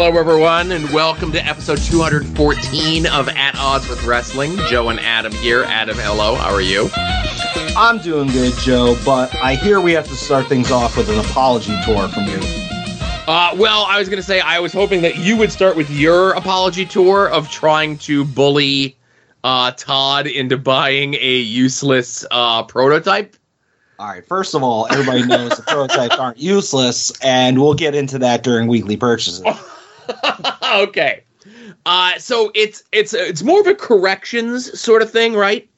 Hello, everyone, and welcome to episode 214 of At Odds with Wrestling. Joe and Adam here. Adam, hello. How are you? I'm doing good, Joe, but I hear we have to start things off with an apology tour from you. Uh, well, I was going to say, I was hoping that you would start with your apology tour of trying to bully uh, Todd into buying a useless uh, prototype. All right, first of all, everybody knows the prototypes aren't useless, and we'll get into that during weekly purchases. okay. Uh, so it's it's it's more of a corrections sort of thing, right?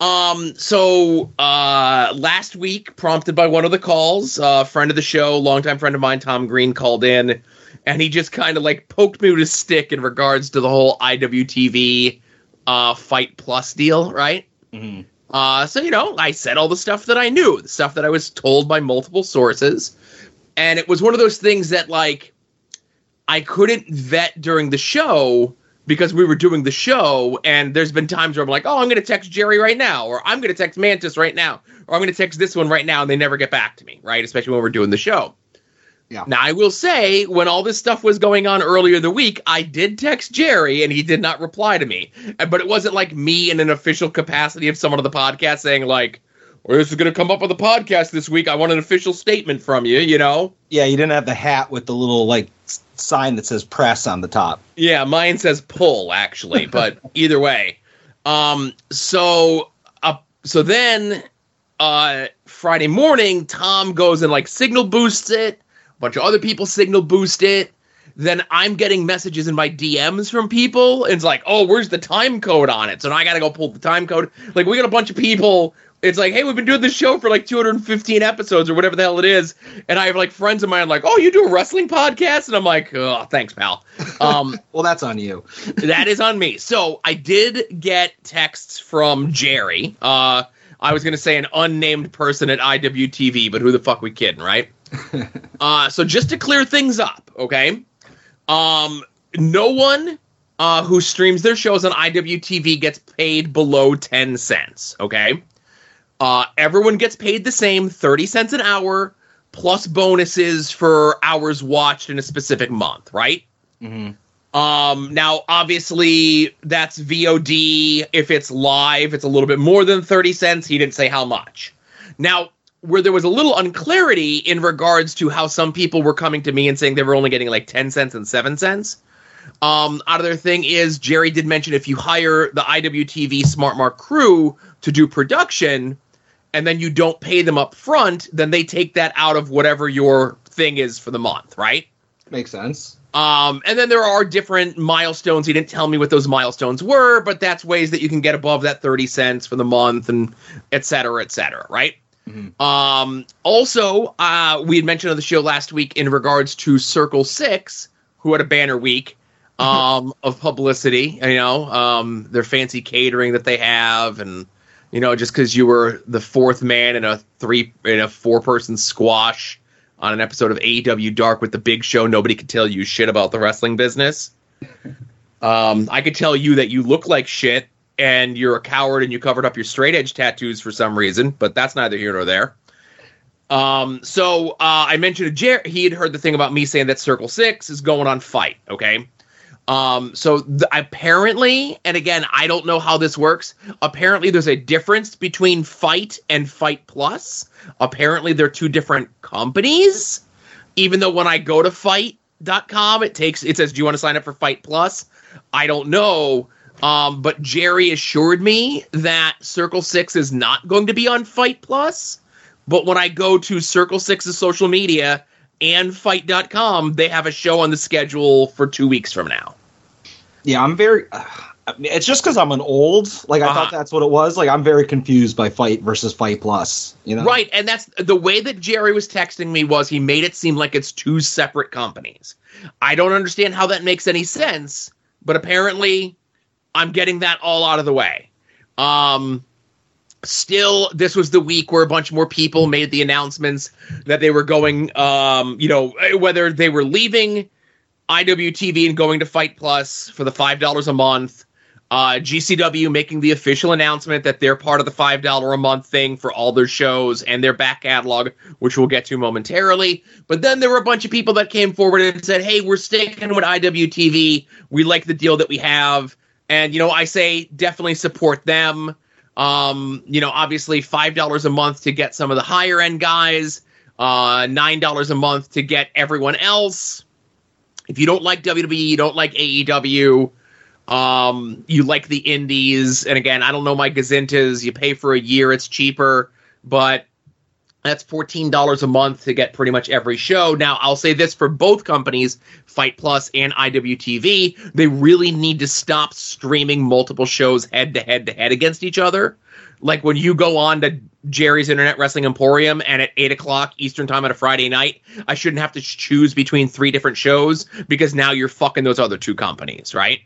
Um, so uh, last week, prompted by one of the calls, a uh, friend of the show, longtime friend of mine, Tom Green, called in, and he just kind of like poked me with a stick in regards to the whole IWTV uh, Fight Plus deal, right? Mm-hmm. Uh, so you know, I said all the stuff that I knew, the stuff that I was told by multiple sources, and it was one of those things that like I couldn't vet during the show because we were doing the show, and there's been times where I'm like, oh, I'm gonna text Jerry right now, or I'm gonna text Mantis right now, or I'm gonna text this one right now, and they never get back to me, right? Especially when we're doing the show. Yeah. Now I will say, when all this stuff was going on earlier the week, I did text Jerry and he did not reply to me. But it wasn't like me in an official capacity of someone on the podcast saying like, "Or this is going to come up on the podcast this week. I want an official statement from you." You know? Yeah, you didn't have the hat with the little like sign that says press on the top. Yeah, mine says pull actually, but either way. Um. So, uh, so then, uh, Friday morning, Tom goes and like signal boosts it bunch of other people signal boost it. Then I'm getting messages in my DMs from people, and it's like, oh, where's the time code on it? So now I gotta go pull the time code. Like we got a bunch of people. It's like, hey, we've been doing this show for like 215 episodes or whatever the hell it is, and I have like friends of mine like, oh, you do a wrestling podcast, and I'm like, oh, thanks, pal. Um, well, that's on you. that is on me. So I did get texts from Jerry. Uh, I was gonna say an unnamed person at IWTV, but who the fuck we kidding, right? uh, so just to clear things up, okay? Um, no one uh, who streams their shows on IWTV gets paid below 10 cents, okay? Uh, everyone gets paid the same 30 cents an hour plus bonuses for hours watched in a specific month, right? Mm-hmm. Um, now, obviously, that's VOD. If it's live, it's a little bit more than 30 cents. He didn't say how much. Now, where there was a little unclarity in regards to how some people were coming to me and saying they were only getting like 10 cents and 7 cents. Um, out of their thing is Jerry did mention if you hire the IWTV Smart Mark crew to do production and then you don't pay them up front, then they take that out of whatever your thing is for the month, right? Makes sense. Um, and then there are different milestones. He didn't tell me what those milestones were, but that's ways that you can get above that 30 cents for the month and et cetera, et cetera, right? Mm-hmm. Um, also, uh, we had mentioned on the show last week in regards to Circle Six, who had a banner week um, of publicity. You know, um, their fancy catering that they have, and you know, just because you were the fourth man in a three in a four person squash on an episode of AEW Dark with the Big Show, nobody could tell you shit about the wrestling business. Um, I could tell you that you look like shit and you're a coward and you covered up your straight edge tattoos for some reason, but that's neither here nor there. Um, so uh, I mentioned to Jer- he had heard the thing about me saying that Circle Six is going on fight. Okay. Um, so th- apparently, and again, I don't know how this works. Apparently, there's a difference between Fight and Fight Plus. Apparently, they're two different companies. Even though when I go to fight.com, it takes it says, "Do you want to sign up for Fight Plus?" I don't know um, but Jerry assured me that Circle Six is not going to be on Fight Plus. But when I go to Circle Six's social media and Fight.com, they have a show on the schedule for two weeks from now. Yeah, I'm very. Uh, it's just because I'm an old. Like I uh-huh. thought that's what it was. Like I'm very confused by Fight versus Fight Plus. You know, right? And that's the way that Jerry was texting me was he made it seem like it's two separate companies. I don't understand how that makes any sense, but apparently I'm getting that all out of the way. Um, still, this was the week where a bunch more people made the announcements that they were going, um, you know, whether they were leaving IWTV and going to Fight Plus for the $5 a month, Uh, GCW making the official announcement that they're part of the five dollar a month thing for all their shows and their back catalog, which we'll get to momentarily. But then there were a bunch of people that came forward and said, "Hey, we're sticking with IWTV. We like the deal that we have." And you know, I say definitely support them. Um, you know, obviously five dollars a month to get some of the higher end guys, uh, nine dollars a month to get everyone else. If you don't like WWE, you don't like AEW, um, you like the indies, and again, I don't know my gazintas. You pay for a year, it's cheaper, but that's $14 a month to get pretty much every show. Now, I'll say this for both companies, Fight Plus and IWTV, they really need to stop streaming multiple shows head to head to head against each other. Like when you go on to Jerry's Internet Wrestling Emporium and at 8 o'clock Eastern Time on a Friday night, I shouldn't have to choose between three different shows because now you're fucking those other two companies, right?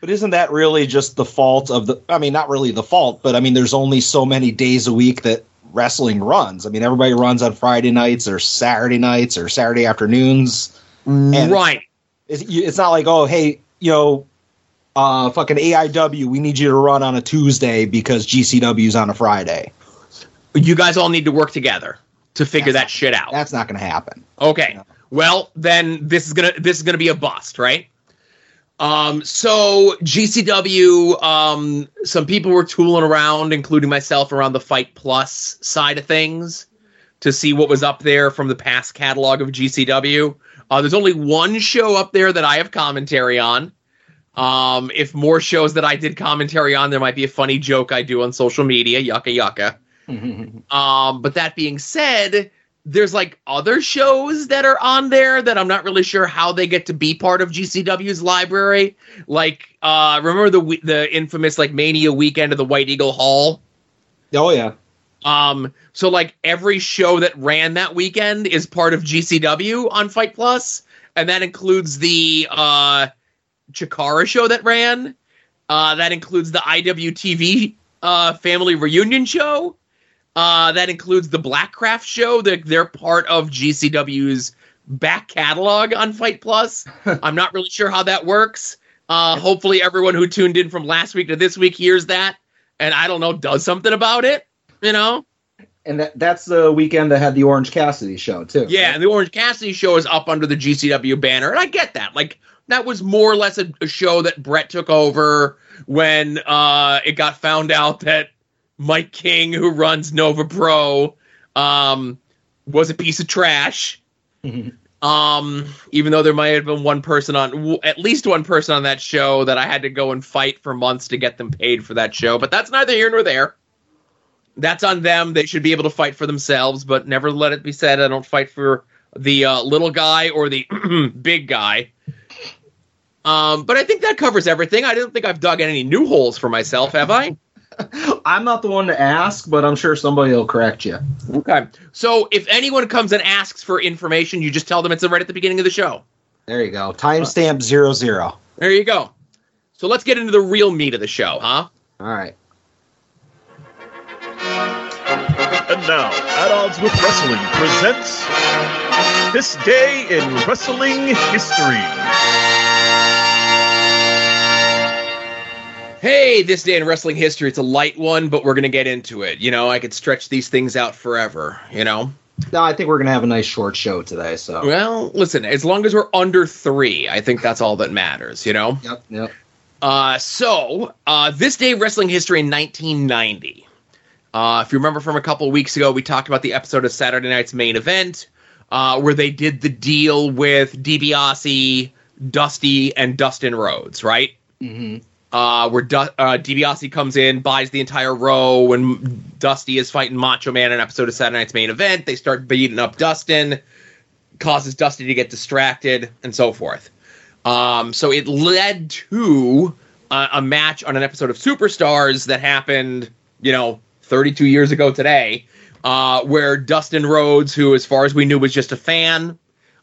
But isn't that really just the fault of the? I mean, not really the fault, but I mean, there's only so many days a week that wrestling runs. I mean, everybody runs on Friday nights or Saturday nights or Saturday afternoons. And right. It's, it's not like, oh, hey, you know, uh, fucking AIW, we need you to run on a Tuesday because GCW's on a Friday. You guys all need to work together to figure That's that shit out. That's not going to happen. Okay. No. Well, then this is gonna this is gonna be a bust, right? Um, so GCW, um, some people were tooling around, including myself, around the Fight Plus side of things to see what was up there from the past catalog of GCW. Uh, there's only one show up there that I have commentary on. Um, if more shows that I did commentary on, there might be a funny joke I do on social media. Yucka yucka. Um, but that being said, there's like other shows that are on there that I'm not really sure how they get to be part of GCW's library. Like, uh, remember the the infamous like Mania weekend of the White Eagle Hall? oh, yeah. Um, so like every show that ran that weekend is part of GCW on Fight Plus, and that includes the uh Chikara show that ran. Uh, that includes the IWTV uh family reunion show. Uh, that includes the Blackcraft show. That they're part of GCW's back catalog on Fight Plus. I'm not really sure how that works. Uh, hopefully, everyone who tuned in from last week to this week hears that, and I don't know, does something about it. You know? And that, that's the weekend that had the Orange Cassidy show, too. Yeah, and the Orange Cassidy show is up under the GCW banner, and I get that. Like that was more or less a, a show that Brett took over when uh, it got found out that Mike King, who runs Nova Pro, um, was a piece of trash. Um, even though there might have been one person on, w- at least one person on that show that I had to go and fight for months to get them paid for that show, but that's neither here nor there. That's on them. They should be able to fight for themselves, but never let it be said I don't fight for the uh, little guy or the big guy. Um, but I think that covers everything. I don't think I've dug any new holes for myself, have I? I'm not the one to ask, but I'm sure somebody will correct you. Okay. So if anyone comes and asks for information, you just tell them it's right at the beginning of the show. There you go. Timestamp zero zero. There you go. So let's get into the real meat of the show, huh? All right. And now, At Odds with Wrestling presents This Day in Wrestling History. Hey, this day in wrestling history, it's a light one, but we're going to get into it. You know, I could stretch these things out forever, you know? No, I think we're gonna have a nice short show today. So. Well, listen, as long as we're under three, I think that's all that matters, you know? Yep. Yep. Uh, so, uh, this day in wrestling history in 1990. Uh, if you remember from a couple of weeks ago, we talked about the episode of Saturday Night's main event uh, where they did the deal with DiBiase, Dusty, and Dustin Rhodes, right? Mm-hmm. Uh, where du- uh, DiBiase comes in, buys the entire row, when Dusty is fighting Macho Man in an episode of Saturday Night's main event. They start beating up Dustin, causes Dusty to get distracted, and so forth. Um, so it led to a, a match on an episode of Superstars that happened, you know, 32 years ago today, uh, where Dustin Rhodes, who, as far as we knew, was just a fan,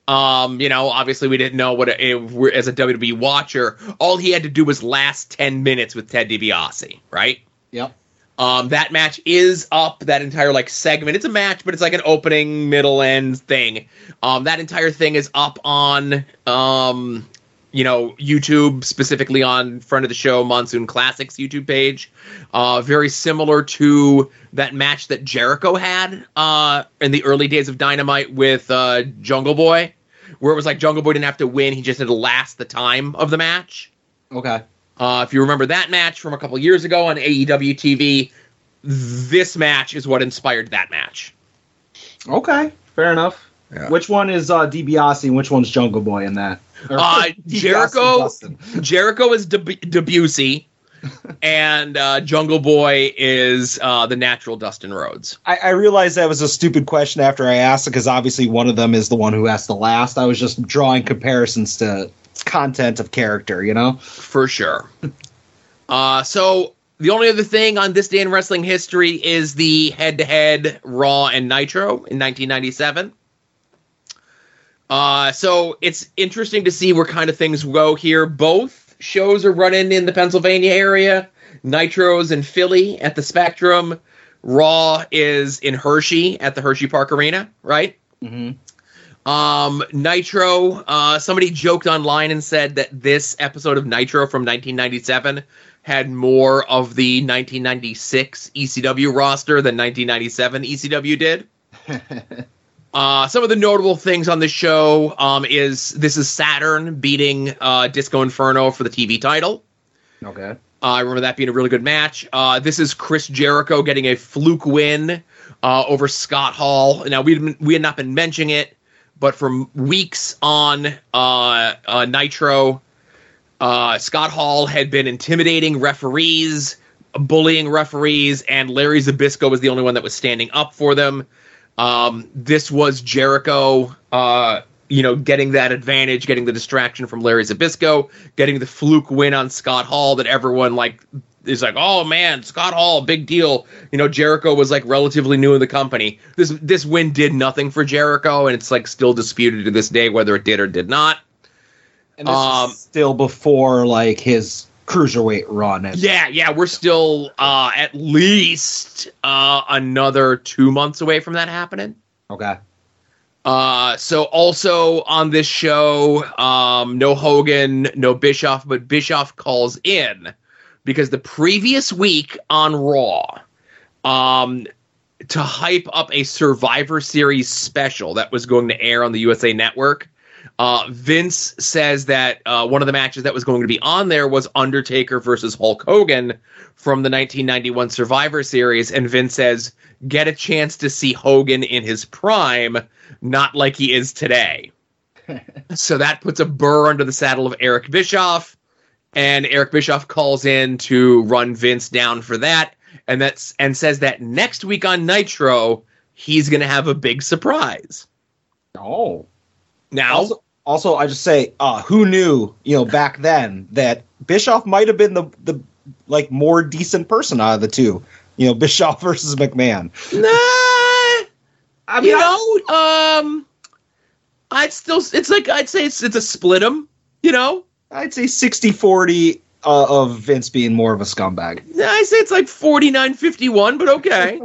um, you know, obviously we didn't know what it, it- as a WWE watcher, all he had to do was last 10 minutes with Ted DiBiase, right? Yep. Um, that match is up. That entire like segment. It's a match, but it's like an opening, middle, end thing. Um, that entire thing is up on um, you know, YouTube, specifically on front of the show, Monsoon Classics YouTube page. Uh, very similar to that match that Jericho had uh, in the early days of Dynamite with uh, Jungle Boy, where it was like Jungle Boy didn't have to win, he just had to last the time of the match. Okay. Uh, if you remember that match from a couple years ago on AEW TV, this match is what inspired that match. Okay. Fair enough. Yeah. Which one is uh, DiBiase and which one's Jungle Boy in that? Or- Uh, Jericho- Jericho is Deb- DiBiase, and uh, Jungle Boy is uh, the natural Dustin Rhodes. I, I realized that was a stupid question after I asked it because obviously one of them is the one who has the last. I was just drawing comparisons to content of character, you know? for sure. Uh, so the only other thing on this day in wrestling history is the head-to-head Raw and Nitro in 1997. Uh, so it's interesting to see where kind of things go here. Both shows are running in the Pennsylvania area. Nitro's in Philly at the Spectrum. Raw is in Hershey at the Hershey Park Arena, right? Mm-hmm. Um, Nitro, uh, somebody joked online and said that this episode of Nitro from 1997 had more of the 1996 ECW roster than 1997 ECW did. Uh, some of the notable things on the show um, is this is Saturn beating uh, Disco Inferno for the TV title. Okay. Uh, I remember that being a really good match. Uh, this is Chris Jericho getting a fluke win uh, over Scott Hall. Now we we had not been mentioning it, but for weeks on uh, uh, Nitro, uh, Scott Hall had been intimidating referees, bullying referees, and Larry Zbyszko was the only one that was standing up for them. Um, this was Jericho, uh, you know, getting that advantage, getting the distraction from Larry Zbyszko, getting the fluke win on Scott Hall that everyone like is like, oh man, Scott Hall, big deal. You know, Jericho was like relatively new in the company. This this win did nothing for Jericho, and it's like still disputed to this day whether it did or did not. And this Um, is still before like his cruiserweight run. Yeah, yeah, we're still uh, at least uh, another two months away from that happening. Okay. Uh, so also on this show, um, no Hogan, no Bischoff, but Bischoff calls in because the previous week on Raw, um, to hype up a Survivor Series special that was going to air on the USA Network. Uh, Vince says that uh, one of the matches that was going to be on there was Undertaker versus Hulk Hogan from the 1991 Survivor Series, and Vince says, "Get a chance to see Hogan in his prime, not like he is today." so that puts a burr under the saddle of Eric Bischoff, and Eric Bischoff calls in to run Vince down for that, and that's and says that next week on Nitro he's going to have a big surprise. Oh. Now, Also, also, I just say, uh, who knew, you know, back then that Bischoff might have been the the like more decent person out of the two. You know, Bischoff versus McMahon. nah, I you know, um, I'd still, it's like I'd say it's it's a split 'em, you know. I'd say 60-40 uh, of Vince being more of a scumbag. I say it's like 49-51, but okay.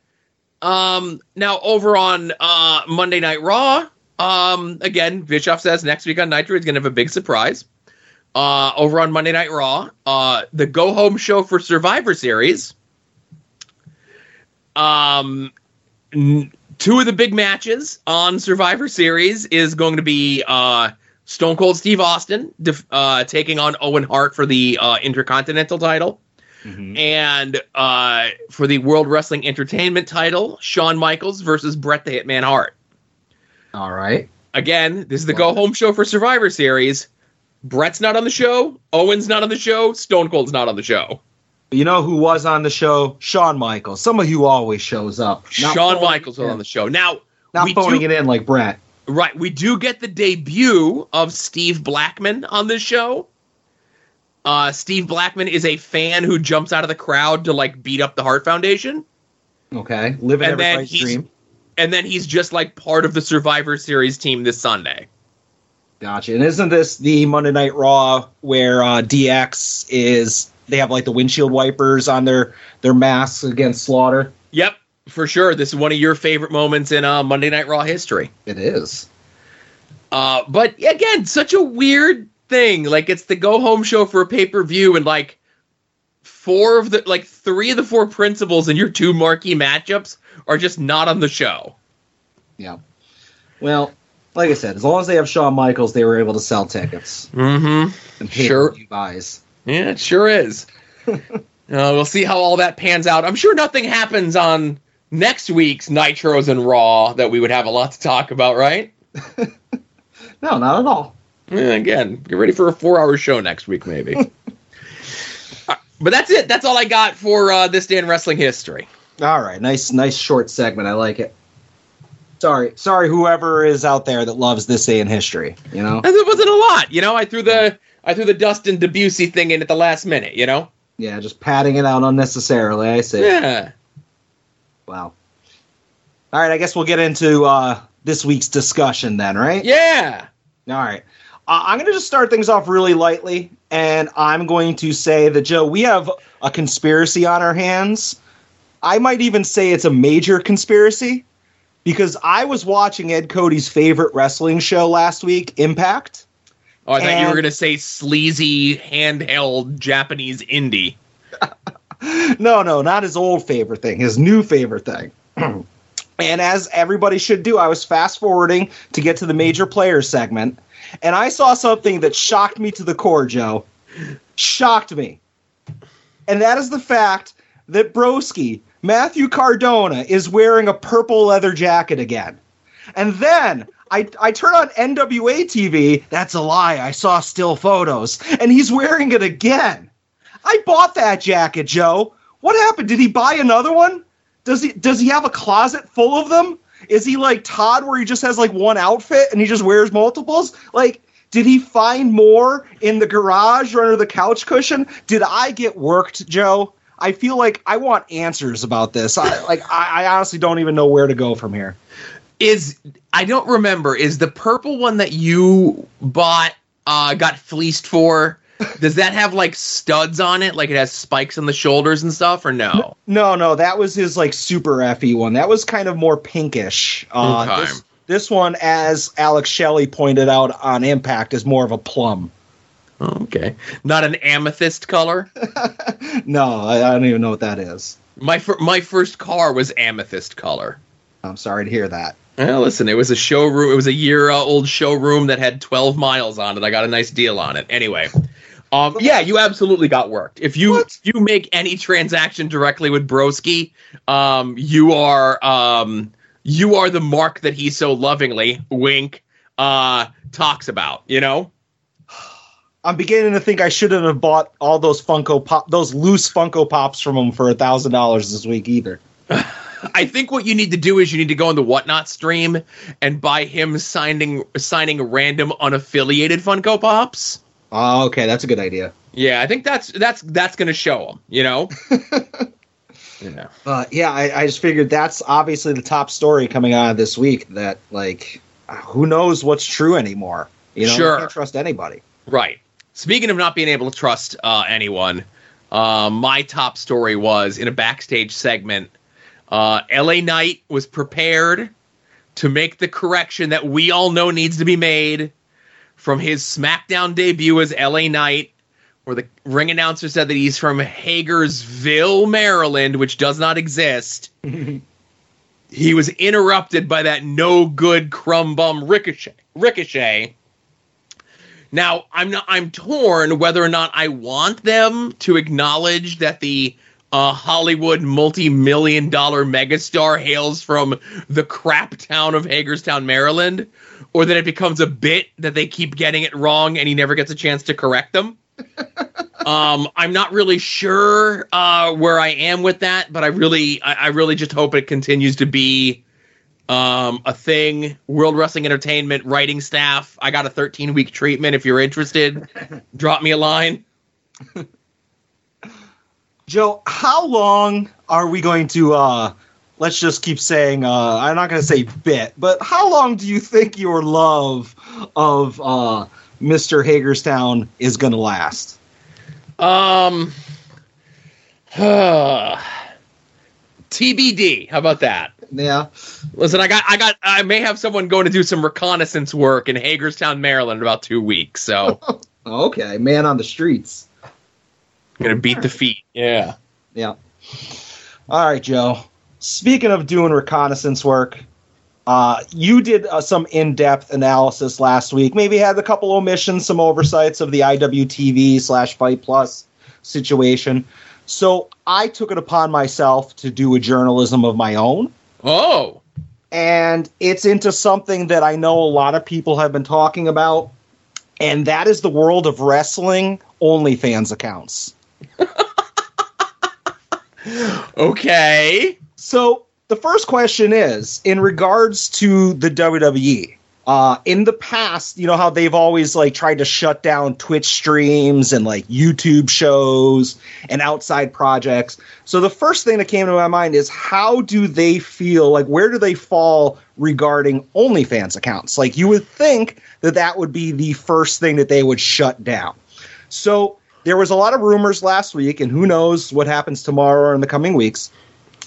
um, now over on uh Monday Night Raw, um, again, Bischoff says next week on Nitro he's gonna have a big surprise. Uh, over on Monday Night Raw, uh, the go home show for Survivor Series. Um, n- two of the big matches on Survivor Series is going to be uh, Stone Cold Steve Austin def- uh, taking on Owen Hart for the uh, Intercontinental title. And uh, for the World Wrestling Entertainment title, Shawn Michaels versus Bret the Hitman Hart. All right. Again, this is the go home show for Survivor Series. Bret's not on the show. Owen's not on the show. Stone Cold's not on the show. You know who was on the show? Shawn Michaels. Someone who always shows up. Not Shawn Michaels was on the show. Now, Not phoning do- it in like Bret. Right. We do get the debut of Steve Blackman on this show. Uh, Steve Blackman is a fan who jumps out of the crowd to like beat up the Hart Foundation. Okay. Living And everybody's dream. And then he's just like part of the Survivor Series team this Sunday. Gotcha. And isn't this the Monday Night Raw where uh, DX is? They have like the windshield wipers on their their masks against Slaughter. Yep, for sure. This is one of your favorite moments in uh, Monday Night Raw history. It is. Uh, but again, such a weird thing. Like it's the go home show for a pay per view, and like four of the like three of the four principals in your two marquee matchups are just not on the show. Yeah. Well, like I said, as long as they have Shawn Michaels, they were able to sell tickets Mm-hmm. and Sure. buys. Yeah, it sure is. uh, we'll see how all that pans out. I'm sure nothing happens on next week's Nitros and Raw that we would have a lot to talk about, right? No, not at all. Yeah, again, get ready for a four-hour show next week, maybe. Uh, but that's it. That's all I got for uh, this day in wrestling history. All right, nice, nice short segment. I like it. Sorry, sorry, whoever is out there that loves this day in history. You know, And it wasn't a lot, you know. I threw the I threw the Dustin DiBiase thing in at the last minute, you know. yeah, just padding it out unnecessarily. I see. Yeah. Wow. All right, I guess we'll get into uh, this week's discussion then, right? Yeah. All right. Uh, I'm going to just start things off really lightly, and I'm going to say that, Joe, we have a conspiracy on our hands. I might even say it's a major conspiracy because I was watching Ed Cody's favorite wrestling show last week, Impact. Oh, I thought you were gonna say sleazy handheld Japanese indie. no, no, not his old favorite thing, his new favorite thing. and as everybody should do, I was fast forwarding to get to the major players segment, and I saw something that shocked me to the core, Joe. Shocked me. And that is the fact that Broski, Matthew Cardona, is wearing a purple leather jacket again. And then I, I turn on NWA TV. That's a lie. I saw still photos. And he's wearing it again. I bought that jacket, Joe. What happened? Did he buy another one? Does he does he have a closet full of them? Is he like Todd where he just has like one outfit and he just wears multiples? Like did he find more in the garage or under the couch cushion? Did I get worked, Joe? I feel like I want answers about this. I like I, I honestly don't even know where to go from here. Is I don't remember. Is the purple one that you bought uh got fleeced for? Does that have like studs on it? Like it has spikes on the shoulders and stuff, or no? No, no, that was his like super effy one. That was kind of more pinkish. Uh, Okay. this, this one, as Alex Shelley pointed out on Impact, is more of a plum. Oh, okay, not an amethyst color. No, I, I don't even know what that is. My fir- my first car was amethyst color. I'm sorry to hear that. Well, listen, it was a showroom. It was a year uh, old showroom that had 12 miles on it. I got a nice deal on it. Anyway, um, yeah, you absolutely got worked. If you What? you make any transaction directly with Broski, um, you are um, you are the mark that he so lovingly wink uh, talks about. You know. I'm beginning to think I shouldn't have bought all those Funko Pop, those loose Funko Pops from him for a thousand dollars this week either. I think what you need to do is you need to go on the whatnot stream and buy him signing signing random unaffiliated Funko Pops. Oh, okay, that's a good idea. Yeah, I think that's that's that's gonna show him. You know. yeah. Uh, yeah, I, I just figured that's obviously the top story coming out of this week. That like, who knows what's true anymore? You know, Sure. you can't trust anybody. Right. Speaking of not being able to trust uh, anyone, uh, my top story was in a backstage segment. Uh, LA Knight was prepared to make the correction that we all know needs to be made from his SmackDown debut as LA Knight, where the ring announcer said that he's from Hagersville, Maryland, which does not exist. he was interrupted by that no good crumb bum Ricochet. Ricochet. Now, I'm not I'm torn whether or not I want them to acknowledge that the uh, Hollywood multi-million dollar megastar hails from the crap town of Hagerstown, Maryland, or that it becomes a bit that they keep getting it wrong and he never gets a chance to correct them. um, I'm not really sure uh, where I am with that, but I really, I, I really just hope it continues to be um, a thing. World Wrestling Entertainment writing staff. I got a 13 week treatment. If you're interested, drop me a line. Joe, how long are we going to uh let's just keep saying uh I'm not going to say bit, but how long do you think your love of uh Mr. Hagerstown is going to last? Um, TBD. How about that? Yeah. Listen, I got, I got, I may have someone going to do some reconnaissance work in Hagerstown, Maryland, in about two weeks. So Okay, man on the streets. Gonna beat the feet. Yeah. Yeah. All right, Joe. Speaking of doing reconnaissance work, uh, you did uh, some in-depth analysis last week. Maybe had a couple omissions, some oversights of the IWTV slash Fight Plus situation. So I took it upon myself to do a journalism of my own, Oh. and it's into something that I know a lot of people have been talking about, and that is the world of wrestling OnlyFans accounts. Okay. So the first question is in regards to the WWE. Uh, in the past, you know how they've always like tried to shut down Twitch streams and like YouTube shows and outside projects. So the first thing that came to my mind is how do they feel? Like where do they fall regarding OnlyFans accounts? Like you would think that that would be the first thing that they would shut down. So there was a lot of rumors last week, and who knows what happens tomorrow or in the coming weeks.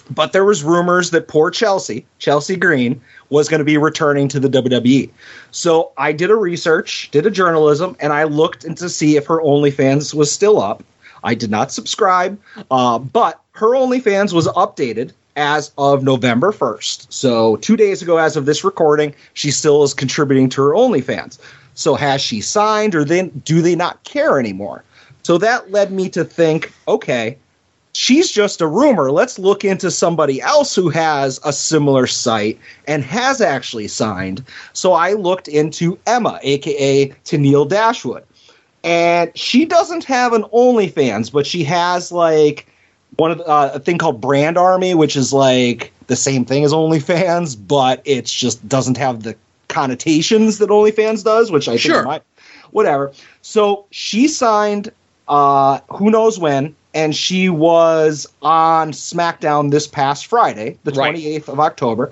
But there was rumors that poor Chelsea, Chelsea Green, was going to be returning to the WWE. So I did a research, did a journalism, and I looked into see if her OnlyFans was still up. I did not subscribe, uh, but her OnlyFans was updated as of November 1st. So two days ago, as of this recording, she still is contributing to her OnlyFans. So has she signed, or then do they not care anymore? So that led me to think, okay, she's just a rumor. Let's look into somebody else who has a similar site and has actually signed. So I looked into Emma, aka Tennille Dashwood. And she doesn't have an OnlyFans, but she has like one of the, uh, a thing called Brand Army, which is like the same thing as OnlyFans, but it just doesn't have the connotations that OnlyFans does, which I think Sure. might. Whatever. So she signed uh, who knows when, and she was on SmackDown this past Friday, the Right. 28th of October.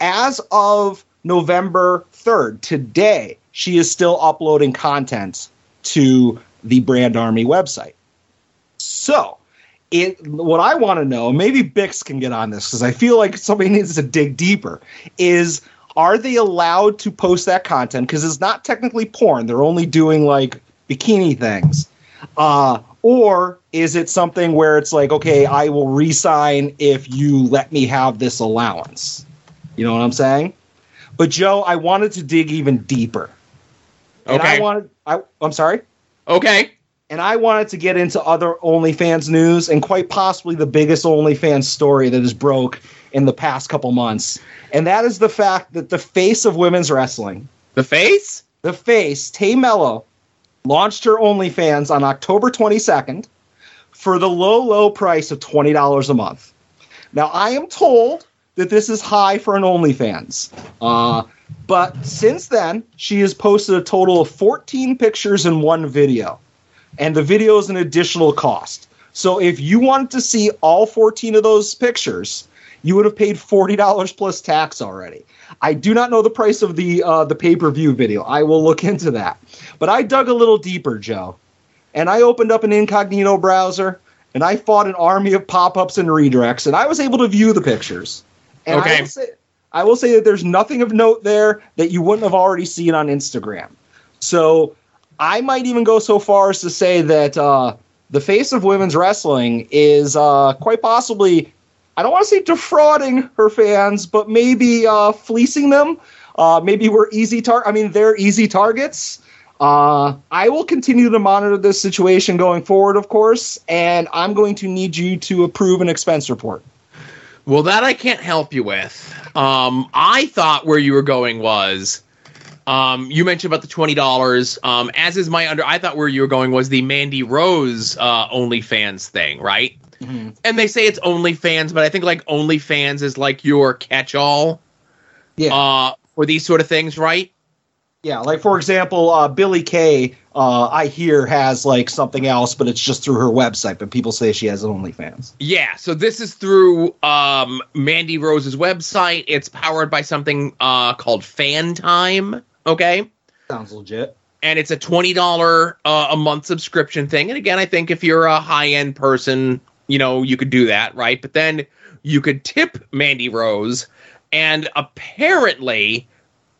As of November 3rd, today, she is still uploading content to the Brand Army website. So, it what I want to know, maybe Bix can get on this because I feel like somebody needs to dig deeper, is are they allowed to post that content? Because it's not technically porn. They're only doing like bikini things. Uh, or is it something where it's like, okay, I will resign if you let me have this allowance? You know what I'm saying? But Joe, I wanted to dig even deeper. And I wanted I I'm sorry? Okay. and I wanted to get into other OnlyFans news and quite possibly the biggest OnlyFans story that has broke in the past couple months. And that is the fact that the face of women's wrestling, The face? the face, Tay Melo, launched her OnlyFans on October 22nd for the low, low price of $20 a month. Now, I am told that this is high for an OnlyFans. Uh, but since then, she has posted a total of 14 pictures and one video. And the video is an additional cost. So if you wanted to see all 14 of those pictures, you would have paid $40 plus tax already. I do not know the price of the uh, the pay per view video. I will look into that. But I dug a little deeper, Joe, and I opened up an incognito browser and I fought an army of pop ups and redirects, and I was able to view the pictures. And I Okay. will, say, I will say that there's nothing of note there that you wouldn't have already seen on Instagram. So I might even go so far as to say that uh, the face of women's wrestling is uh, quite possibly, I don't want to say defrauding her fans, but maybe uh, fleecing them. Uh, maybe we're easy tar. I mean, they're easy targets. Uh, I will continue to monitor this situation going forward, of course, and I'm going to need you to approve an expense report. Well, that I can't help you with. Um, I thought where you were going was, um, you mentioned about the twenty dollars. Um, as is my under, I thought where you were going was the Mandy Rose uh, OnlyFans thing, right? And they say it's OnlyFans, but I think like OnlyFans is like your catch-all Yeah. uh, for these sort of things, right? Yeah, like for example, uh, Billie Kay, uh, I hear has like something else, but it's just through her website. But people say she has OnlyFans. Yeah, so this is through um, Mandy Rose's website. It's powered by something uh, called Fan Time. Okay. Sounds legit. and it's a twenty dollar uh, a month subscription thing. And again, I think if you're a high end person, you know you could do that, right? But then you could tip Mandy Rose, and apparently,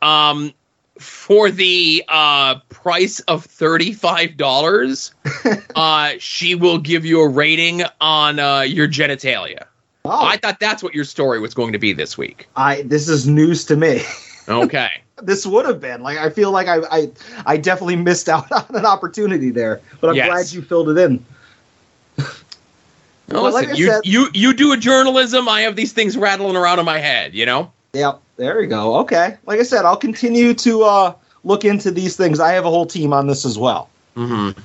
um, for the uh, price of thirty-five dollars, uh, she will give you a rating on uh, your genitalia. Oh, I thought that's what your story was going to be this week. I this is news to me. Okay. this would have been like I feel like I I, I definitely missed out on an opportunity there, but I'm Yes. glad you filled it in. Well, listen, like you, said- you you do a journalism. I have these things rattling around in my head. You know. Yep, there we go. Okay, like I said, I'll continue to uh, look into these things. I have a whole team on this as well. Mm-hmm.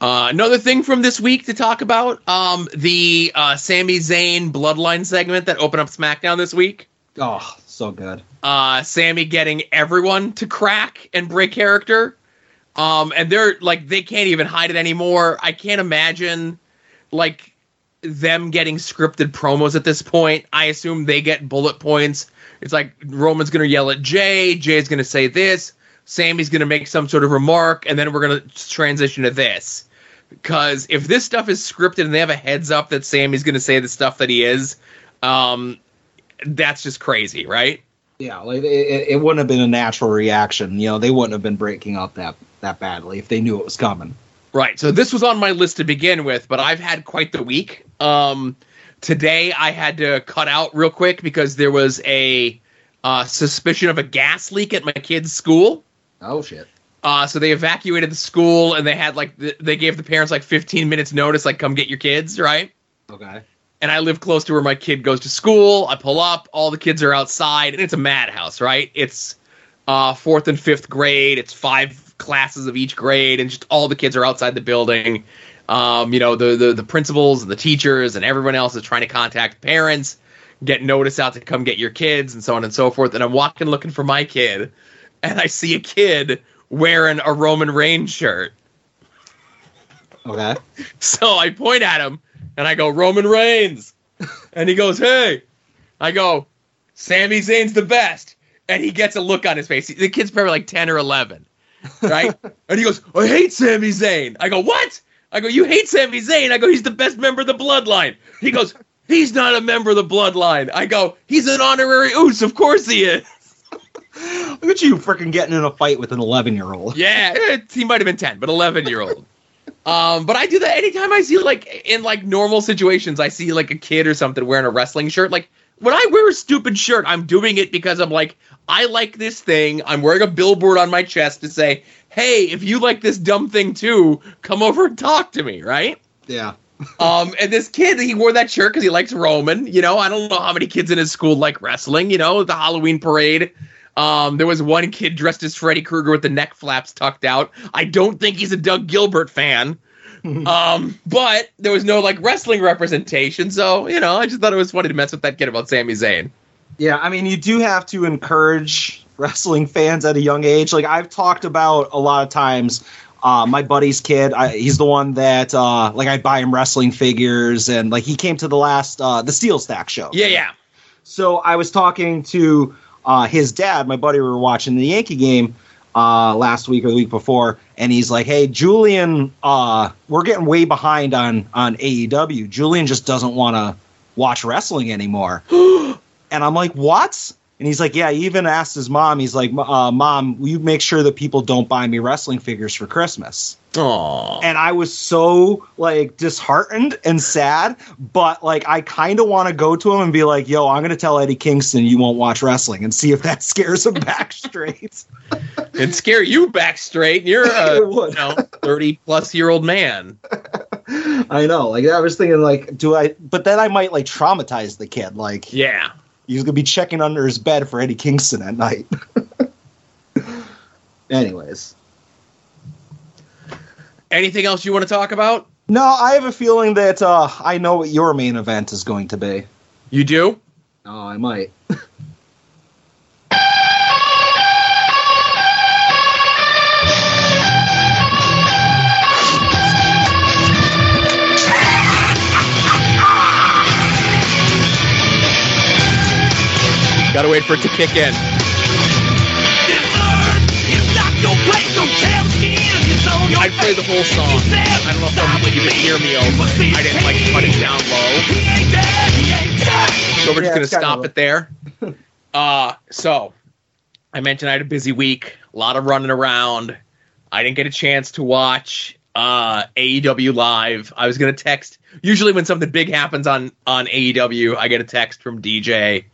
Uh, another thing from this week to talk about: um, the uh, Sami Zayn Bloodline segment that opened up SmackDown this week. Oh, so good. uh, Sami getting everyone to crack and break character. Um, and they're like they can't even hide it anymore. I can't imagine like them getting scripted promos at this point. I assume they get bullet points. It's like Roman's gonna yell at Jay, Jay's gonna say this, Sami's gonna make some sort of remark, and then we're gonna transition to this. Because if this stuff is scripted and they have a heads up that Sami's gonna say the stuff that he is, um, that's just crazy, right? Yeah, like it it wouldn't have been a natural reaction. You know, they wouldn't have been breaking up that that badly if they knew it was coming. Right. So this was on my list to begin with, but I've had quite the week. Um, today I had to cut out real quick because there was a uh, suspicion of a gas leak at my kid's school. Oh shit. Uh, so they evacuated the school and they had like th- they gave the parents like 15 minutes notice, like come get your kids, right? Okay. and I live close to where my kid goes to school. I pull up, all the kids are outside, and it's a madhouse, right? It's uh, fourth and fifth grade. It's five classes of each grade, and just all the kids are outside the building. Um, you know, the, the the principals and the teachers and everyone else is trying to contact parents, get notice out to come get your kids, and so on and so forth. And I'm walking looking for my kid, and I see a kid wearing a Roman Reigns shirt. Okay. So I point at him and I go, Roman Reigns. And he goes, Hey. I go, Sami Zayn's the best. And he gets a look on his face. The kid's probably like 10 or 11. Right? and he goes, I hate Sami Zayn. I go, What? I go, You hate Sami Zayn? I go, He's the best member of the bloodline. He goes, He's not a member of the bloodline. I go, He's an honorary Uce. Of course he is. Look at you freaking getting in a fight with an 11 year old. Yeah, eh, he might have been 10, but 11 year old. Um, but I do that anytime I see like in like normal situations, I see like a kid or something wearing a wrestling shirt. Like when I wear a stupid shirt, I'm doing it because I'm like, I like this thing. I'm wearing a billboard on my chest to say, hey, if you like this dumb thing too, come over and talk to me, right? Yeah. Um, and this kid, he wore that shirt because he likes Roman. You know, I don't know how many kids in his school like wrestling. You know, the Halloween parade. Um, there was one kid dressed as Freddy Krueger with the neck flaps tucked out. I don't think he's a Doug Gilbert fan. um, but there was no like wrestling representation, so you know, I just thought it was funny to mess with that kid about Sami Zayn. Yeah, I mean, you do have to encourage wrestling fans at a young age. Like I've talked about a lot of times. Uh, my buddy's kid, I, he's the one that uh, like I buy him wrestling figures, and like he came to the last uh, the Steel Stack show. Yeah, yeah. So I was talking to uh, his dad, my buddy. We were watching the Yankee game uh, last week or the week before, and he's like, "Hey, Julian, uh, we're getting way behind on on AEW. Julian just doesn't want to watch wrestling anymore." and I'm like, "What?" And he's like, "Yeah." He even asked his mom. He's like, uh, "Mom, will you make sure that people don't buy me wrestling figures for Christmas?" Aw. and I was so like disheartened and sad. But like, I kind of want to go to him and be like, "Yo, I'm gonna tell Eddie Kingston you won't watch wrestling and see if that scares him back straight." And scare you back straight. You're a you know, 30 plus year old man. I know. Like, I was thinking, like, do I? But then I might like traumatize the kid. Like, Yeah. He's gonna be checking under his bed for Eddie Kingston at night. Anyways, Anything else you want to talk about? no, I have a feeling that uh, I know what your main event is going to be. You do? Oh, I might. Gotta wait for it to kick in. I played the whole song. I don't know if you can hear me over. it. I didn't like cut it down low. So we're Yeah, just gonna stop it there. Uh, so I mentioned I had a busy week, a lot of running around. I didn't get a chance to watch uh, AEW live. I was gonna text. Usually, when something big happens on on AEW, I get a text from DJ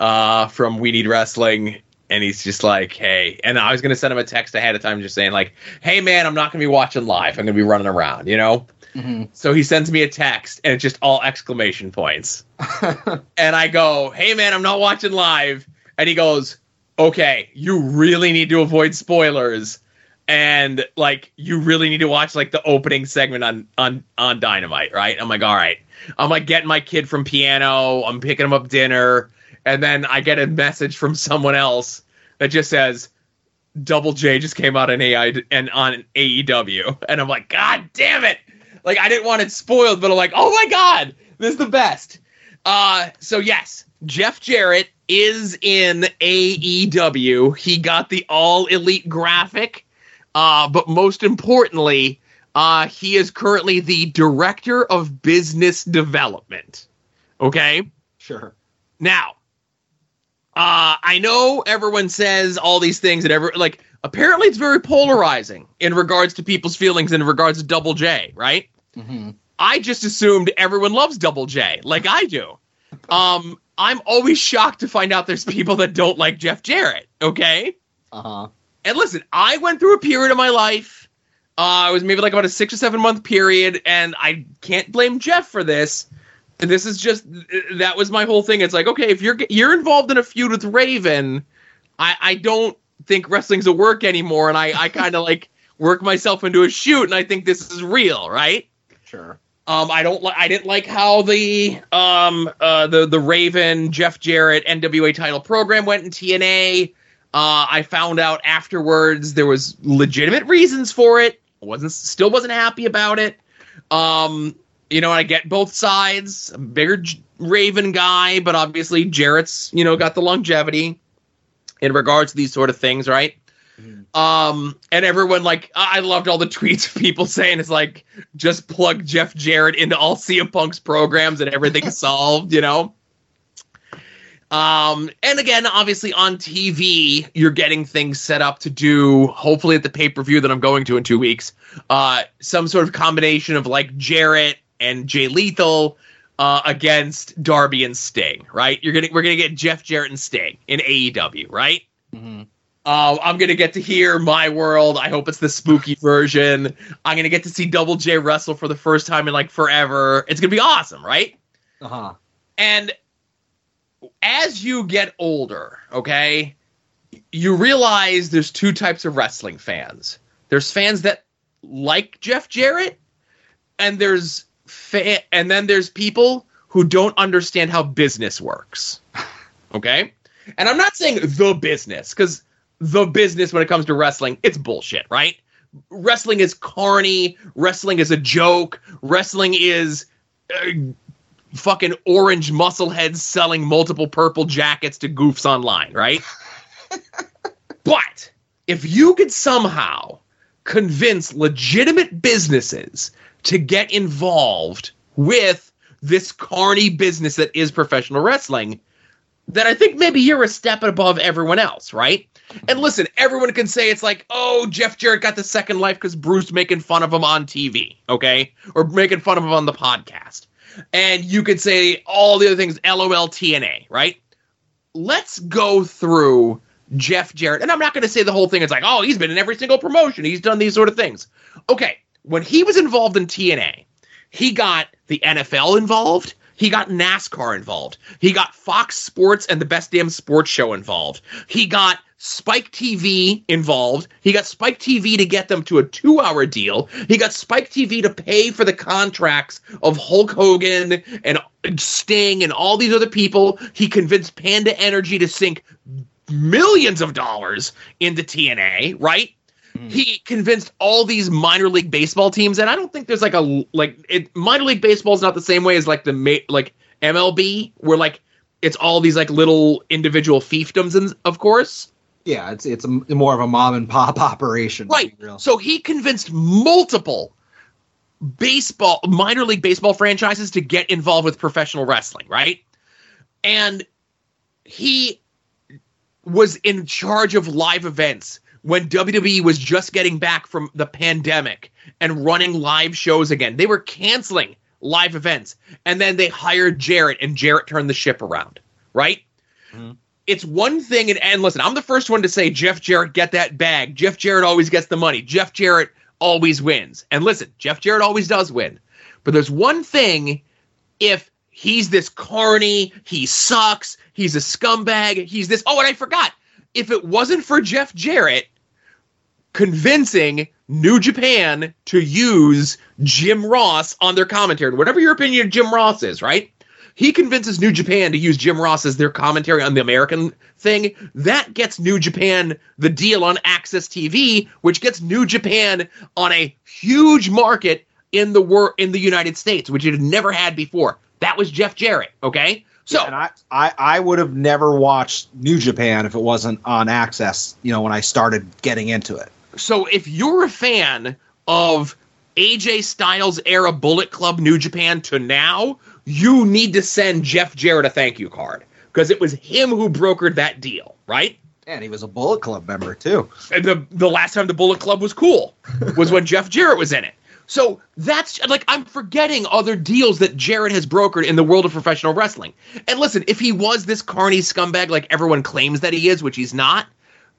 uh, from We Need Wrestling, and he's just like, "Hey," and I was gonna send him a text ahead of time, just saying like, "Hey, man, I'm not gonna be watching live. I'm gonna be running around," you know. Mm-hmm. So he sends me a text, and it's just all exclamation points. and I go, "Hey, man, I'm not watching live," and he goes, "Okay, you really need to avoid spoilers." And like you really need to watch like the opening segment on on on Dynamite, right? I'm like, all right. I'm like getting my kid from piano. I'm picking him up dinner and then I get a message from someone else that just says Double J just came out on AI and on AEW, and I'm like, God damn it! Like I didn't want it spoiled, but I'm like, oh my god, this is the best. Uh, so yes, Jeff Jarrett is in AEW. He got the All Elite graphic, uh, but most importantly, uh, he is currently the director of business development. Okay. Sure. Now, uh, I know everyone says all these things and ever like apparently it's very polarizing in regards to people's feelings in regards to Double J, right? Mm-hmm. I just assumed everyone loves Double J, like I do. Um, I'm always shocked to find out there's people that don't like Jeff Jarrett. Okay. Uh huh. And listen, I went through a period of my life. Uh, it was maybe like about a six or seven month period, and I can't blame Jeff for this. And this is just that was my whole thing. It's like, okay, if you're you're involved in a feud with Raven, I I don't think wrestling's a work anymore, and I I kind of like work myself into a shoot, and I think this is real, right? Sure. Um, I don't like. I didn't like how the um uh the the Raven Jeff Jarrett NWA title program went in TNA. Uh, I found out afterwards there was legitimate reasons for it. wasn't still wasn't happy about it. Um, you know, I get both sides. I'm a bigger Raven guy, but obviously Jarrett's you know got the longevity in regards to these sort of things, right? Um, and everyone like I I loved all the tweets of people saying it's like just plug Jeff Jarrett into all CM Punk's programs and everything's solved, you know. Um, and again, obviously on TV, you're getting things set up to do, hopefully at the pay per view that I'm going to in two weeks, uh, some sort of combination of like Jarrett and Jay Lethal uh, against Darby and Sting, right? You're gonna we're gonna get Jeff Jarrett and Sting in AEW, right? Mm-hmm. Uh, I'm gonna get to hear my world. I hope it's the spooky version. I'm gonna get to see Double J wrestle for the first time in like forever. It's gonna be awesome, right? Uh huh. And as you get older, okay, you realize there's two types of wrestling fans. There's fans that like Jeff Jarrett, and there's fa- and then there's people who don't understand how business works. Okay? And I'm not saying the business cuz the business when it comes to wrestling, it's bullshit, right? Wrestling is carny, wrestling is a joke, wrestling is uh, fucking orange muscle heads selling multiple purple jackets to goofs online, right? but if you could somehow convince legitimate businesses to get involved with this carny business that is professional wrestling, that I think maybe you're a step above everyone else, right? And listen, everyone can say it's like, oh, Jeff Jarrett got the second life because Bruce making fun of him on TV, okay? Or making fun of him on the podcast. And you could say all the other things, LOL TNA, right? Let's go through Jeff Jarrett. And I'm not going to say the whole thing. It's like, oh, he's been in every single promotion. He's done these sort of things. Okay, when he was involved in TNA, he got the NFL involved. He got NASCAR involved. He got Fox Sports and the Best Damn Sports Show involved. He got Spike TV involved. He got Spike TV to get them to a two hour deal. He got Spike TV to pay for the contracts of Hulk Hogan and Sting and all these other people. He convinced Panda Energy to sink millions of dollars into TNA, right? Mm-hmm. He convinced all these minor league baseball teams, and I don't think there's like a like it, minor league baseball is not the same way as like the ma- like MLB, where like it's all these like little individual fiefdoms, and of course, Yeah, it's it's a, more of a mom and pop operation. right. So he convinced multiple baseball minor league baseball franchises to get involved with professional wrestling, right? And he was in charge of live events when WWE was just getting back from the pandemic and running live shows again. They were canceling live events. And then they hired Jarrett, and Jarrett turned the ship around, right? Mm-hmm. It's one thing, and, and listen, I'm the first one to say Jeff Jarrett get that bag. Jeff Jarrett always gets the money. Jeff Jarrett always wins. And listen, Jeff Jarrett always does win. But there's one thing if he's this carny, he sucks, he's a scumbag, he's this. Oh, and I forgot. If it wasn't for Jeff Jarrett convincing New Japan to use Jim Ross on their commentary, whatever your opinion of Jim Ross is, right? He convinces New Japan to use Jim Ross as their commentary on the American thing. That gets New Japan the deal on AXS TV, which gets New Japan on a huge market in the wor- in the United States, which it had never had before. That was Jeff Jarrett. Okay, so yeah, and I, I I would have never watched New Japan if it wasn't on Access, You know, when I started getting into it. So if you're a fan of AJ Styles era Bullet Club New Japan to now, you need to send Jeff Jarrett a thank you card because it was him who brokered that deal, right? And he was a Bullet Club member too. And the the last time the Bullet Club was cool was when Jeff Jarrett was in it. So that's like I'm forgetting other deals that Jarrett has brokered in the world of professional wrestling. And listen, if he was this carny scumbag like everyone claims that he is, which he's not,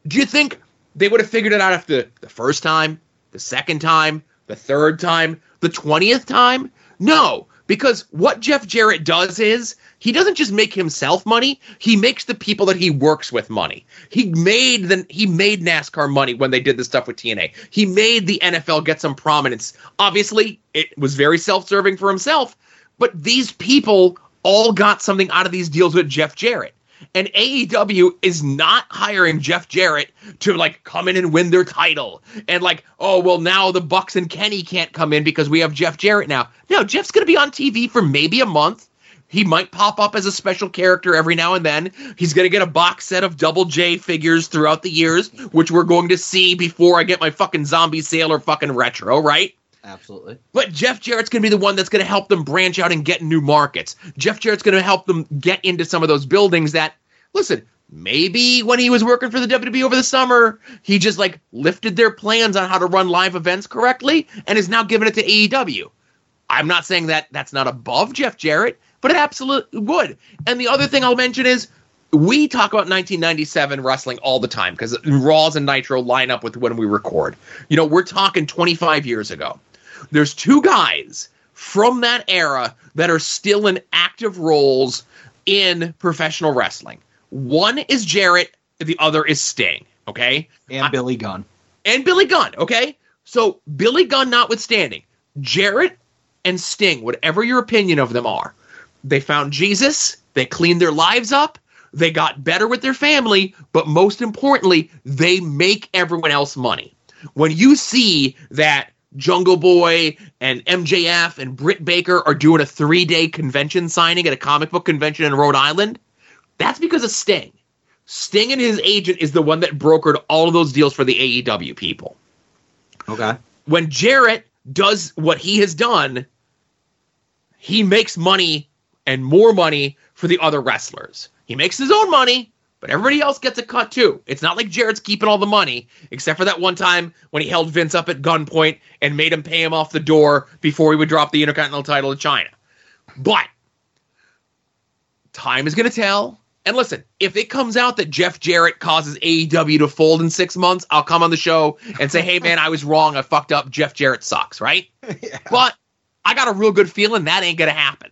do you think they would have figured it out after the first time, the second time, the third time, the twentieth time? No, because what Jeff Jarrett does is he doesn't just make himself money, he makes the people that he works with money. He made the he made NASCAR money when they did the stuff with TNA. He made the NFL get some prominence. Obviously, it was very self-serving for himself, but these people all got something out of these deals with Jeff Jarrett. And AEW is not hiring Jeff Jarrett to like come in and win their title. And like, oh well, now the Bucks and Kenny can't come in because we have Jeff Jarrett now. No, Jeff's gonna be on TV for maybe a month. He might pop up as a special character every now and then. He's going to get a box set of Double J figures throughout the years, which we're going to see before I get my fucking Zombie Sailor fucking retro, right? Absolutely. But Jeff Jarrett's going to be the one that's going to help them branch out and get new markets. Jeff Jarrett's going to help them get into some of those buildings that, listen, maybe when he was working for the WWE over the summer, he just like lifted their plans on how to run live events correctly and is now giving it to AEW. I'm not saying that that's not above Jeff Jarrett, but it absolutely would. And the other thing I'll mention is we talk about 1997 wrestling all the time because Raws and Nitro line up with when we record. You know, we're talking 25 years ago. There's two guys from that era that are still in active roles in professional wrestling. One is Jarrett, the other is Sting. Okay, and I, Billy Gunn, and Billy Gunn. Okay, so Billy Gunn notwithstanding, Jarrett and Sting, whatever your opinion of them are, they found Jesus, they cleaned their lives up, they got better with their family, but most importantly, they make everyone else money. When you see that Jungle Boy and MJF and Britt Baker are doing a three day convention signing at a comic book convention in Rhode Island. That's because of Sting. Sting and his agent is the one that brokered all of those deals for the AEW people. Okay. When Jarrett does what he has done, he makes money and more money for the other wrestlers. He makes his own money, but everybody else gets a cut too. It's not like Jarrett's keeping all the money, except for that one time when he held Vince up at gunpoint and made him pay him off the door before he would drop the Intercontinental title to Chyna. But time is going to tell. And listen, if it comes out that Jeff Jarrett causes AEW to fold in six months, I'll come on the show and say, hey, man, I was wrong. I fucked up. Jeff Jarrett sucks, right? yeah. But I got a real good feeling that ain't going to happen.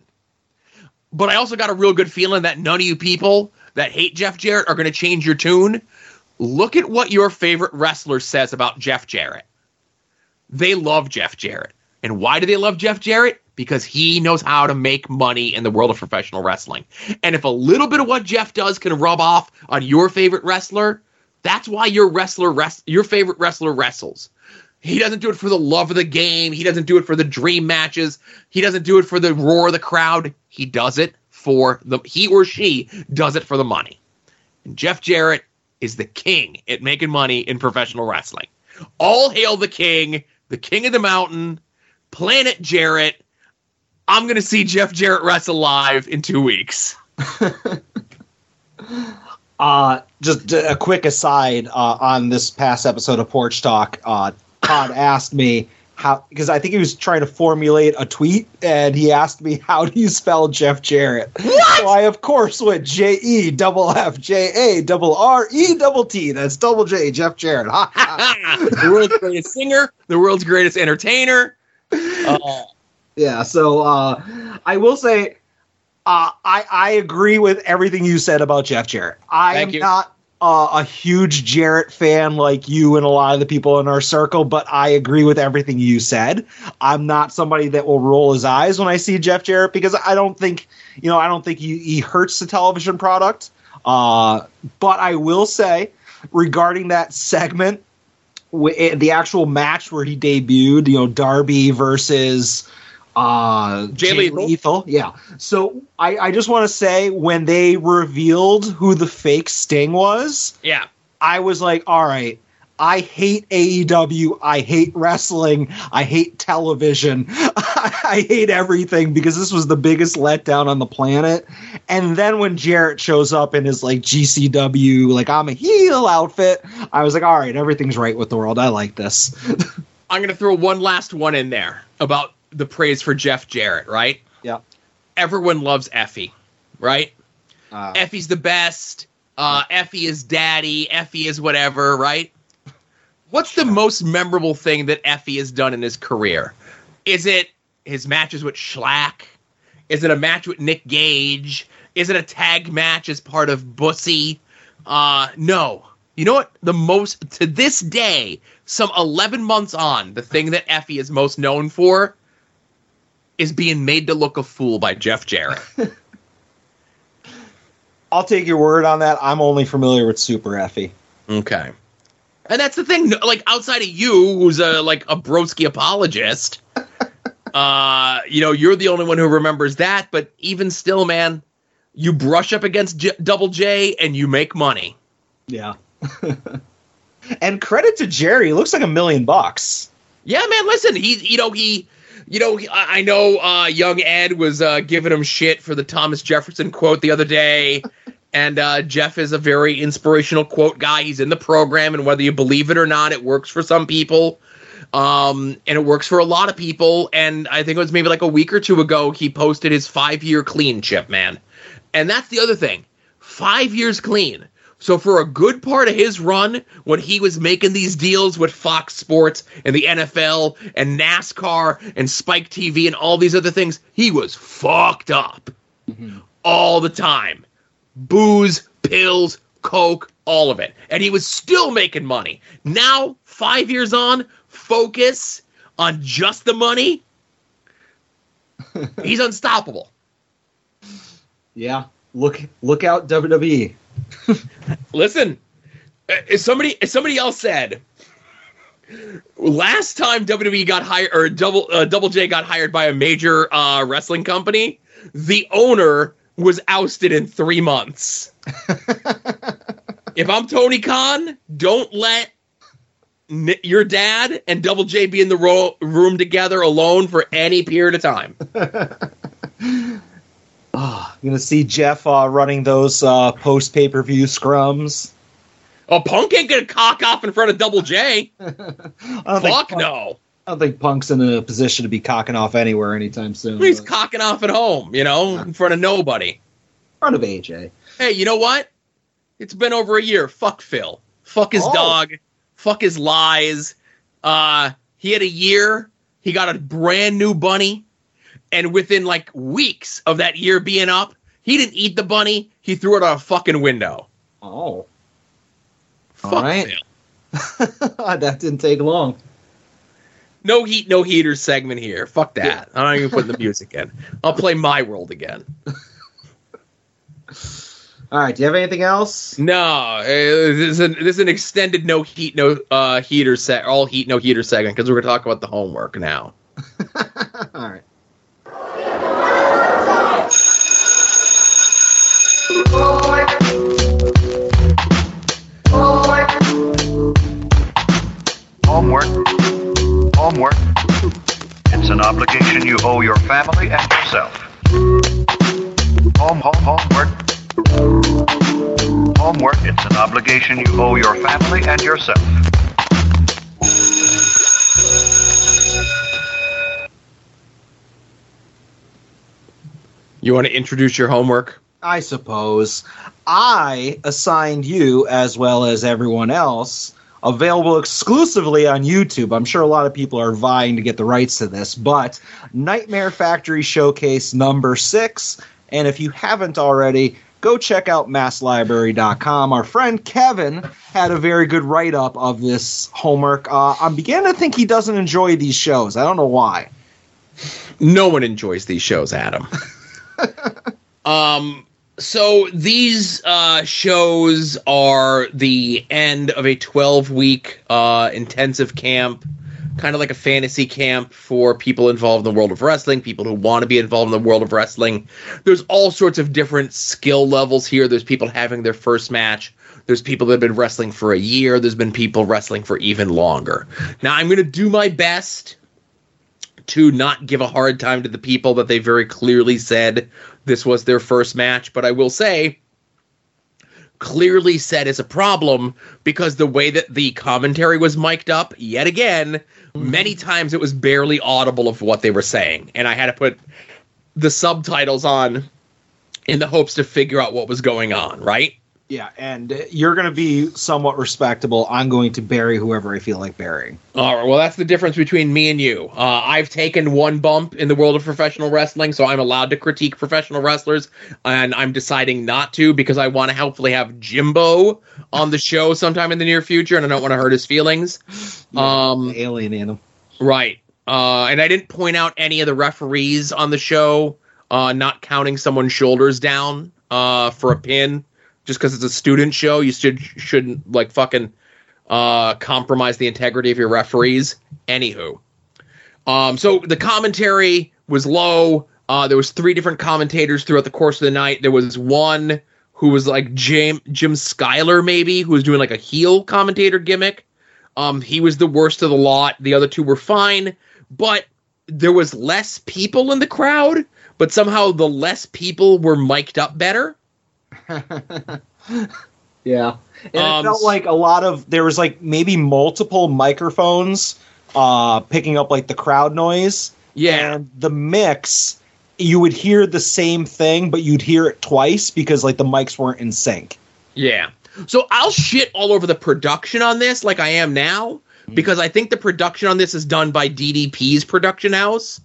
But I also got a real good feeling that none of you people that hate Jeff Jarrett are going to change your tune. Look at what your favorite wrestler says about Jeff Jarrett. They love Jeff Jarrett. And why do they love Jeff Jarrett? Because he knows how to make money in the world of professional wrestling. And if a little bit of what Jeff does can rub off on your favorite wrestler, that's why your wrestler rest, your favorite wrestler wrestles. He doesn't do it for the love of the game. He doesn't do it for the dream matches. He doesn't do it for the roar of the crowd. He does it for the he or she does it for the money. And Jeff Jarrett is the king at making money in professional wrestling. All hail the king, the king of the mountain, Planet Jarrett. I'm going to see Jeff Jarrett wrestle live in two weeks. uh, just a quick aside uh, on this past episode of Porch Talk. Uh, Todd asked me how because I think he was trying to formulate a tweet, and he asked me how do you spell Jeff Jarrett. What? So I of course went J E double F J A double R E double T. That's double J Jeff Jarrett. The world's greatest singer, the world's greatest entertainer. Uh, Yeah, so uh, I will say uh, I I agree with everything you said about Jeff Jarrett. I Thank am you. not uh, a huge Jarrett fan like you and a lot of the people in our circle, but I agree with everything you said. I'm not somebody that will roll his eyes when I see Jeff Jarrett because I don't think you know I don't think he, he hurts the television product. Uh, but I will say regarding that segment w- the actual match where he debuted, you know, Darby versus uh Jay Lethal. Yeah. So I, I just want to say when they revealed who the fake Sting was, yeah. I was like, all right, I hate AEW. I hate wrestling. I hate television. I hate everything because this was the biggest letdown on the planet. And then when Jarrett shows up in his like GCW, like I'm a heel outfit, I was like, all right, everything's right with the world. I like this. I'm going to throw one last one in there about the praise for Jeff Jarrett, right? yeah. Everyone loves Effy, right? Uh, Effy's the best. Uh, Effy is daddy. Effy is whatever, right? What's the most memorable thing that Effy has done in his career? Is it his matches with Shlak? Is it a match with Nick Gage? Is it a tag match as part of Bussy? Uh, no. You know what? The most, to this day, some 11 months on, the thing that Effy is most known for is being made to look a fool by Jeff Jarrett. I'll take your word on that. I'm only familiar with Super Effy. Okay. And that's the thing, like outside of you, who's a like a broski apologist, uh, you know, you're the only one who remembers that. But even still, man, you brush up against J- Double J and you make money. Yeah. and credit to Jerry. Looks like a million bucks. Yeah, man. Listen, he, you know, he, you know, I I know uh, young Ed was uh, giving him shit for the Thomas Jefferson quote the other day, and uh, Jeff is a very inspirational quote guy. He's in the program, and whether you believe it or not, it works for some people, um, and it works for a lot of people. And I think it was maybe like a week or two ago he posted his five year clean chip, man, and that's the other thing, five years clean. So for a good part of his run, when he was making these deals with Fox Sports and the NFL and NASCAR and Spike TV and all these other things, he was fucked up mm-hmm. all the time. Booze, pills, coke, all of it. And he was still making money. Now, 5 years on, focus on just the money. He's unstoppable. Yeah. Look look out. WWE. Listen, uh, as somebody as somebody else said, last time WWE got hired or Double uh, Double J got hired by a major uh, wrestling company, the owner was ousted in three months. if I'm Tony Khan, don't let n- your dad and Double J be in the ro- room together alone for any period of time. Ah, you're gonna see Jeff uh, running those uh, post pay per view scrums. Oh, Punk ain't gonna cock off in front of Double J. Fuck Punk, no. I don't think Punk's in a position to be cocking off anywhere anytime soon. He's but- cocking off at home, you know, in front of nobody. in front of AJ. Hey, you know what? It's been over a year. Fuck Phil. Fuck his Oh. dog. Fuck his lies. Uh, he had a year. He got a brand new bunny, and within like weeks of that year being up, he didn't eat the bunny. He threw it out a fucking window. Oh, Fuck All right. That didn't take long. No heat, no heater segment here. Fuck that. I'm not even putting the music in. I'll play my world again. All right, do you have anything else? No, uh, this is an, this is an extended no heat, no uh, heater set, all heat, no heater segment because we're gonna talk about the homework now. All right. Homework. Homework. It's an obligation you owe your family and yourself. Home, home, homework. Homework. It's an obligation you owe your family and yourself. You want to introduce your homework? I suppose. I assigned you, as well as everyone else, available exclusively on YouTube. I'm sure a lot of people are vying to get the rights to this, but Nightmare Factory Showcase number six. And if you haven't already, go check out masslibrary.com. Our friend Kevin had a very good write up of this homework. Uh, I'm beginning to think he doesn't enjoy these shows. I don't know why. No one enjoys these shows, Adam. um, so these uh, shows are the end of a 12 week uh, intensive camp, kind of like a fantasy camp for people involved in the world of wrestling, people who want to be involved in the world of wrestling. There's all sorts of different skill levels here. There's people having their first match. There's people that have been wrestling for a year. There's been people wrestling for even longer. Now, I'm going to do my best to not give a hard time to the people that they very clearly said this was their first match. But I will say, clearly said is a problem because the way that the commentary was mic'd up, yet again, mm-hmm. many times it was barely audible of what they were saying. And I had to put the subtitles on in the hopes to figure out what was going on, right? Yeah, and you're going to be somewhat respectable. I'm going to bury whoever I feel like burying. All right. Well, that's the difference between me and you. Uh, I've taken one bump in the world of professional wrestling, so I'm allowed to critique professional wrestlers, and I'm deciding not to because I want to hopefully have Jimbo on the show sometime in the near future, and I don't want to hurt his feelings. Um, Alienate him. Right. Uh, and I didn't point out any of the referees on the show, uh, not counting someone's shoulders down uh, for a pin. Just because it's a student show, you should shouldn't like fucking uh, compromise the integrity of your referees. Anywho, um, so the commentary was low. Uh, there was three different commentators throughout the course of the night. There was one who was like Jim Jim Schuyler, maybe, who was doing like a heel commentator gimmick. Um, he was the worst of the lot. The other two were fine, but there was less people in the crowd. But somehow the less people were mic'd up better. Yeah. And Um, it felt like a lot of there was like maybe multiple microphones uh picking up like the crowd noise. Yeah. And the mix you would hear the same thing, but you'd hear it twice because like the mics weren't in sync. Yeah. So I'll shit all over the production on this like I am now because I think the production on this is done by DDP's production house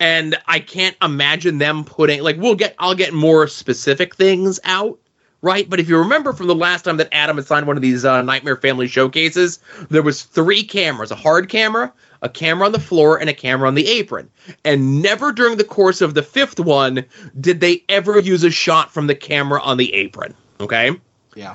and I can't imagine them putting like we'll get I'll get more specific things out, right? But if you remember from the last time that Adam had signed one of these uh, Nightmare Family showcases, there was three cameras, a hard camera, a camera on the floor and a camera on the apron. And never during the course of the fifth one did they ever use a shot from the camera on the apron, okay? Yeah.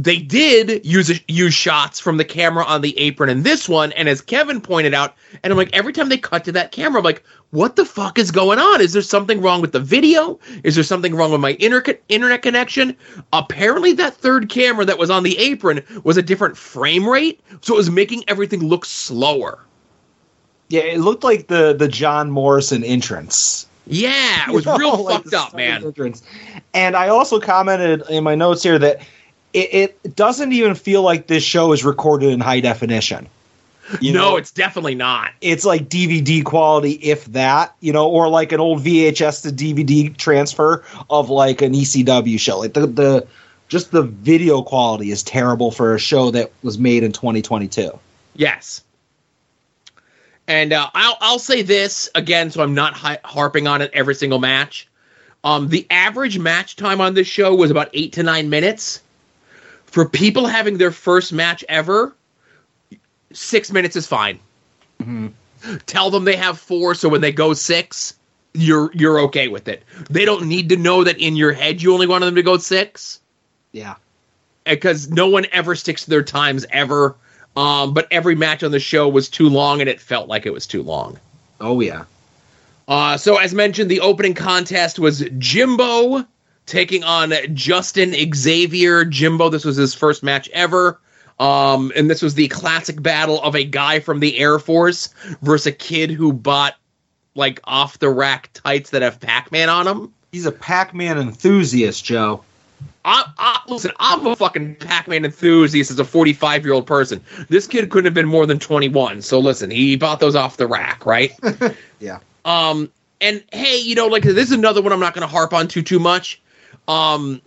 They did use use shots from the camera on the apron in this one and as kevin pointed out and i'm like every time they cut to that camera i'm like what the fuck is going on? Is there something wrong with the video? Is there something wrong with my inter- internet connection? Apparently that third camera that was on the apron was a different frame rate so it was making everything look slower. Yeah, it looked like the the John Morrison entrance. yeah it was You know, real like fucked up man. entrance. And I also commented in my notes here that it, it doesn't even feel like this show is recorded in high definition. You no know, it's definitely not it's like DVD quality, if that, you know, or like an old VHS to DVD transfer of like an ECW show. Like the the just the video quality is terrible for a show that was made in 2022. Yes. And uh, I'll I'll say this again, so I'm not hi- harping on it every single match. Um, the average match time on this show was about eight to nine minutes. For people having their first match ever, six minutes is fine. Tell them they have four, so when they go six, you're you're okay with it. They don't need to know that in your head you only wanted them to go six Yeah. because no one ever sticks to their times ever. Um, but every match on the show was too long, and it felt like it was too long. Oh yeah. Uh, so, as mentioned, the opening contest was Jimbo taking on Justin Xavier. Jimbo, this was his first match ever. Um, and this was the classic battle of a guy from the Air Force versus a kid who bought like off the rack tights that have Pac Man on them. He's a Pac-Man enthusiast, Joe. I, I, listen, I'm a fucking Pac-Man enthusiast as a 45 year old person. This kid couldn't have been more than 21. So listen, he bought those off the rack, right? Yeah. Um, and hey, you know, like this is another one I'm not going to harp on too too much. Um,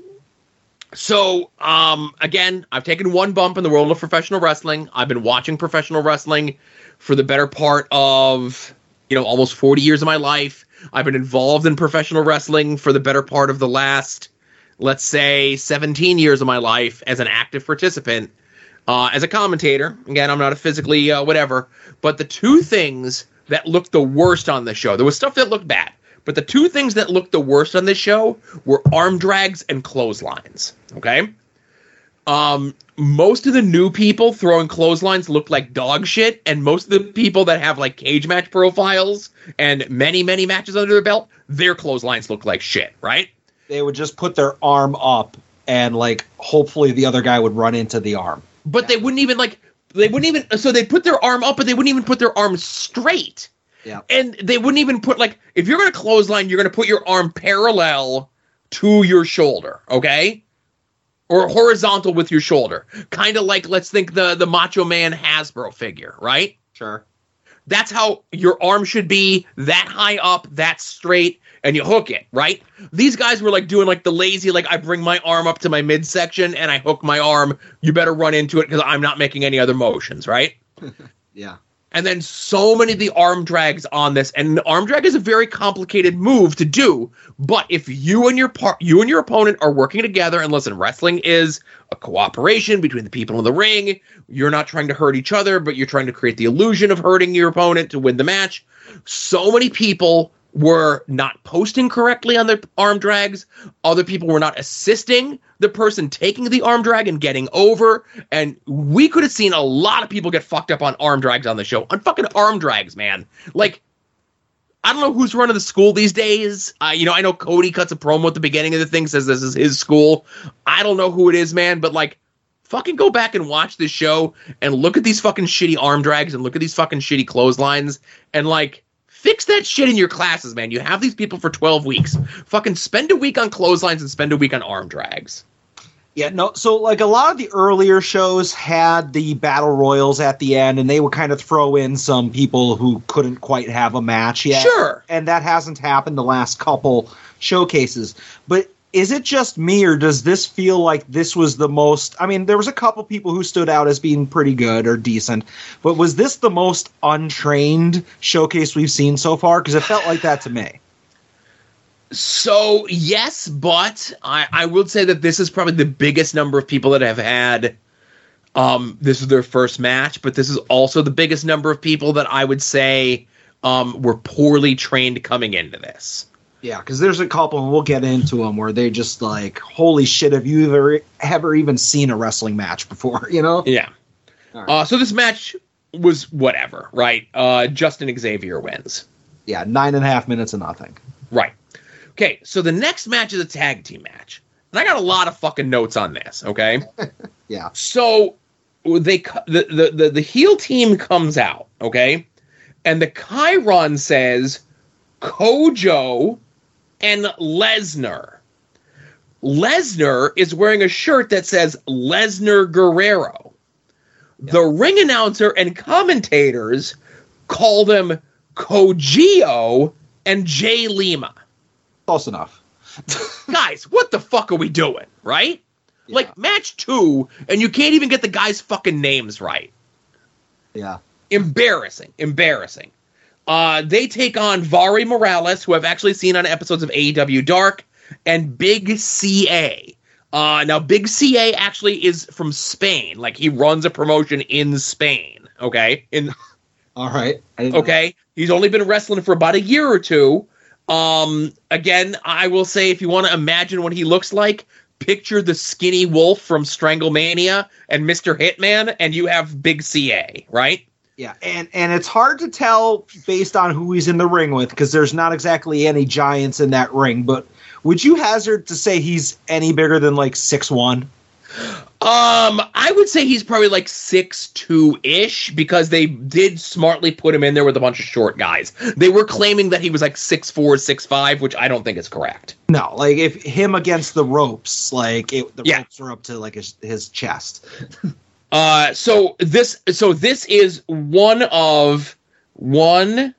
so um, again, I've taken one bump in the world of professional wrestling. I've been watching professional wrestling for the better part of you know almost 40 years of my life. I've been involved in professional wrestling for the better part of the last, let's say, 17 years of my life as an active participant. Uh, as a commentator, again, I'm not a physically uh, whatever, but the two things that looked the worst on the show, there was stuff that looked bad, but the two things that looked the worst on this show were arm drags and clotheslines. Okay. Um, most of the new people throwing clotheslines look like dog shit, and most of the people that have like cage match profiles and many, many matches under their belt, their clotheslines look like shit, right? They would just put their arm up and like hopefully the other guy would run into the arm. But they wouldn't even like they wouldn't even so they put their arm up, but they wouldn't even put their arm straight. Yeah. And they wouldn't even put like if you're gonna clothesline, you're gonna put your arm parallel to your shoulder, okay? Or horizontal with your shoulder. Kind of like let's think the the Macho Man Hasbro figure, right? Sure. That's how your arm should be, that high up, that straight, and you hook it, right? These guys were like doing like the lazy, like I bring my arm up to my midsection and I hook my arm. You better run into it because I'm not making any other motions, right? Yeah. And then so many of the arm drags on this, and the arm drag is a very complicated move to do. But if you and your part, you and your opponent are working together, and listen, wrestling is a cooperation between the people in the ring. You're not trying to hurt each other, but you're trying to create the illusion of hurting your opponent to win the match. So many people were not posting correctly on their arm drags. Other people were not assisting the person taking the arm drag and getting over. And we could have seen a lot of people get fucked up on arm drags on the show. On fucking arm drags, man. Like, I don't know who's running the school these days. Uh, you know, I know Cody cuts a promo at the beginning of the thing, says this is his school. I don't know who it is, man, but like, fucking go back and watch this show and look at these fucking shitty arm drags and look at these fucking shitty clotheslines and like, Fix that shit in your classes, man. You have these people for 12 weeks. Fucking spend a week on clotheslines and spend a week on arm drags. Yeah, no. So, like a lot of the earlier shows had the battle royals at the end, and they would kind of throw in some people who couldn't quite have a match yet. Sure. And that hasn't happened the last couple showcases. But is it just me, or does this feel like this was the most? I mean, there was a couple people who stood out as being pretty good or decent, but was this the most untrained showcase we've seen so far? Because it felt like that to me. So, yes, but I, I will say that this is probably the biggest number of people that have had um, this is their first match, but this is also the biggest number of people that I would say um, were poorly trained coming into this. Yeah, because there's a couple, and we'll get into them where they just like, holy shit, have you ever ever even seen a wrestling match before? You know? Yeah. All right. Uh, so this match was whatever, right? Uh, Justin Xavier wins. Yeah, nine and a half minutes of nothing. Right. Okay, so the next match is a tag team match. And I got a lot of fucking notes on this, okay? Yeah. So they the, the the the heel team comes out, okay? And the chyron says Kojo and Lesnar. Lesnar is wearing a shirt that says Lesnar Guerrero. The ring announcer and commentators call them Kojio and Jay Lima. Close enough. Guys, what the fuck are we doing, right? Yeah. Like match two, and you can't even get the guys' fucking names right. Yeah. Embarrassing, embarrassing. Uh, they take on Vary Morales, who I've actually seen on episodes of AEW Dark, and Big CA. Uh, now, Big CA actually is from Spain. Like he runs a promotion in Spain. Okay, in All right. Didn't know Okay. He's only been wrestling for about a year or two. Um, again, I will say if you want to imagine what he looks like, picture the skinny wolf from Stranglemania and Mr. Hitman, and you have Big CA, right? Yeah, and and it's hard to tell based on who he's in the ring with because there's not exactly any giants in that ring. But would you hazard to say he's any bigger than like six one? Um, I would say he's probably like six two ish because they did smartly put him in there with a bunch of short guys. They were claiming that he was like six four, six five, which I don't think is correct. No, like if him against the ropes, like it, the Yeah. ropes were up to like his, his chest. Uh, so this, so this is one of one,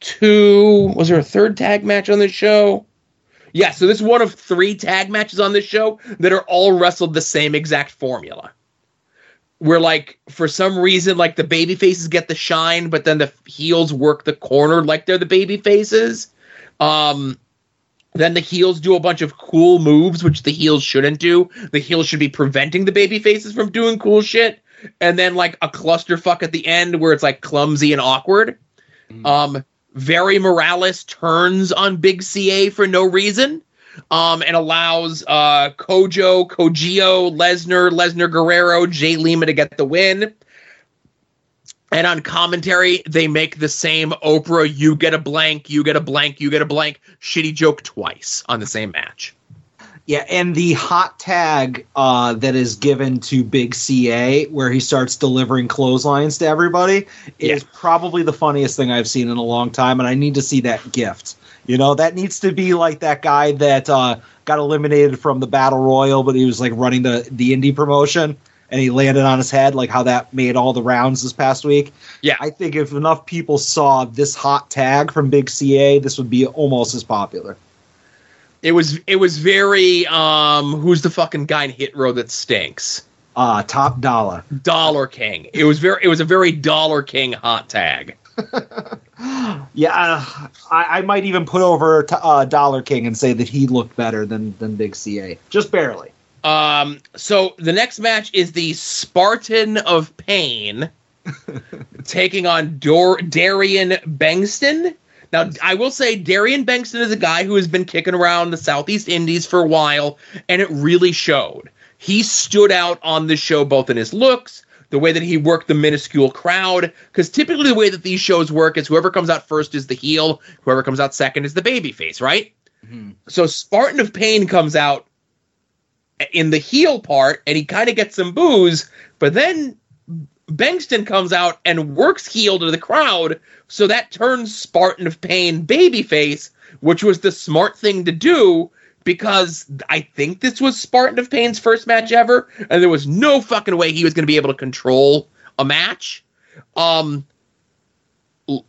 two. Was there a third tag match on this show? Yeah, so this is one of three tag matches on this show that are all wrestled the same exact formula. Where like for some reason like the baby faces get the shine, but then the heels work the corner like they're the baby faces. Um, then the heels do a bunch of cool moves, which the heels shouldn't do. The heels should be preventing the baby faces from doing cool shit. And then like a clusterfuck at the end where it's like clumsy and awkward. Um, Vary Morales turns on Big CA for no reason. Um, and allows uh Kojo, Kojio, Lesnar, Lesnar Guerrero, Jay Lima to get the win. And on commentary, they make the same Oprah, you get a blank, you get a blank, you get a blank shitty joke twice on the same match. Yeah, and the hot tag uh, that is given to Big CA, where he starts delivering clotheslines to everybody, is Yeah. probably the funniest thing I've seen in a long time, and I need to see that gift. You know, that needs to be like that guy that uh, got eliminated from the Battle Royal, but he was like running the the indie promotion, and he landed on his head, like how that made all the rounds this past week. Yeah. I think if enough people saw this hot tag from Big CA, this would be almost as popular. It was it was very um who's the fucking guy in Hit Row that stinks? Uh, Top Dolla. Dollar King. It was very it was a very Dollar King hot tag. Yeah, uh, I, I might even put over t- uh, Dollar King and say that he looked better than than Big CA, just barely. Um, so the next match is the Spartan of Pain taking on Dor- Darian Bengston. Now, I will say Darian Bengston is a guy who has been kicking around the Southeast Indies for a while, and it really showed. He stood out on the show both in his looks, the way that he worked the minuscule crowd, because typically the way that these shows work is whoever comes out first is the heel, whoever comes out second is the babyface, right? So Spartan of Pain comes out in the heel part and he kind of gets some boos, but then Bengston comes out and works heel to the crowd, so that turns Spartan of Pain babyface, which was the smart thing to do because I think this was Spartan of Pain's first match ever, and there was no fucking way he was going to be able to control a match. Um,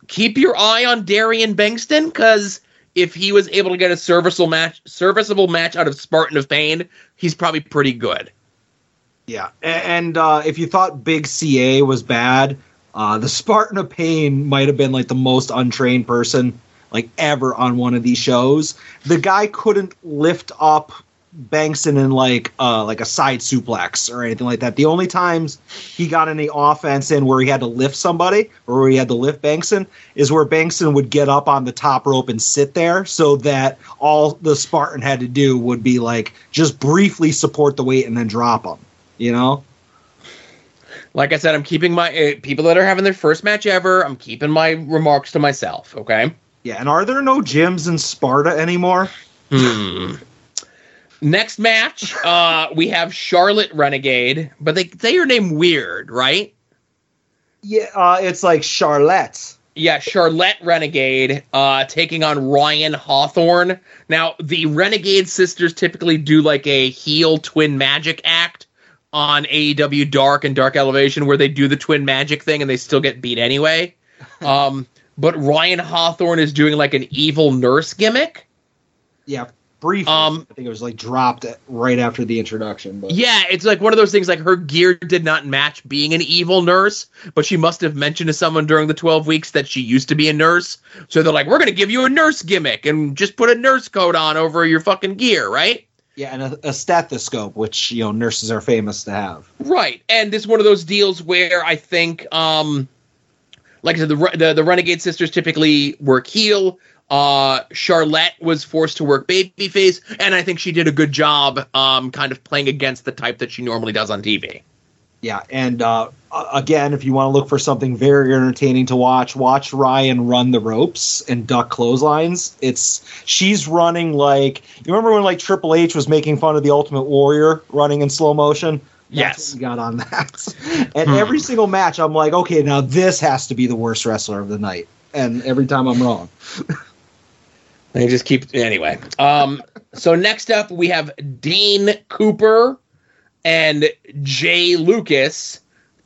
keep your eye on Darian Bengston because if he was able to get a serviceable match, serviceable match out of Spartan of Pain, he's probably pretty good. Yeah, and uh, if you thought Big CA was bad, uh, the Spartan of Pain might have been like the most untrained person like ever on one of these shows. The guy couldn't lift up Bengston in like uh, like a side suplex or anything like that. The only times he got any offense in where he had to lift somebody or where he had to lift Bengston is where Bengston would get up on the top rope and sit there so that all the Spartan had to do would be like just briefly support the weight and then drop him. You know? Like I said, I'm keeping my uh, people that are having their first match ever. I'm keeping my remarks to myself. Okay. Yeah, and are there no gyms in Sparta anymore? Hmm. Next match, uh, we have Charlotte Renegade, but they say her name weird, right? Yeah, uh, it's like Charlotte. Yeah, Charlotte Renegade uh, taking on Ryan Hawthorne. Now, the Renegade sisters typically do like a heel twin magic act on AEW Dark and Dark Elevation where they do the twin magic thing and they still get beat anyway. Um, but Ryan Hawthorne is doing like an evil nurse gimmick. Yeah, briefly. Um, I think it was like dropped right after the introduction. But Yeah, it's like one of those things like her gear did not match being an evil nurse, but she must have mentioned to someone during the 12 weeks that she used to be a nurse. So they're like, we're going to give you a nurse gimmick and just put a nurse coat on over your fucking gear, right? yeah, and a, a stethoscope, which you know nurses are famous to have. Right. And this is one of those deals where I think, um, like I said, the, the, the Renegade Sisters typically work heel. Uh, Charlotte was forced to work babyface, and I think she did a good job, um, kind of playing against the type that she normally does on TV. Yeah, and uh, again, if you want to look for something very entertaining to watch, watch Ryan run the ropes and duck clotheslines. It's she's running like you remember when like Triple H was making fun of the Ultimate Warrior running in slow motion. Yes. what we got on that. And Hmm. every single match, I'm like, okay, now this has to be the worst wrestler of the night. And every time I'm wrong. They just keep anyway. Um, so next up we have Dean Cooper and Jay Lucas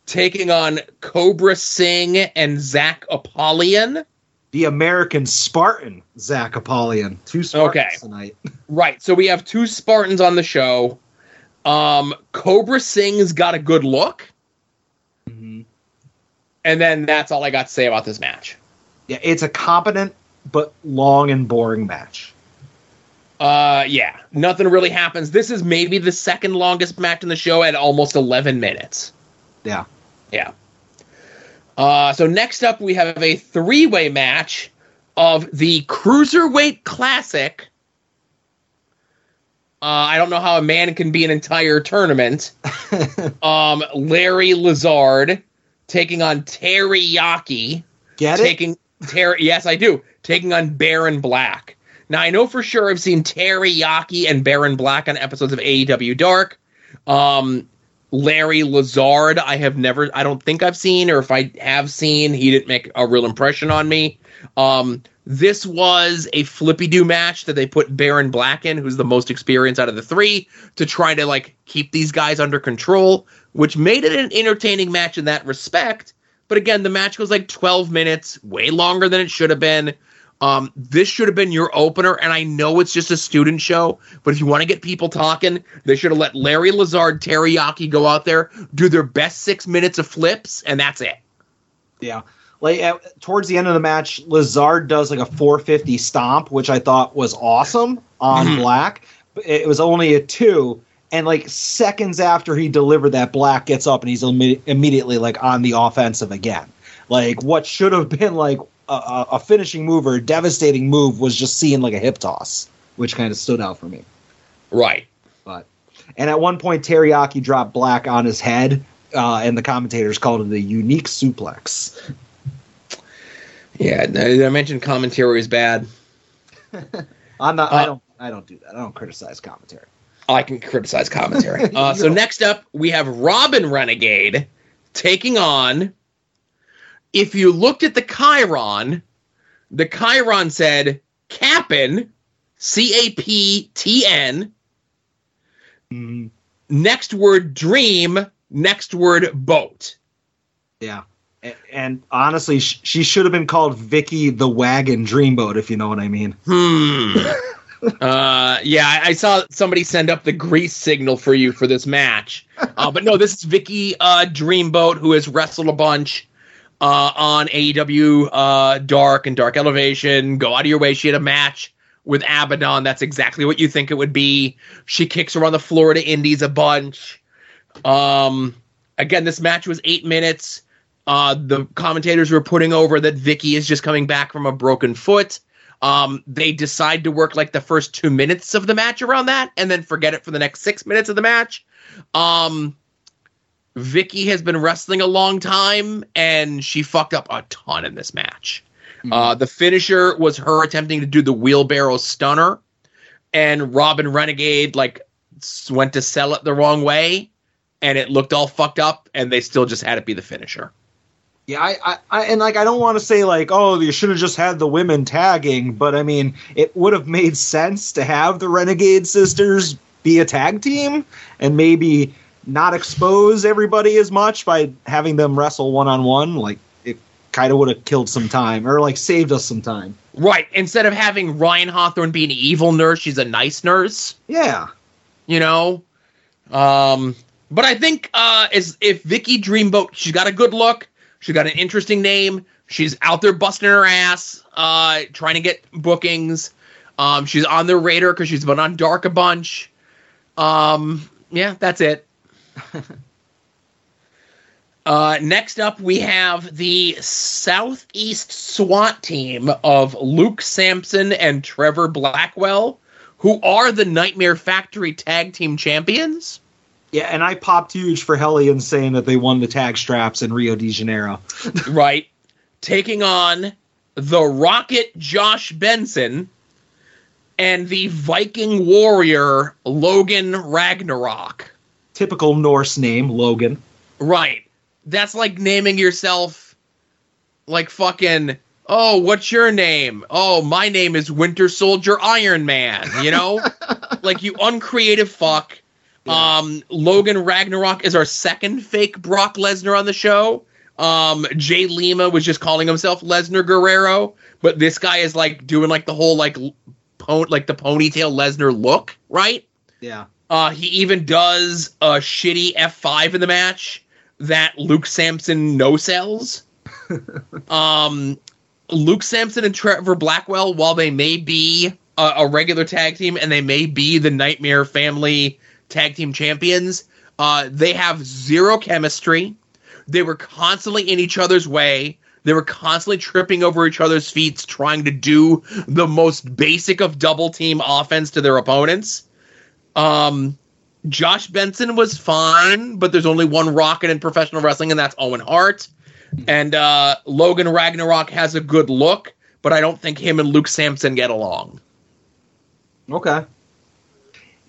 taking on Cobra Singh and Zach Apollyon. The American Spartan, Zach Apollyon. Two Spartans Okay. tonight. Right. So we have two Spartans on the show. Um, Cobra Singh's got a good look, Mhm. and then that's all I got to say about this match. Yeah, it's a competent but long and boring match. Uh, yeah, nothing really happens. This is maybe the second longest match in the show at almost 11 minutes. Yeah. Yeah. Uh, so next up, we have a three-way match of the Cruiserweight Classic. Uh, I don't know how a man can be an entire tournament. um, Larry Lazard taking on Teriyaki Get it? Terry. Yes, I do. Taking on Baron Black. Now I know for sure I've seen Teriyaki and Baron Black on episodes of AEW Dark. Um, Larry Lazard, I have never. I don't think I've seen, or if I have seen, he didn't make a real impression on me. Um, this was a flippy do match that they put Baron Black in, who's the most experienced out of the three, to try to like keep these guys under control, which made it an entertaining match in that respect. But again, the match was like 12 minutes, way longer than it should have been. Um, this should have been your opener, and I know it's just a student show, but if you want to get people talking, they should have let Larry Lazard, Teriyaki go out there, do their best six minutes of flips, and that's it. Yeah. Like at, towards the end of the match, Lazard does like a 450 stomp, which I thought was awesome on Mhm. Black. But It was only a two, and like seconds after he delivered that, Black gets up and he's imme- immediately like on the offensive again. Like what should have been like a, a, finishing move or a devastating move was just seen like a hip toss, which kind of stood out for me. Right. But and at one point, Teriyaki dropped Black on his head, uh, and the commentators called it a unique suplex. Yeah, I I mentioned commentary is bad. I'm not. I Uh, don't. I don't do that. I don't criticize commentary. I can criticize commentary. Uh, so next up, we have Robin Renegade taking on. If you looked at the chyron, the chyron said Cap'n, C A P T N. Next word dream. Next word boat. Yeah. And, and honestly, she should have been called Vicky the Wagon Dreamboat, if you know what I mean. Hmm. uh, yeah, I, I saw somebody send up the grease signal for you for this match. Uh, but no, this is Vicky uh, Dreamboat, who has wrestled a bunch uh, on AEW uh, Dark and Dark Elevation. Go out of your way. She had a match with Abaddon. That's exactly what you think it would be. She kicks around the Florida Indies a bunch. Um, again, this match was eight minutes. Uh, the commentators were putting over that Vicky is just coming back from a broken foot. Um, they decide to work like the first two minutes of the match around that, and then forget it for the next six minutes of the match. Um, Vicky has been wrestling a long time, and she fucked up a ton in this match. Uh, the finisher was her attempting to do the wheelbarrow stunner, and Robin Renegade like went to sell it the wrong way, and it looked all fucked up, and they still just had it be the finisher. Yeah, I, I, I and like I don't want to say like, oh, you should have just had the women tagging, but I mean, it would have made sense to have the Renegade Sisters be a tag team and maybe not expose everybody as much by having them wrestle one on one. Like it kind of would have killed some time or like saved us some time. Right. Instead of having Ryan Hawthorne be an evil nurse, she's a nice nurse. Yeah, you know. Um, but I think uh, is if Vicky Dreamboat, she's got a good look, she's got an interesting name, she's out there busting her ass, uh, trying to get bookings. Um, she's on the radar because she's been on Dark a bunch. Um, yeah, that's it. Uh, next up, we have the Southeast SWAT team of Luke Sampson and Trevor Blackwell, who are the Nightmare Factory Tag Team Champions. Yeah, and I popped huge for Hellion saying that they won the tag straps in Rio de Janeiro. right? Taking on the Rocket Josh Benson and the Viking Warrior Logan Ragnarok. typical Norse name, Logan. Right. That's like naming yourself like fucking oh, what's your name? Oh, my name is Winter Soldier Iron Man, you know? like you uncreative fuck. Um Logan Ragnarok is our second fake Brock Lesnar on the show. Um Jay Lima was just calling himself Lesnar Guerrero, but this guy is like doing like the whole like like the ponytail Lesnar look, right? Yeah. Uh, he even does a shitty F5 in the match that Luke Sampson no sells. um, Luke Sampson and Trevor Blackwell, while they may be a, a regular tag team and they may be the Nightmare Family tag team champions, uh, they have zero chemistry. They were constantly in each other's way. They were constantly tripping over each other's feet, trying to do the most basic of double team offense to their opponents. Um, Josh Benson was fine, but there's only one rocket in professional wrestling, and that's Owen Hart. And uh, Logan Ragnarok has a good look, but I don't think him and Luke Sampson get along. Okay.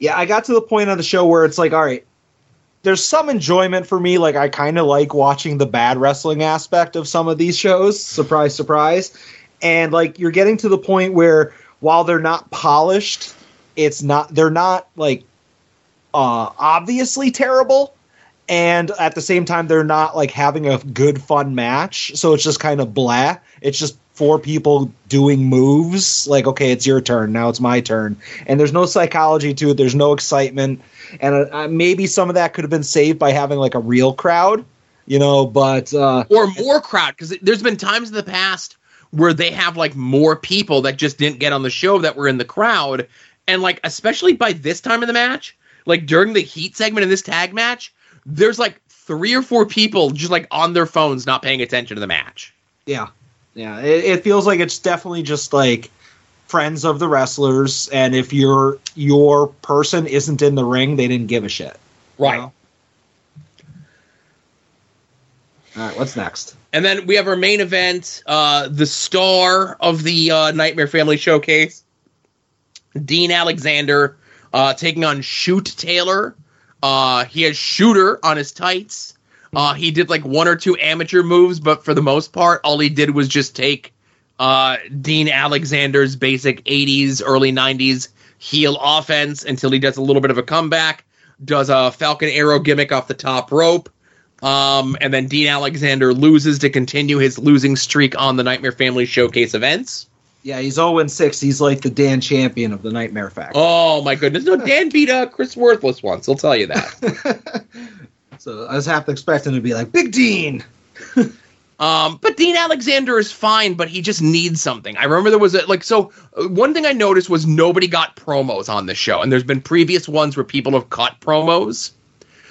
Yeah, I got to the point on the show where it's like, all right, there's some enjoyment for me. Like, I kind of like watching the bad wrestling aspect of some of these shows. Surprise, surprise. And, like, you're getting to the point where while they're not polished, it's not, they're not, like, uh, obviously terrible. And at the same time, they're not, like, having a good, fun match. So it's just kind of blah. It's just four people doing moves. Like, okay, it's your turn. Now it's my turn. And there's no psychology to it. There's no excitement. And uh, uh, maybe some of that could have been saved by having like a real crowd, you know. But uh, Or more crowd, because there's been times in the past where they have like more people that just didn't get on the show that were in the crowd. And like, especially by this time in the match, like during the heat segment in this tag match, there's like three or four people just like on their phones not paying attention to the match. yeah, yeah, it, it feels like it's definitely just like friends of the wrestlers. And if your your person isn't in the ring, they didn't give a shit. you Right. know? All right, what's next? And then we have our main event, uh, the star of the uh, Nightmare Family Showcase, Dean Alexander, uh, taking on Shoot Taylor. Uh, he has Shooter on his tights. Uh, he did like one or two amateur moves, but for the most part, all he did was just take uh, Dean Alexander's basic 80s, early 90s heel offense until he does a little bit of a comeback, does a Falcon Arrow gimmick off the top rope. Um, and then Dean Alexander loses to continue his losing streak on the Nightmare Family Showcase events. Yeah, he's 0 6. He's like the Dan champion of the Nightmare Factory. Oh my goodness! No, Dan beat uh, Chris Worthless once. I'll tell you that. So I was half expecting to be like Big Dean. Um, but Dean Alexander is fine, but he just needs something. I remember there was a like so. uh, One thing I noticed was nobody got promos on this show, and there's been previous ones where people have cut promos,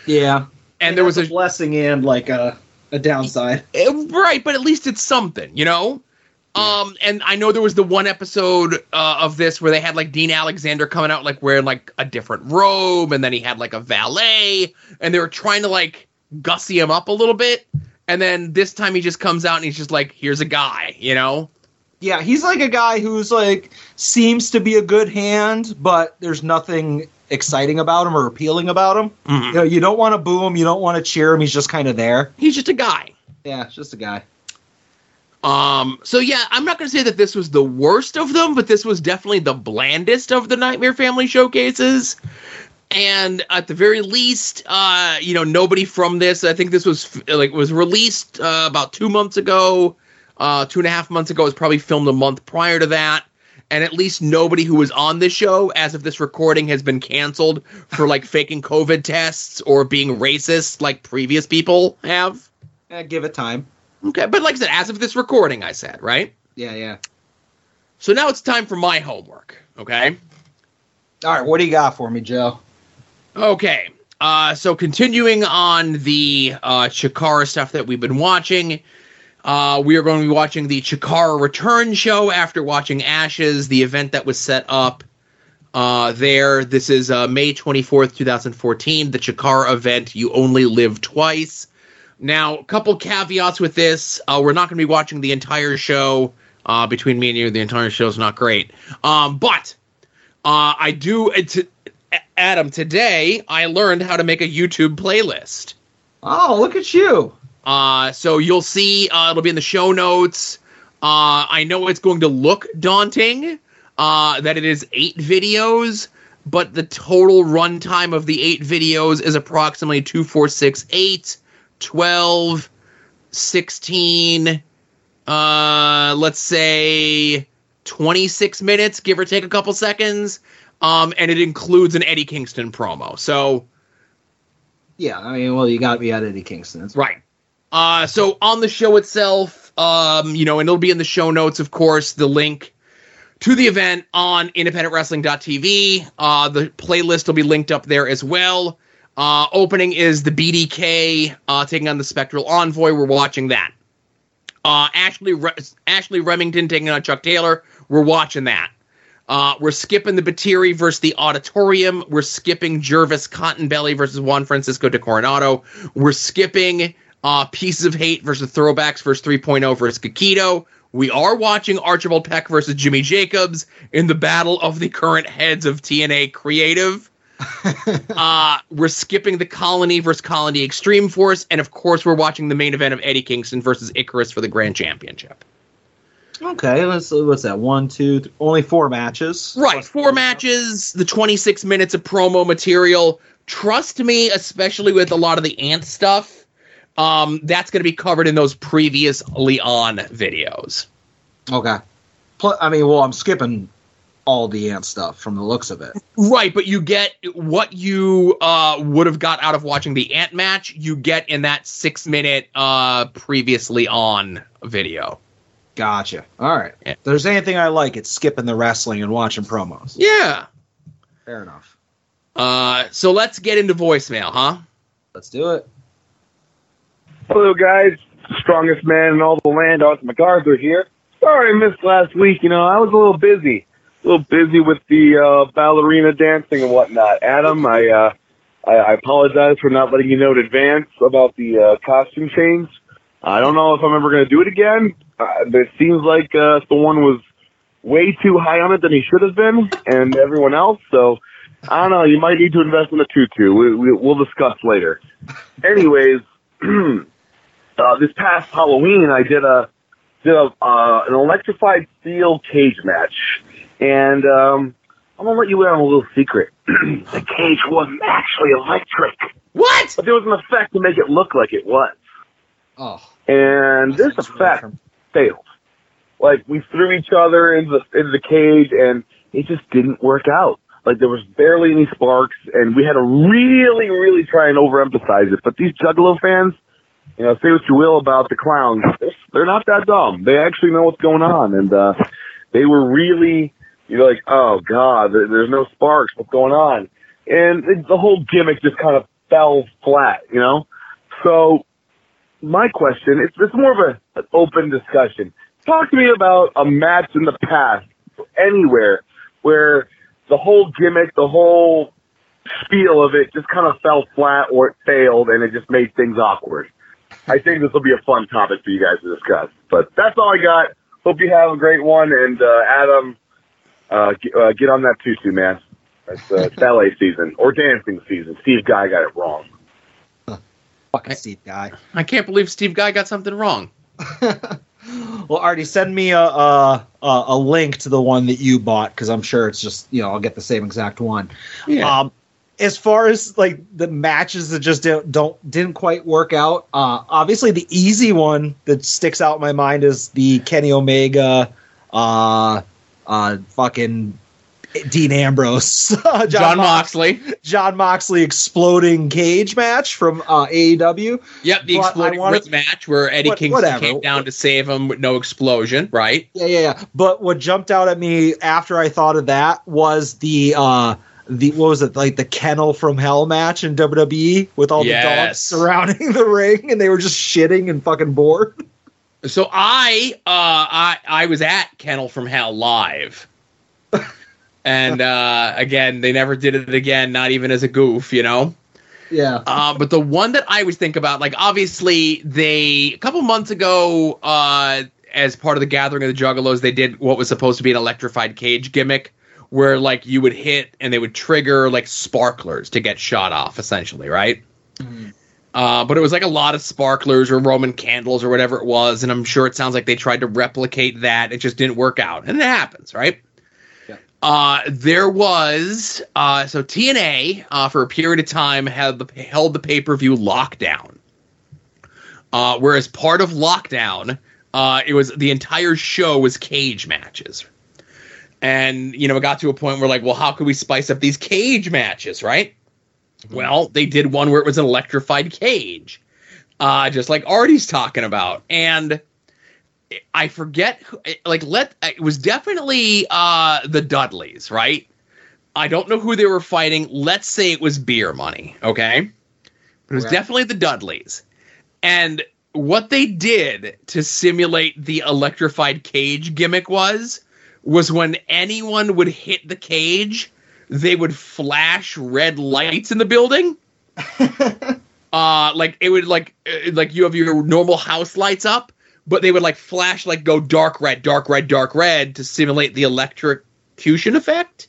Yeah, and there was a blessing and like a a downside. Eh, right, but at least it's something, you know. Um, and I know there was the one episode uh, of this where they had like Dean Alexander coming out like wearing like a different robe, and then he had like a valet, and they were trying to like gussy him up a little bit. And then this time he just comes out and he's just like, "Here's a guy," you know. Yeah, he's like a guy who's like seems to be a good hand, but there's nothing exciting about him or appealing about him. Mhm. You know, you don't want to boo him, you don't want to cheer him. He's just kind of there. He's just a guy. Yeah, just a guy. Um, so yeah, I'm not gonna say that this was the worst of them, but this was definitely the blandest of the Nightmare Family showcases. And at the very least, uh, you know, nobody from this. I think this was like was released uh, about two months ago, uh, two and a half months ago. It was probably filmed a month prior to that. And at least nobody who was on this show, as of this recording, has been canceled for like faking COVID tests or being racist, like previous people have. Eh, give it time. Okay, but like I said, as of this recording, I said right. Yeah, yeah. So now it's time for my homework. Okay. All right, what do you got for me, Joe? Okay. Uh, so continuing on the uh, Chikara stuff that we've been watching, uh, we are going to be watching the Chikara Return show after watching Ashes, the event that was set up uh, there. This is uh, May 24th, 2014, the Chikara event. You only live twice. Now, a couple caveats with this. Uh, we're not going to be watching the entire show. Uh, between me and you, the entire show is not great. Um, but uh, I do. It's, Adam, today I learned how to make a YouTube playlist. Oh, look at you. Uh, so you'll see uh, it'll be in the show notes. Uh, I know it's going to look daunting uh, that it is eight videos, but the total runtime of the eight videos is approximately 2, 4, 6, 8, 12, 16, uh, let's say 26 minutes, give or take a couple seconds. Um, and it includes an Eddie Kingston promo. So, Yeah, I mean, well, you got to be at Eddie Kingston. It's Right. Uh, so on the show itself, um, you know, and it'll be in the show notes, of course, the link to the event on independentwrestling.tv. Uh, the playlist will be linked up there as well. Uh, opening is the BDK uh, taking on the Spectral Envoy. We're watching that. Uh, Ashley Re- Ashley Remington taking on Chuck Taylor. We're watching that. Uh, we're skipping the Batiri versus the Auditorium. We're skipping Jervis Cottonbelly versus Juan Francisco de Coronado. We're skipping uh, Pieces of Hate versus Throwbacks versus 3.0 versus Kikito. We are watching Archibald Peck versus Jimmy Jacobs in the battle of the current heads of TNA Creative. uh, we're skipping the Colony versus Colony Extreme Force, and of course, we're watching the main event of Eddie Kingston versus Icarus for the Grand Championship. Okay, let's what's that? One, two, th- only four matches. Right, four matches, the 26 minutes of promo material. Trust me, especially with a lot of the ant stuff, um, that's going to be covered in those previously on videos. Okay. I mean, well, I'm skipping all the ant stuff from the looks of it. Right, but you get what you uh, would have got out of watching the ant match. You get in that six minute uh, previously on video. Gotcha. All right. Yeah. If there's anything I like, it's skipping the wrestling and watching promos. Yeah. Fair enough. Uh, so let's get into voicemail, huh? Let's do it. Hello, guys. Strongest man in all the land, Arthur MacArthur here. Sorry I missed last week. You know, I was a little busy. A little busy with the uh, ballerina dancing and whatnot. Adam, I, uh, I, I apologize for not letting you know in advance about the uh, costume change. I don't know if I'm ever going to do it again. Uh, it seems like uh, Thorne was way too high on it than he should have been, and everyone else. So I don't know. You might need to invest in the tutu. We, we, we'll discuss later. Anyways, uh, this past Halloween, I did a did a uh, an electrified steel cage match, and um, I'm gonna let you in on a little secret. the cage wasn't actually electric, What? but there was an effect to make it look like it was, Oh. and this effect failed. Like we threw each other into the into the cage, and it just didn't work out. Like there was barely any sparks, and we had to really, really try and overemphasize it. But these Juggalo fans, you know, say what you will about the clowns, they're, they're not that dumb. They actually know what's going on, and uh, they were really, you're like, oh god, there's no sparks. What's going on? And the whole gimmick just kind of fell flat, you know. So my question, it's, it's more of a, an open discussion. Talk to me about a match in the past, anywhere, where the whole gimmick, the whole spiel of it just kind of fell flat or it failed and it just made things awkward. I think this will be a fun topic for you guys to discuss. But that's all I got. Hope you have a great one. And uh, Adam, uh, get, uh, get on that tutu, man. It's uh, ballet season or dancing season. Steve Guy got it wrong. Fucking Steve guy. I can't believe Steve Guy got something wrong. Well, Artie, send me a a, a a link to the one that you bought because I'm sure it's just you know I'll get the same exact one. Yeah. Um, as far as like the matches that just don't, don't didn't quite work out, uh, obviously the easy one that sticks out in my mind is the Kenny Omega, uh, uh, fucking Dean Ambrose, John, John Mox- Moxley. Jon Moxley exploding cage match from uh, AEW. Yep, the But exploding wanted- match where Eddie What- Kingston whatever. came down to save him with no explosion, right? Yeah, yeah, yeah. But what jumped out at me after I thought of that was the uh the what was it like the kennel from hell match in WWE with all the dogs surrounding the ring and they were just shitting and fucking bored. So I uh I I was at Kennel from Hell live. and uh again, they never did it again, not even as a goof, you know. Yeah. Uh, but the one that I always think about, like obviously they a couple months ago, uh, as part of the gathering of the Juggalos, they did what was supposed to be an electrified cage gimmick, where like you would hit and they would trigger like sparklers to get shot off, essentially, right? Uh, but it was like a lot of sparklers or Roman candles or whatever it was, and I'm sure it sounds like they tried to replicate that. It just didn't work out, and it happens, right? Yeah. Uh, there was uh, so TNA uh, for a period of time had the held the pay per view lockdown. Uh, whereas part of lockdown, uh, it was the entire show was cage matches, and you know it got to a point where like, well, how could we spice up these cage matches, right? Well, they did one where it was an electrified cage, uh, just like Artie's talking about, and I forget, who, like, let it was definitely uh, the Dudleys, right? I don't know who they were fighting. Let's say it was beer money, okay? But it was Right. definitely the Dudleys, and what they did to simulate the electrified cage gimmick was was when anyone would hit the cage they would flash red lights in the building. uh like it would like uh, like you have your normal house lights up, but they would like flash like go dark red, dark red, dark red to simulate the electrocution effect.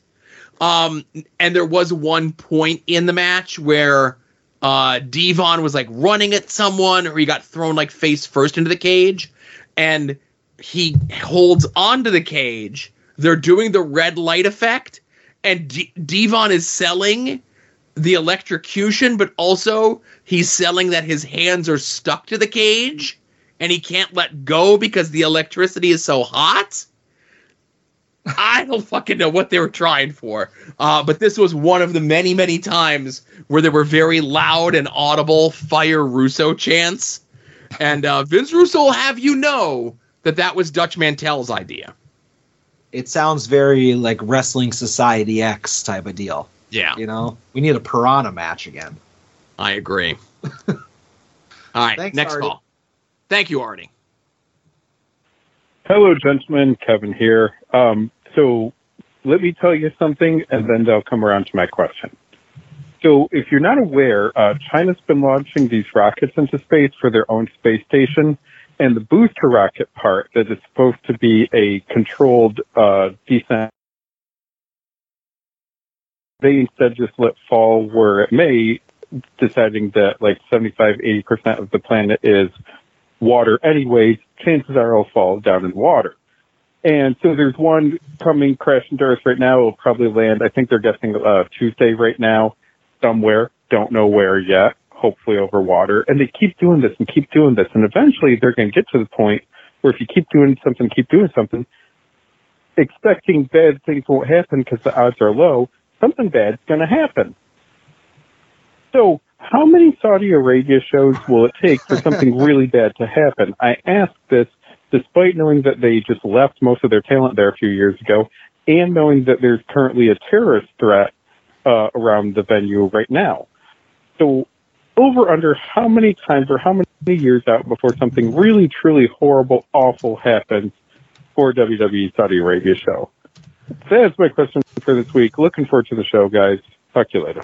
Um and there was one point in the match where uh Devon was like running at someone or he got thrown like face first into the cage and he holds onto the cage. They're doing the red light effect and D- Devon is selling the electrocution, but also he's selling that his hands are stuck to the cage and he can't let go because the electricity is so hot. I don't fucking know what they were trying for. Uh, but this was one of the many, many times where there were very loud and audible Fire Russo chants. And uh, Vince Russo will have you know that that was Dutch Mantell's idea. It sounds very like Wrestling Society X type of deal. Yeah. You know, we need a piranha match again. I agree. All right, Thanks, next Artie. call. Thank you, Arnie. Hello, gentlemen. Kevin here. Um, so let me tell you something, and then they'll come around to my question. So if you're not aware, uh, China's been launching these rockets into space for their own space station, and the booster rocket part that is supposed to be a controlled uh, descent, they instead just let fall where it may, deciding that like 75, 80% of the planet is water anyways, chances are it'll fall down in water. And so there's one coming crashing to Earth right now. It'll probably land, I think they're guessing uh, Tuesday right now, somewhere. Don't know where yet. Hopefully over water. And they keep doing this and keep doing this. And eventually they're going to get to the point where if you keep doing something, keep doing something, expecting bad things won't happen because the odds are low, something bad's going to happen. So, how many Saudi Arabia shows will it take for something really bad to happen? I ask this despite knowing that they just left most of their talent there a few years ago and knowing that there's currently a terrorist threat uh, around the venue right now. So, over under how many times or how many years out before something really, truly horrible, awful happens for WWE Saudi Arabia show? That's my question for this week. Looking forward to the show, guys. Talk to you later.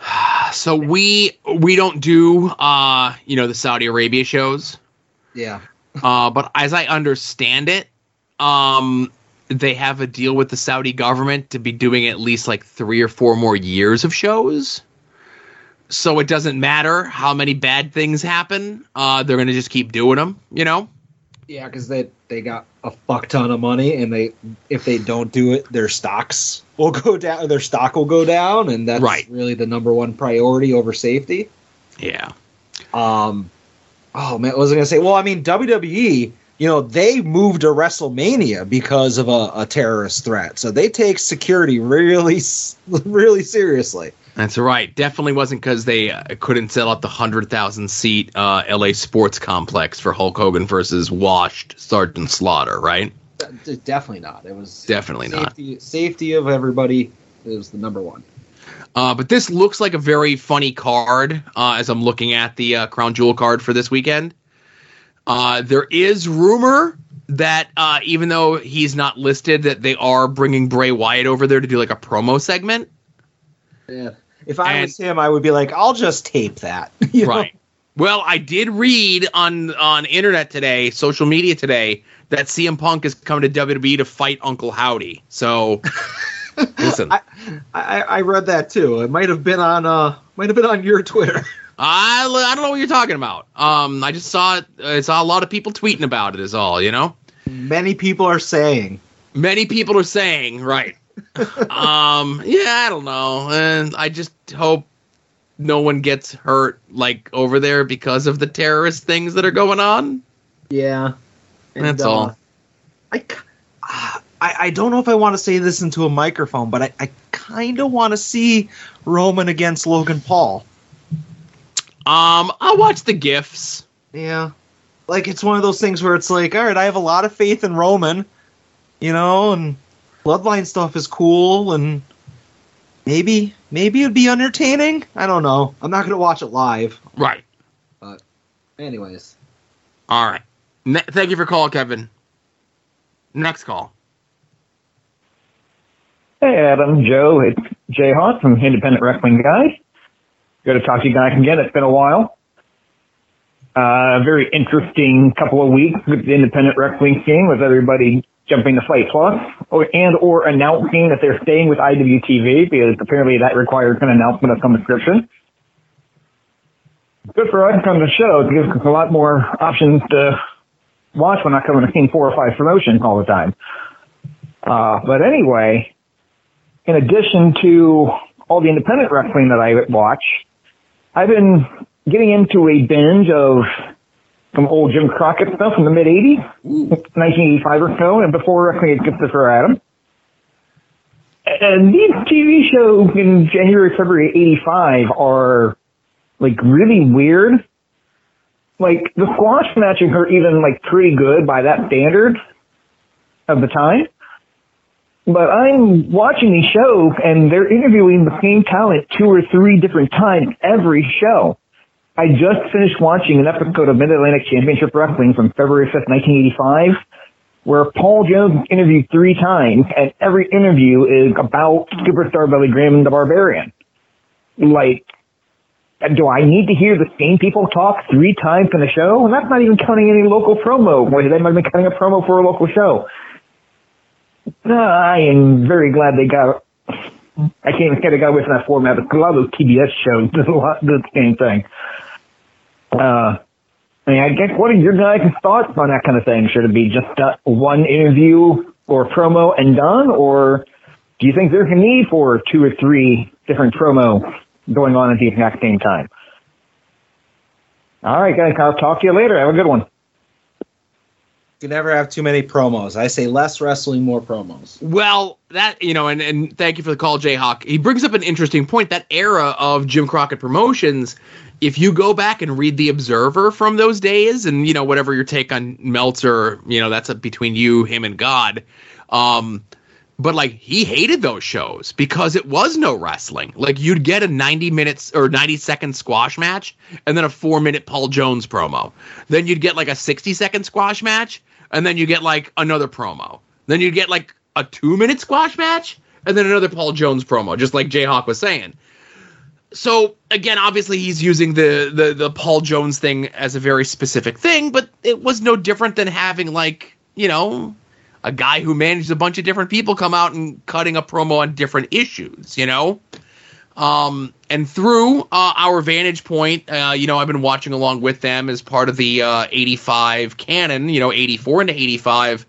So we we don't do uh you know the Saudi Arabia shows, Yeah. uh, but as I understand it, um they have a deal with the Saudi government to be doing at least like three or four more years of shows. So it doesn't matter how many bad things happen. Uh, they're gonna just keep doing them. You know. Yeah, because they they got a fuck ton of money, and they if they don't do it, their stocks will go down. Their stock will go down, and that's Right. really the number one priority over safety. Yeah. Um, oh man, what was I gonna say? Well, I mean WWE, you know, they moved to WrestleMania because of a, a terrorist threat, so they take security really, really seriously. That's right. Definitely wasn't because they uh, couldn't sell out the hundred thousand seat uh, L.A. sports complex for Hulk Hogan versus washed Sergeant Slaughter, right? D- Definitely not. It was Definitely not. safety, Safety of everybody is the number one. Uh, but this looks like a very funny card uh, as I'm looking at the uh, Crown Jewel card for this weekend. Uh, there is rumor that uh, even though he's not listed, that they are bringing Bray Wyatt over there to do like a promo segment. Yeah. If I And- was him, I would be like, I'll just tape that. You know? Right. Well, I did read on on internet today, social media today, that CM Punk is coming to WWE to fight Uncle Howdy. So listen, I, I I read that too. It might have been on uh might have been on your Twitter. I, I don't know what you're talking about. Um, I just saw it. I saw a lot of people tweeting about it. Is all you know. Many people are saying. Many people are saying right. Um, yeah, I don't know, and I just hope no one gets hurt like over there because of the terrorist things that are going on. Yeah, and, That's all. I, I I don't know if I want to say this into a microphone, but I, I kind of want to see Roman against Logan Paul. Um, I'll watch the gifs. Yeah. Like it's one of those things where it's like, all right, I have a lot of faith in Roman, you know, and bloodline stuff is cool and maybe maybe it'd be entertaining. I don't know. I'm not gonna watch it live. Right. But anyways. All right. Ne- thank you for call, Kevin. Next call. Hey, Adam, Joe, it's Jay Hawk from Independent Wrestling Guys. Good to talk to you guys again. It's been a while. Uh, very interesting couple of weeks with the independent wrestling scene with everybody jumping to Fight Plus or, and or announcing that they're staying with IWTV because apparently that requires an announcement of some description. Good for us on the show. It gives us a lot more options to watch when not coming to seeing four or five promotions all the time. Uh, but anyway, in addition to all the independent wrestling that I watch, I've been getting into a binge of some old Jim Crockett stuff from the mid 80s, 1985 or so, and before wrestling gets for Adam. And these TV shows in January, February 85 are like really weird. Like the squash matches are even like pretty good by that standard of the time. But I'm watching these shows and they're interviewing the same talent two or three different times every show. I just finished watching an episode of Mid Atlantic Championship Wrestling from February 5th, 1985, where Paul Jones interviewed three times and every interview is about superstar Billy Graham and the Barbarian. Like, do I need to hear the same people talk three times in a show? And that's not even counting any local promo. Where they might be cutting a promo for a local show. Uh, I am very glad they got. I can't got away from that format, but a lot of those TBS shows do a lot the same thing. Uh, I mean, I guess what are your guys' thoughts on that kind of thing? Should it be just one interview or promo and done, or do you think there's a need for two or three different promo going on at the exact same time? All right, guys, I'll talk to you later. Have a good one. You never have too many promos. I say less wrestling, more promos. Well, that you know, and and thank you for the call, Jayhawk. He brings up an interesting point. That era of Jim Crockett Promotions, if you go back and read the Observer from those days, and you know whatever your take on Meltzer, you know that's a, between you, him, and God. Um, but like he hated those shows because it was no wrestling. Like you'd get a 90 minutes or 90 second squash match and then a 4 minute Paul Jones promo. Then you'd get like a 60 second squash match and then you get like another promo. Then you'd get like a 2 minute squash match and then another Paul Jones promo just like Jayhawk was saying. So again, obviously he's using the, the the Paul Jones thing as a very specific thing, but it was no different than having like, you know, a guy who managed a bunch of different people come out and cutting a promo on different issues, you know? Um, and through uh, our vantage point, uh, you know, I've been watching along with them as part of the uh, 85 canon, you know, 84 into 85.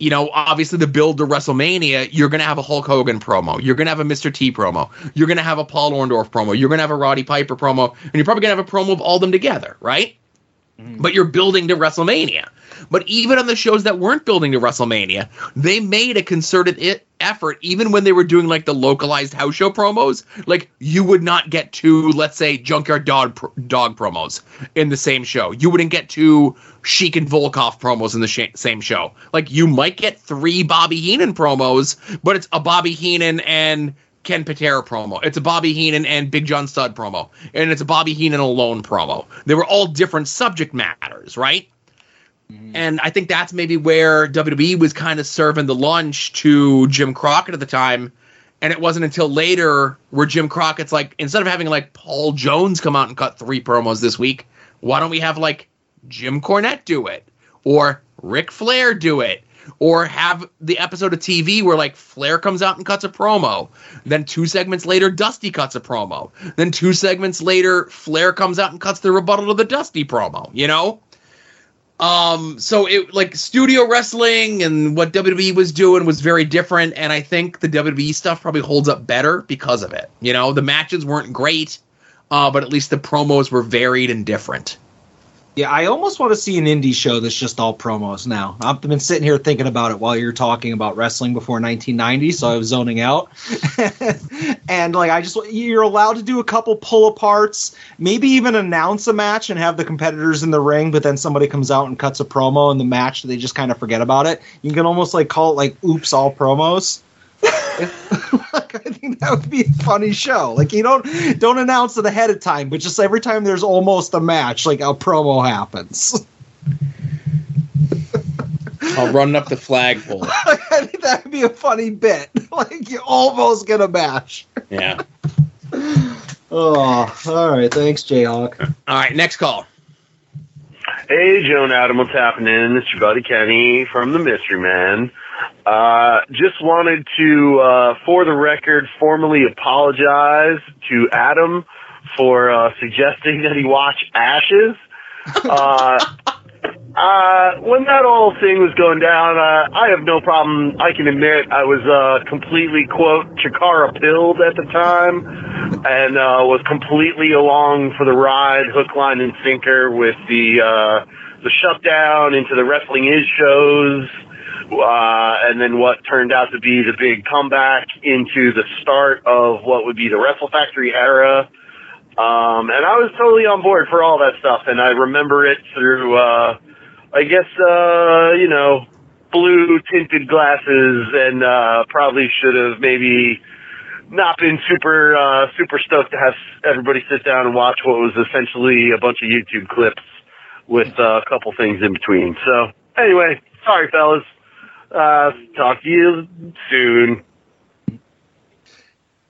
You know, obviously the build to WrestleMania, you're going to have a Hulk Hogan promo. You're going to have a Mr. T promo. You're going to have a Paul Orndorff promo. You're going to have a Roddy Piper promo. And you're probably going to have a promo of all them together, right? Mm-hmm. But you're building to WrestleMania. But even on the shows that weren't building to WrestleMania, they made a concerted I- effort, even when they were doing like the localized house show promos. Like you would not get two, let's say, Junkyard Dog dog promos in the same show. You wouldn't get two Sheik and Volkoff promos in the sh- same show. Like you might get three Bobby Heenan promos, but it's a Bobby Heenan and Ken Patera promo. It's a Bobby Heenan and Big John Studd promo. And it's a Bobby Heenan alone promo. They were all different subject matters, right? Mm-hmm. And I think that's maybe where WWE was kind of serving the lunch to Jim Crockett at the time. And it wasn't until later where Jim Crockett's like, instead of having like Paul Jones come out and cut three promos this week, why don't we have like Jim Cornette do it? or Ric Flair do it, or have the episode of TV where like Flair comes out and cuts a promo, then two segments later Dusty cuts a promo, then two segments later Flair comes out and cuts the rebuttal to the Dusty promo. You know. Um, so it like studio wrestling and what WWE was doing was very different, and I think the WWE stuff probably holds up better because of it. You know, the matches weren't great, uh, but at least the promos were varied and different. Yeah, I almost want to see an indie show that's just all promos now. I've been sitting here thinking about it while you're talking about wrestling before 1990, so I was zoning out. and like, I just you're allowed to do a couple pull aparts, maybe even announce a match and have the competitors in the ring, but then somebody comes out and cuts a promo in the match, they just kind of forget about it. You can almost like call it like "Oops, all promos." like, I think that would be a funny show. Like you don't don't announce it ahead of time, but just every time there's almost a match, like a promo happens. I'll run up the flagpole. I think that would be a funny bit. Like you almost get a match. Yeah. Oh, all right. Thanks, Jayhawk. All right, next call. Hey, Joe and Adam, what's happening? It's your buddy Kenny from the Mystery Man. Uh, just wanted to, uh, for the record, formally apologize to Adam for uh, suggesting that he watch Ashes. Uh, uh, when that whole thing was going down, uh, I have no problem. I can admit I was uh, completely quote Chikara pilled at the time, and uh, was completely along for the ride, hook, line, and sinker with the uh, the shutdown into the wrestling is shows, uh, and then what turned out to be the big comeback into the start of what would be the Wrestle Factory era. Um, and I was totally on board for all that stuff, and I remember it through. Uh, I guess, uh, you know, blue tinted glasses and, uh, probably should have maybe not been super, uh, super stoked to have everybody sit down and watch what was essentially a bunch of YouTube clips with uh, a couple things in between. So anyway, sorry fellas. Uh, talk to you soon.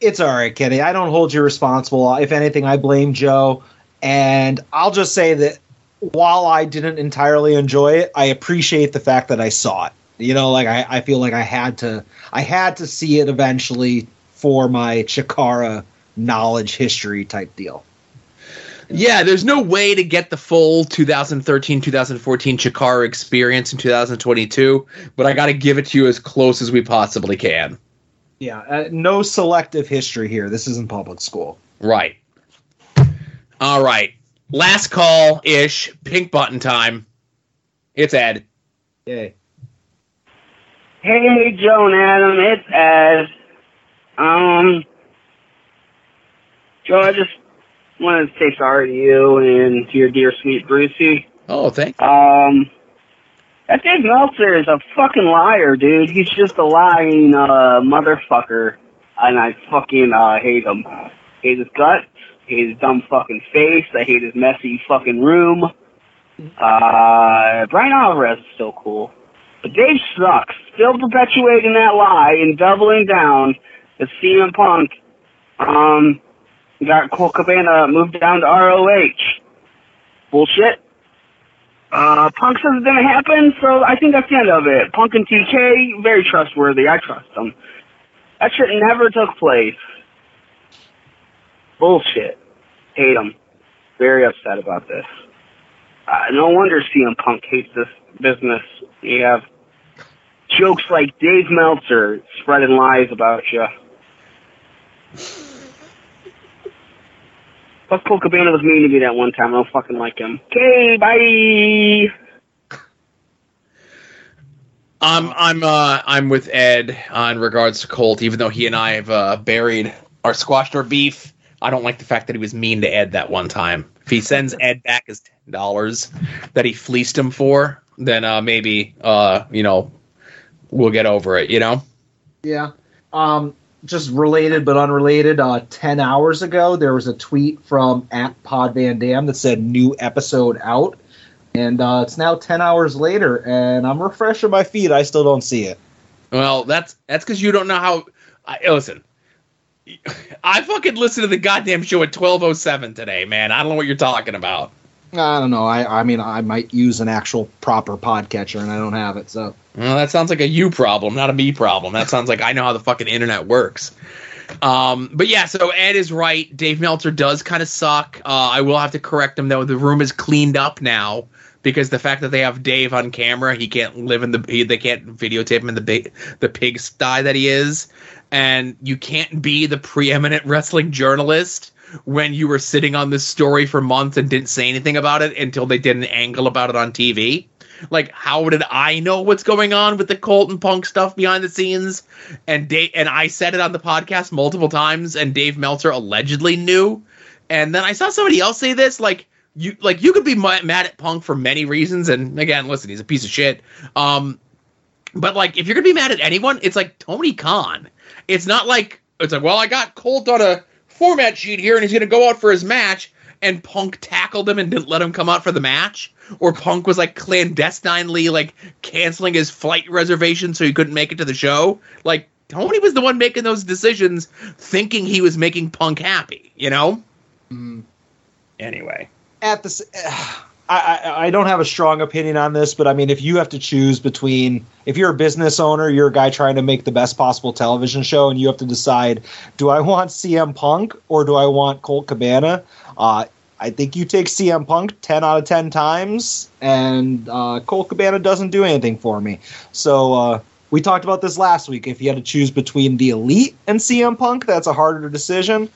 It's all right, Kenny. I don't hold you responsible. If anything, I blame Joe. And I'll just say that while I didn't entirely enjoy it, I appreciate the fact that I saw it. You know, like I, I feel like I had to I had to see it eventually for my Chikara knowledge history type deal. Yeah, there's no way to get the full 2013 2014 Chikara experience in 2022, but I got to give it to you as close as we possibly can. Yeah, uh, no selective history here. This isn't public school. Right. All right. Last call ish. Pink button time. It's Ed. Yay. Hey, Joe and Adam, it's Ed. Um, Joe, I just wanted to say sorry to you and to your dear sweet Brucey. Oh, thank Um, that Dave Meltzer is a fucking liar, dude. He's just a lying uh, motherfucker, and I fucking uh, hate him. Hate his guts. Hate his dumb fucking face. I hate his messy fucking room. Uh, Bryan Alvarez is still cool. But Dave sucks. Still perpetuating that lie and doubling down that CM Punk, um, got Colt Cabana moved down to ROH. Bullshit. Uh, Punk says it's gonna happen, so I think that's the end of it. Punk and TK, very trustworthy. I trust them. That shit never took place. Bullshit. Hate them. Very upset about this. Uh, no wonder CM Punk hates this business. You have jokes like Dave Meltzer spreading lies about you. Plus, Colt Cabana was mean to me that one time. I don't fucking like him. Okay, bye. I'm I'm uh I'm with Ed uh, in regards to Colt, even though he and I have uh, buried or squashed our beef. I don't like the fact that he was mean to Ed that one time. If he sends Ed back his ten dollars that he fleeced him for, then uh, maybe uh you know we'll get over it. You know. Yeah. Um, just related but unrelated. Uh, ten hours ago, there was a tweet from at Pod Van Dam that said new episode out, and uh, it's now ten hours later, and I'm refreshing my feed. I still don't see it. Well, that's that's because you don't know how. I, listen, I fucking listened to the goddamn show at twelve oh seven today, man. I don't know what you're talking about. I don't know. I I mean, I might use an actual proper podcatcher, and I don't have it. So Well, that sounds like a you problem, not a me problem. That sounds like I know how the fucking internet works. Um, but yeah, so Ed is right. Dave Meltzer does kind of suck. Uh, I will have to correct him though. The room is cleaned up now because the fact that they have Dave on camera, he can't live in the he, they can't videotape him in the big the pigsty that he is, and you can't be the preeminent wrestling journalist when you were sitting on this story for months and didn't say anything about it until they did an angle about it on TV. Like, how did I know what's going on with the Colton Punk stuff behind the scenes? And Dave, and I said it on the podcast multiple times, and Dave Meltzer allegedly knew. And then I saw somebody else say this, like you, like you could be mad at Punk for many reasons. And again, listen, he's a piece of shit. Um, but like, if you're gonna be mad at anyone, it's like Tony Khan. It's not like it's like, well, I got Colt on a format sheet here, and he's gonna go out for his match, and Punk tackled him and didn't let him come out for the match, or Punk was like clandestinely like canceling his flight reservation so he couldn't make it to the show. Like Tony was the one making those decisions, thinking he was making Punk happy. You know. Mm-hmm. Anyway. at the, s- I, I I don't have a strong opinion on this, but I mean, if you have to choose between, if you're a business owner, you're a guy trying to make the best possible television show, and you have to decide, do I want CM Punk or do I want Colt Cabana? Uh, I think you take CM Punk 10 out of 10 times, and uh, Colt Cabana doesn't do anything for me. So, uh, we talked about this last week. If you had to choose between the Elite and CM Punk, that's a harder decision.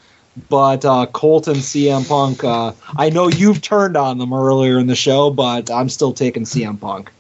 But uh, Colt and CM Punk, uh, I know you've turned on them earlier in the show, but I'm still taking CM Punk.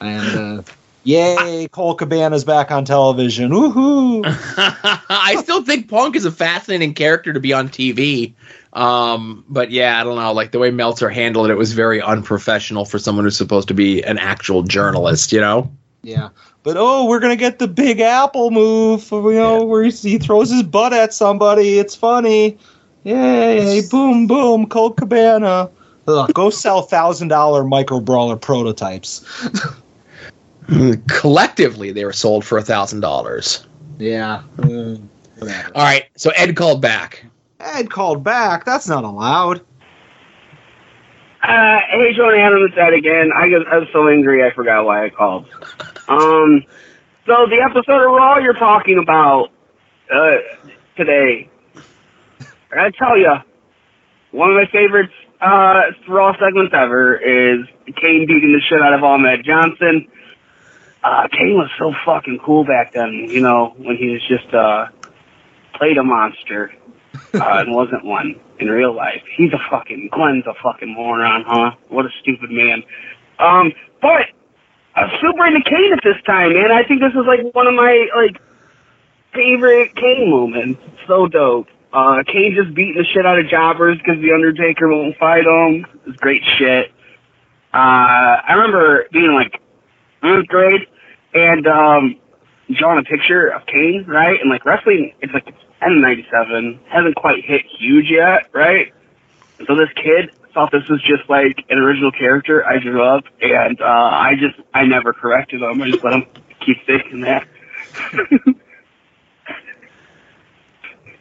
And uh, yay, Colt Cabana's back on television. Woohoo! I still think Punk is a fascinating character to be on TV. Um, but yeah, I don't know. Like the way Meltzer handled it was very unprofessional for someone who's supposed to be an actual journalist. You know. Yeah. But oh, we're gonna get the Big Apple move, you know, where he, he throws his butt at somebody. It's funny. Yay! Boom, boom. Colt Cabana. Ugh, go sell thousand dollar micro brawler prototypes. Collectively, they were sold for a thousand dollars. Yeah. Mm. All right. So Ed called back. Ed called back. That's not allowed. Uh, hey, Johnny Adam, it's Ed again. I, got, I was so angry I forgot why I called. Um, so the episode of Raw you're talking about uh, today, I tell you, one of my favorite uh, Raw segments ever is Kane beating the shit out of Ahmed Johnson. Uh, Kane was so fucking cool back then, you know, when he was just uh, played a monster uh, and wasn't one in real life. He's a fucking Glenn's a fucking moron, huh? What a stupid man. Um, but I'm super into Kane at this time, man. I think this is like one of my like favorite Kane moments. So dope. Uh, Kane just beating the shit out of jobbers because the Undertaker won't fight him. It's great shit. Uh, I remember being like ninth grade and um, drawing a picture of Kane, right? And like wrestling, it's like N97 hasn't quite hit huge yet, right? So this kid thought this was just like an original character I drew up, and uh, I just I never corrected them. I just let them keep thinking that.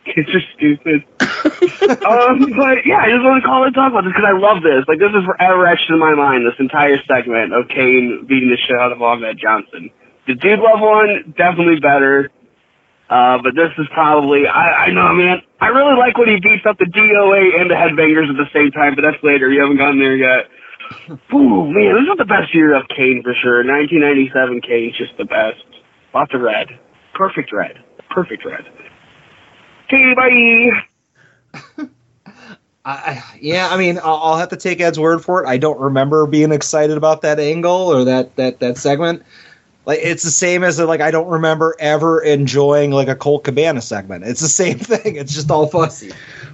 Kids are stupid. um, but yeah, I just want to call and talk about this because I love this. Like this is forever etched in my mind. This entire segment of Kane beating the shit out of Ahmed Johnson. The dude love one definitely better. Uh, but this is probably, I, I know, man. I really like when he beats up the DOA and the Headbangers at the same time, but that's later. You haven't gotten there yet. Ooh, man, this is the best year of Kane for sure. 1997 Kane's just the best. Lots of red. Perfect red. Perfect red. Okay, bye. I, I, yeah, I mean, I'll, I'll have to take Ed's word for it. I don't remember being excited about that angle or that that that segment. Like it's the same as like I don't remember ever enjoying like a Colt Cabana segment. It's the same thing. It's just all fussy.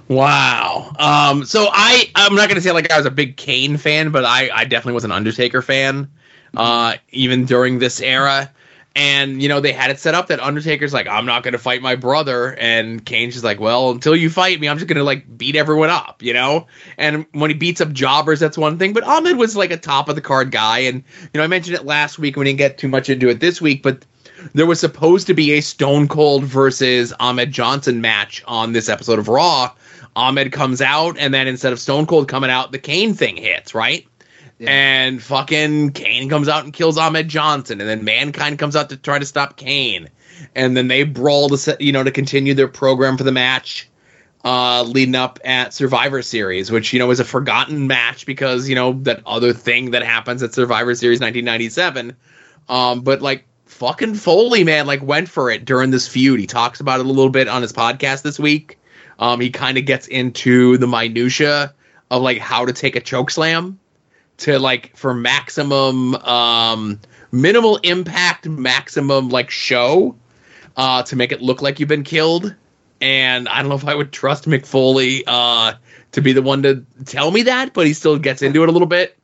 Wow. Um, so I I'm not gonna say like I was a big Kane fan, but I I definitely was an Undertaker fan. Uh, even during this era. And you know they had it set up that Undertaker's like I'm not gonna fight my brother, and Kane's just like, well, until you fight me, I'm just gonna like beat everyone up, you know. And when he beats up jobbers, that's one thing. But Ahmed was like a top of the card guy, and you know I mentioned it last week. We didn't get too much into it this week, but there was supposed to be a Stone Cold versus Ahmed Johnson match on this episode of Raw. Ahmed comes out, and then instead of Stone Cold coming out, the Kane thing hits, right? And fucking Kane comes out and kills Ahmed Johnson, and then Mankind comes out to try to stop Kane, and then they brawl to set, you know to continue their program for the match, uh, leading up at Survivor Series, which you know is a forgotten match because you know that other thing that happens at Survivor Series 1997. Um, but like fucking Foley, man, like went for it during this feud. He talks about it a little bit on his podcast this week. Um, he kind of gets into the minutia of like how to take a choke slam to like for maximum um minimal impact maximum like show uh to make it look like you've been killed. And i don't know if i would trust Mick Foley uh to be the one to tell me that but he still gets into it a little bit.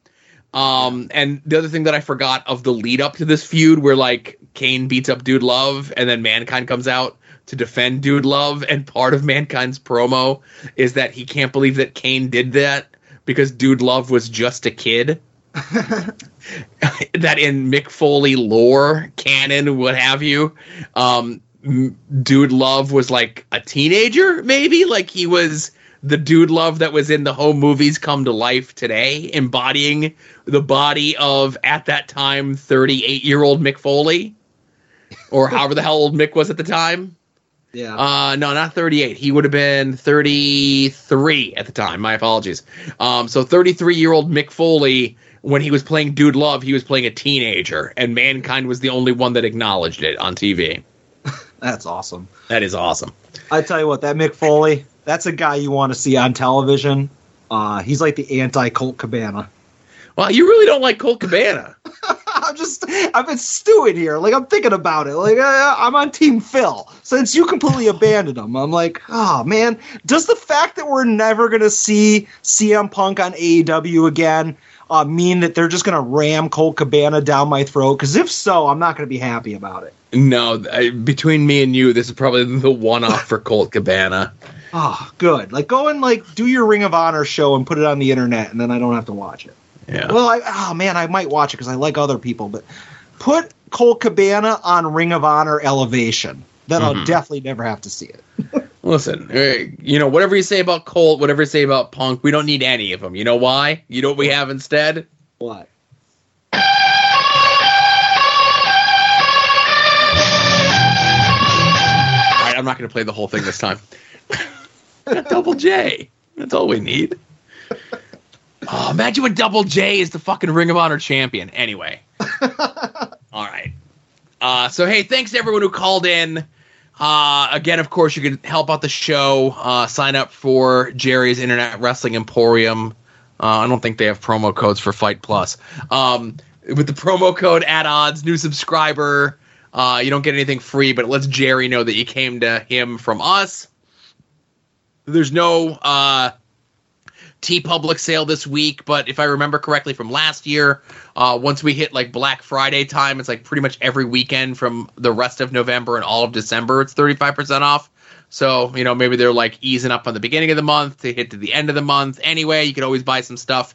Um and the other thing that i forgot of the lead up to this feud where like kane beats up dude love and then mankind comes out to defend dude love. And part of mankind's promo is that he can't believe that kane did that because Dude Love was just a kid. that in Mick Foley lore, canon, what have you, um, Dude Love was like a teenager, maybe like he was the Dude Love that was in the home movies come to life today, embodying the body of at that time 38 year old Mick Foley, or however the hell old Mick was at the time. Yeah. Uh, no, not 38. He would have been 33 at the time. My apologies. Um, so 33 year old Mick Foley, when he was playing Dude Love, he was playing a teenager, and Mankind was the only one that acknowledged it on TV. That's awesome. That is awesome. I tell you what, that Mick Foley, that's a guy you want to see on television. Uh, he's like the anti Colt Cabana. Well, you really don't like Colt Cabana. I'm just, I've been stewing here. Like I'm thinking about it. Like uh, I'm on Team Phil since you completely abandoned him. I'm like, oh man, does the fact that we're never gonna see CM Punk on AEW again uh, mean that they're just gonna ram Colt Cabana down my throat? Because if so, I'm not gonna be happy about it. No, I, between me and you, this is probably the one off for Colt Cabana. Oh, good. Like go and like do your Ring of Honor show and put it on the internet, and then I don't have to watch it. Yeah. Well, I oh man, I might watch it because I like other people, but put Colt Cabana on Ring of Honor Elevation. Then I'll Mhm. definitely never have to see it. Listen, eh, you know, whatever you say about Colt, whatever you say about Punk, we don't need any of them. You know why? You know what we have instead? What? All right, I'm not going to play the whole thing this time. Double J. That's all we need. Oh, imagine when Double J is the fucking Ring of Honor champion. Anyway. all right. Uh, so, hey, thanks to everyone who called in. Uh, again, of course, you can help out the show. Uh, sign up for Jerry's Internet Wrestling Emporium. Uh, I don't think they have promo codes for Fight Plus. Um, with the promo code at odds, new subscriber, uh, you don't get anything free, but it lets Jerry know that you came to him from us. There's no uh, TeePublic sale this week, but if I remember correctly from last year, uh, once we hit like Black Friday time, it's like pretty much every weekend from the rest of November and all of December, it's 35% off. So, you know, maybe they're like easing up on the beginning of the month to hit to the end of the month. Anyway, you could always buy some stuff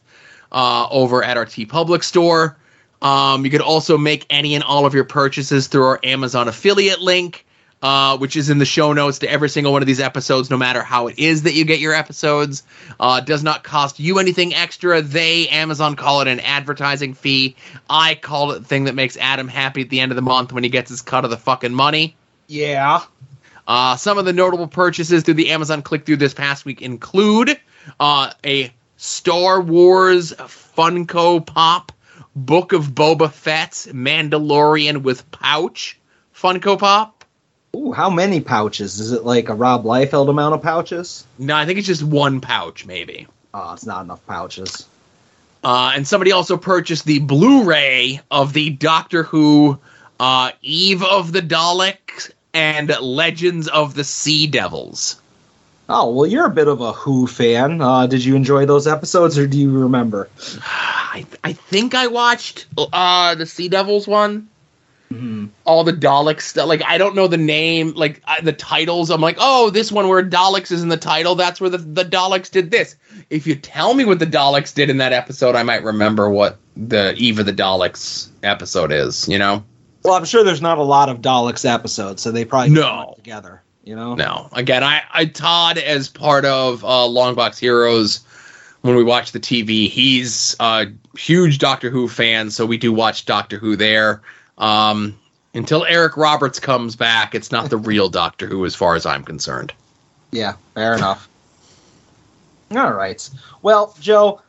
uh, over at our TeePublic store. Um, you could also make any and all of your purchases through our Amazon affiliate link, uh, which is in the show notes to every single one of these episodes, no matter how it is that you get your episodes. Uh, does not cost you anything extra. They, Amazon, call it an advertising fee. I call it the thing that makes Adam happy at the end of the month when he gets his cut of the fucking money. Yeah. Uh, some of the notable purchases through the Amazon click through this past week include uh, a Star Wars Funko Pop Book of Boba Fett's Mandalorian with pouch Funko Pop. Ooh, how many pouches? Is it like a Rob Liefeld amount of pouches? No, I think it's just one pouch, maybe. Oh, it's not enough pouches. Uh, and somebody also purchased the Blu-ray of the Doctor Who uh, Eve of the Daleks and Legends of the Sea Devils. Oh, well, you're a bit of a Who fan. Uh, did you enjoy those episodes, or do you remember? I I think I watched uh the Sea Devils one. Mm-hmm. All the Daleks stuff. Like I don't know the name, like I, the titles. I'm like, oh, this one where Daleks is in the title. That's where the the Daleks did this. If you tell me what the Daleks did in that episode, I might remember what the Eve of the Daleks episode is. You know. Well, I'm sure there's not a lot of Daleks episodes, so they probably No. together. You know, No, again, I, I Todd as part of uh, Longbox Heroes. When we watch the TV, he's a huge Doctor Who fan, so we do watch Doctor Who there. Um, until Eric Roberts comes back, it's not the real Doctor Who, as far as I'm concerned. Yeah, fair enough. All right. Well, Joe,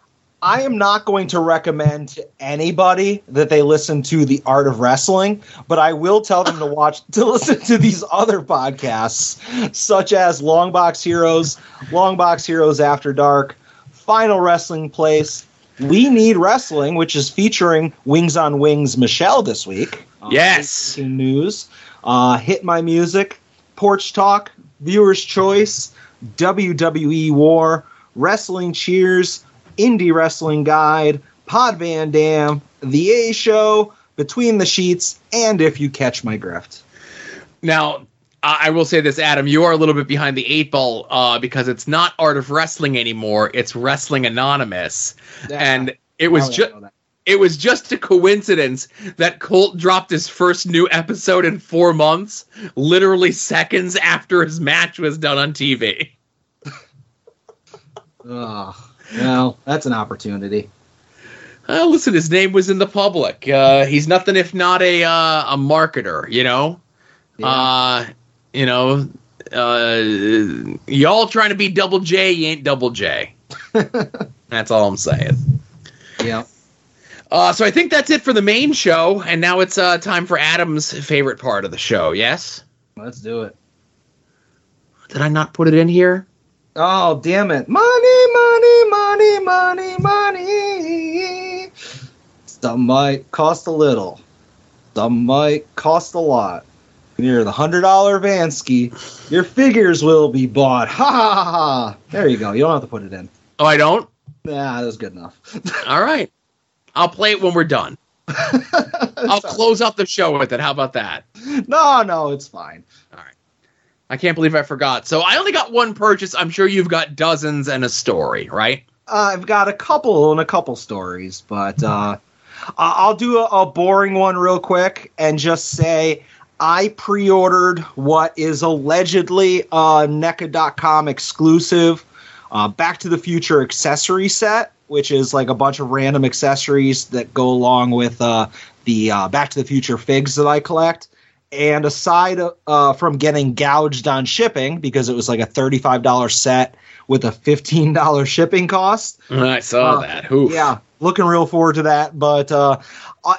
I am not going to recommend to anybody that they listen to The Art of Wrestling, but I will tell them to watch to listen to these other podcasts such as Longbox Heroes, Longbox Heroes After Dark, Final Wrestling Place, We Need Wrestling, which is featuring Wings on Wings Michelle this week. Uh, Yes. news. Uh, Hit My Music, Porch Talk, Viewer's Choice, WWE War, Wrestling Cheers, Indie Wrestling Guide, Pod Van Dam, The A Show, Between the Sheets, and If You Catch My Grift. Now, I I will say this, Adam, you are a little bit behind the eight ball uh, because it's not Art of Wrestling anymore; it's Wrestling Anonymous, and it was Oh, yeah, just it was just a coincidence that Colt dropped his first new episode in four months, literally seconds after his match was done on TV. Ugh. well, that's an opportunity. Uh, listen, his name was in the public. Uh, he's nothing if not a uh, a marketer, you know. Uh, you know, uh, y'all trying to be Double J, you ain't Double J. that's all I'm saying. Yeah. Uh, so I think that's it for the main show, and now it's uh, time for Adam's favorite part of the show. Yes? Let's do it. Did I not put it in here? Oh, damn it. Money, money, money, money, money. Some might cost a little. Some might cost a lot. Near the hundred dollar Vansky, your figures will be bought. Ha ha ha ha. There you go. You don't have to put it in. Oh, I don't. Nah, that was good enough. All right, I'll play it when we're done. I'll close out the show with it. How about that? no, no, it's fine. All right. I can't believe I forgot. So I only got one purchase. I'm sure you've got dozens and a story, right? Uh, I've got a couple and a couple stories, but uh, I'll do a, a boring one real quick and just say I pre-ordered what is allegedly a NECA.com exclusive uh, Back to the Future accessory set, which is like a bunch of random accessories that go along with uh, the uh, Back to the Future figs that I collect. And aside uh, from getting gouged on shipping because it was like a thirty-five dollar set with a fifteen dollar shipping cost, I saw Uh, that. Oof. yeah, looking real forward to that. But uh,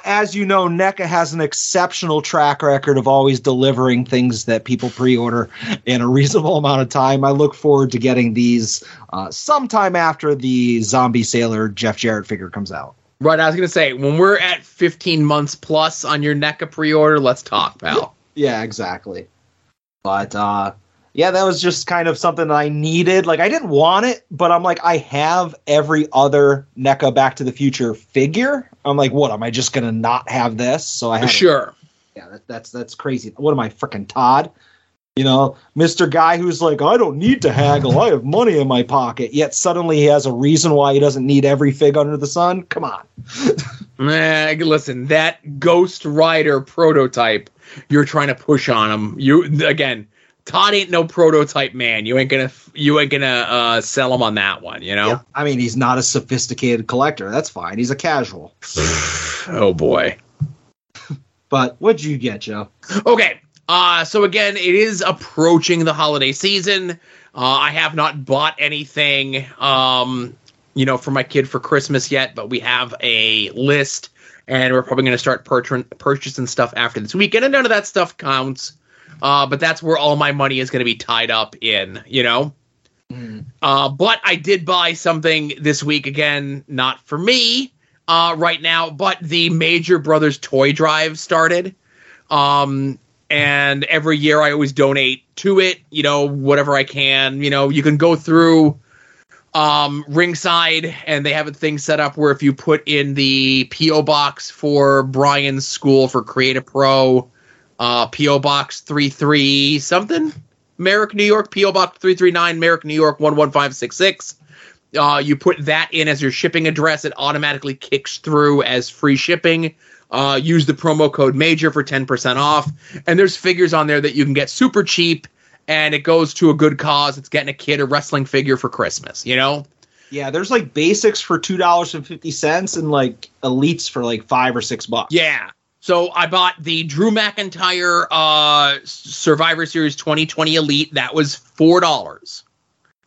as you know, NECA has an exceptional track record of always delivering things that people pre-order in a reasonable amount of time. I look forward to getting these uh, sometime after the Zombie Sailor Jeff Jarrett figure comes out. Right. I was gonna say when we're at 15 months plus on your NECA pre-order, let's talk, pal. Yeah, exactly. But uh yeah, that was just kind of something that I needed. Like I didn't want it, but I'm like I have every other NECA Back to the Future figure. I'm like, what? Am I just gonna not have this? So I had Sure. yeah, that, that's that's crazy. What am I, freaking Todd? You know, Mister Guy who's like, I don't need to haggle. I have money in my pocket. Yet suddenly he has a reason why he doesn't need every fig under the sun. Come on. Eh, listen, that Ghost Rider prototype you're trying to push on him. You again, Todd ain't no prototype man. You ain't gonna you ain't gonna uh, sell him on that one. You know. I mean, he's not a sophisticated collector. That's fine. He's a casual. Oh boy. But what'd you get, Joe? Okay. Uh, so again, it is approaching the holiday season. Uh, I have not bought anything, um, you know, for my kid for Christmas yet, but we have a list, and we're probably going to start purchasing purchasing stuff after this weekend, and none of that stuff counts. Uh, but that's where all my money is going to be tied up in, you know. Uh, but I did buy something this week again, not for me uh, right now, but the Major Brothers toy drive started. Um, and every year I always donate to it, you know, whatever I can. You know, you can go through um, Ringside, and they have a thing set up where if you put in the PO box for Brian's school for Create A Pro, uh, PO box three three something, Merrick, New York, PO box three three nine, Merrick, New York one one five six six. Uh, you put that in as your shipping address, it automatically kicks through as free shipping uh, use the promo code Major for ten percent off. And there's figures on there that you can get super cheap, and it goes to a good cause. It's getting a kid a wrestling figure for Christmas. You know. Yeah, there's like basics for two dollars and fifty cents, and like elites for like five or six bucks. Yeah. So I bought the Drew McIntyre uh, Survivor Series 2020 Elite. That was four dollars.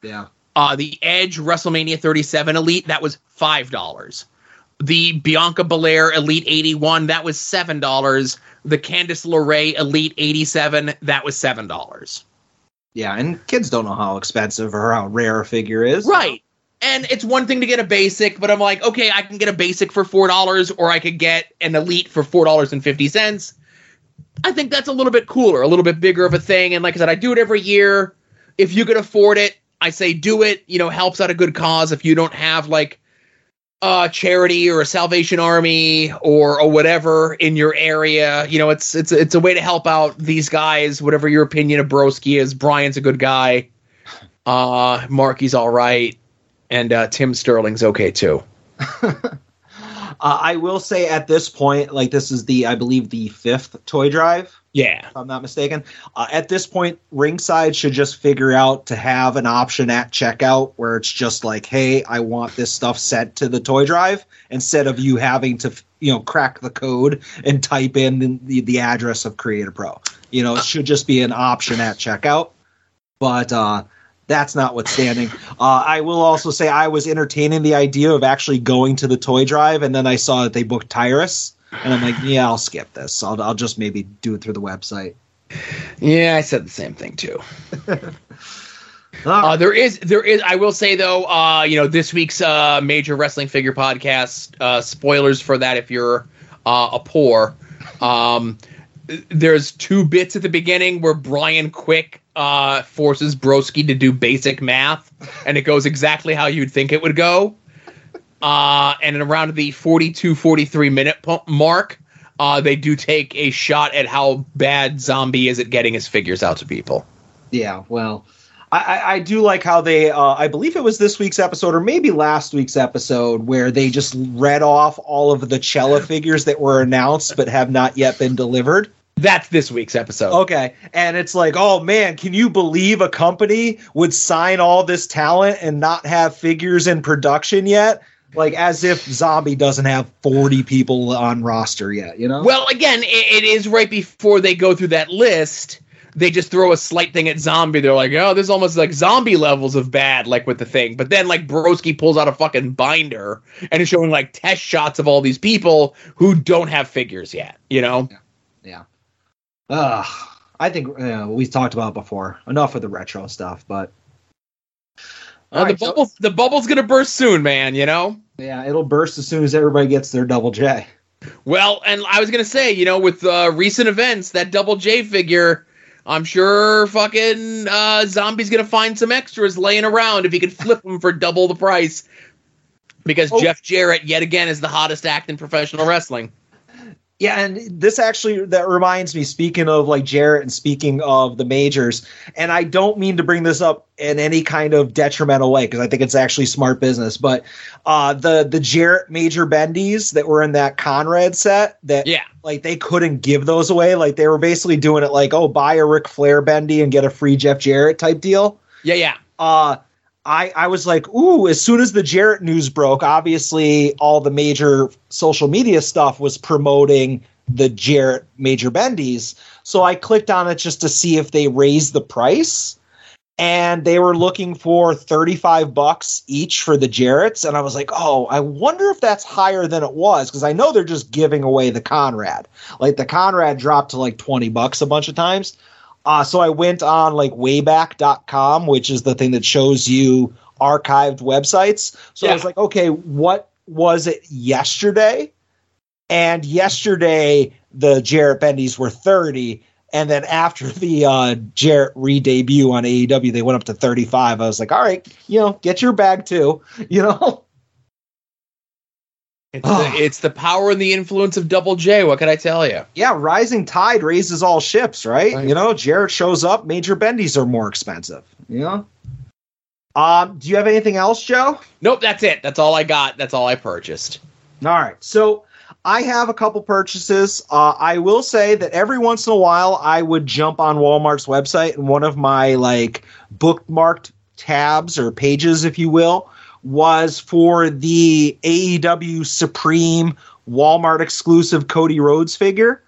Yeah. Uh, the Edge WrestleMania 37 Elite. That was five dollars. The Bianca Belair Elite 81. That was seven dollars. The Candice LeRae Elite 87. That was seven dollars. Yeah, and kids don't know how expensive or how rare a figure is. Right. And it's one thing to get a basic, but I'm like, okay, I can get a basic for four dollars, or I could get an elite for four dollars and fifty cents. I think that's a little bit cooler, a little bit bigger of a thing. And like I said, I do it every year. If you could afford it, I say do it. You know, helps out a good cause. If you don't have like a charity or a Salvation Army or or whatever in your area, you know, it's it's it's a way to help out these guys. Whatever your opinion of Broski is, Brian's a good guy. Uh, Marky's all right and uh, Tim Sterling's okay too. uh, I will say at this point, like this is the I believe the fifth toy drive. Yeah, if I'm not mistaken. Uh, at this point, Ringside should just figure out to have an option at checkout where it's just like, "Hey, I want this stuff sent to the toy drive," instead of you having to, you know, crack the code and type in the, the, the address of Create A Pro. You know, it should just be an option at checkout. But uh, that's notwithstanding. Uh, I will also say I was entertaining the idea of actually going to the toy drive, and then I saw that they booked Tyrus, and I'm like, yeah, I'll skip this. I'll, I'll just maybe do it through the website. Yeah, I said the same thing too. uh, there is, there is. I will say though, uh, you know, this week's uh, major wrestling figure podcast. Uh, spoilers for that if you're uh, a poor. Um, there's two bits at the beginning where Brian Quick uh, forces Broski to do basic math, and it goes exactly how you'd think it would go. Uh, and around the 42 43 minute mark, uh, they do take a shot at how bad Zombie is at getting his figures out to people. Yeah, well, I, I do like how they, uh, I believe it was this week's episode or maybe last week's episode, where they just read off all of the Cella figures that were announced but have not yet been delivered. That's this week's episode. Okay. And it's like, oh man, can you believe a company would sign all this talent and not have figures in production yet? Like as if Zombie doesn't have 40 people on roster yet, you know? Well, again, it, it is right before they go through that list. They just throw a slight thing at Zombie. They're like, oh, this is almost like zombie levels of bad, like with the thing. But then, like, Broski pulls out a fucking binder and is showing, like, test shots of all these people who don't have figures yet, you know? Yeah. yeah. Uh, I think uh, we talked about before. Enough of the retro stuff, but uh, the bubble, so, the bubble's gonna burst soon, man. You know. Yeah, it'll burst as soon as everybody gets their double J. Well, and I was gonna say, you know, with uh, recent events, that double J figure, I'm sure fucking uh, Zombie's gonna find some extras laying around if he could flip them for double the price. Because oh. Jeff Jarrett, yet again, is the hottest act in professional wrestling. Yeah, and this actually that reminds me. Speaking of like Jarrett and speaking of the majors, and I don't mean to bring this up in any kind of detrimental way because I think it's actually smart business. But uh, the the Jarrett major bendies that were in that Conrad set, that yeah, like they couldn't give those away. Like they were basically doing it like, oh, buy a Ric Flair bendy and get a free Jeff Jarrett type deal. Yeah, yeah. Uh, I, I was like, ooh, as soon as the Jarrett news broke, obviously all the major social media stuff was promoting the Jarrett major bendies. So I clicked on it just to see if they raised the price. And they were looking for 35 bucks each for the Jarretts. And I was like, oh, I wonder if that's higher than it was. Because I know they're just giving away the Conrad. Like the Conrad dropped to like 20 bucks a bunch of times. Uh, so I went on like wayback.com, which is the thing that shows you archived websites. So yeah. I was like, okay, what was it yesterday? And yesterday the Jarrett Bendies were 30. And then after the uh, Jarrett re debut on AEW, they went up to 35. I was like, all right, you know, get your bag too, you know? It's, the, it's the power and the influence of Double J. What can I tell you? Yeah, rising tide raises all ships, right? right. You know, Jarrett shows up, major bendies are more expensive. You know. Um, do you have anything else, Joe? Nope, that's it. That's all I got. That's all I purchased. All right. So I have a couple purchases. Uh, I will say that every once in a while, I would jump on Walmart's website, and one of my like bookmarked tabs or pages, if you will, was for the AEW Supreme Walmart exclusive Cody Rhodes figure.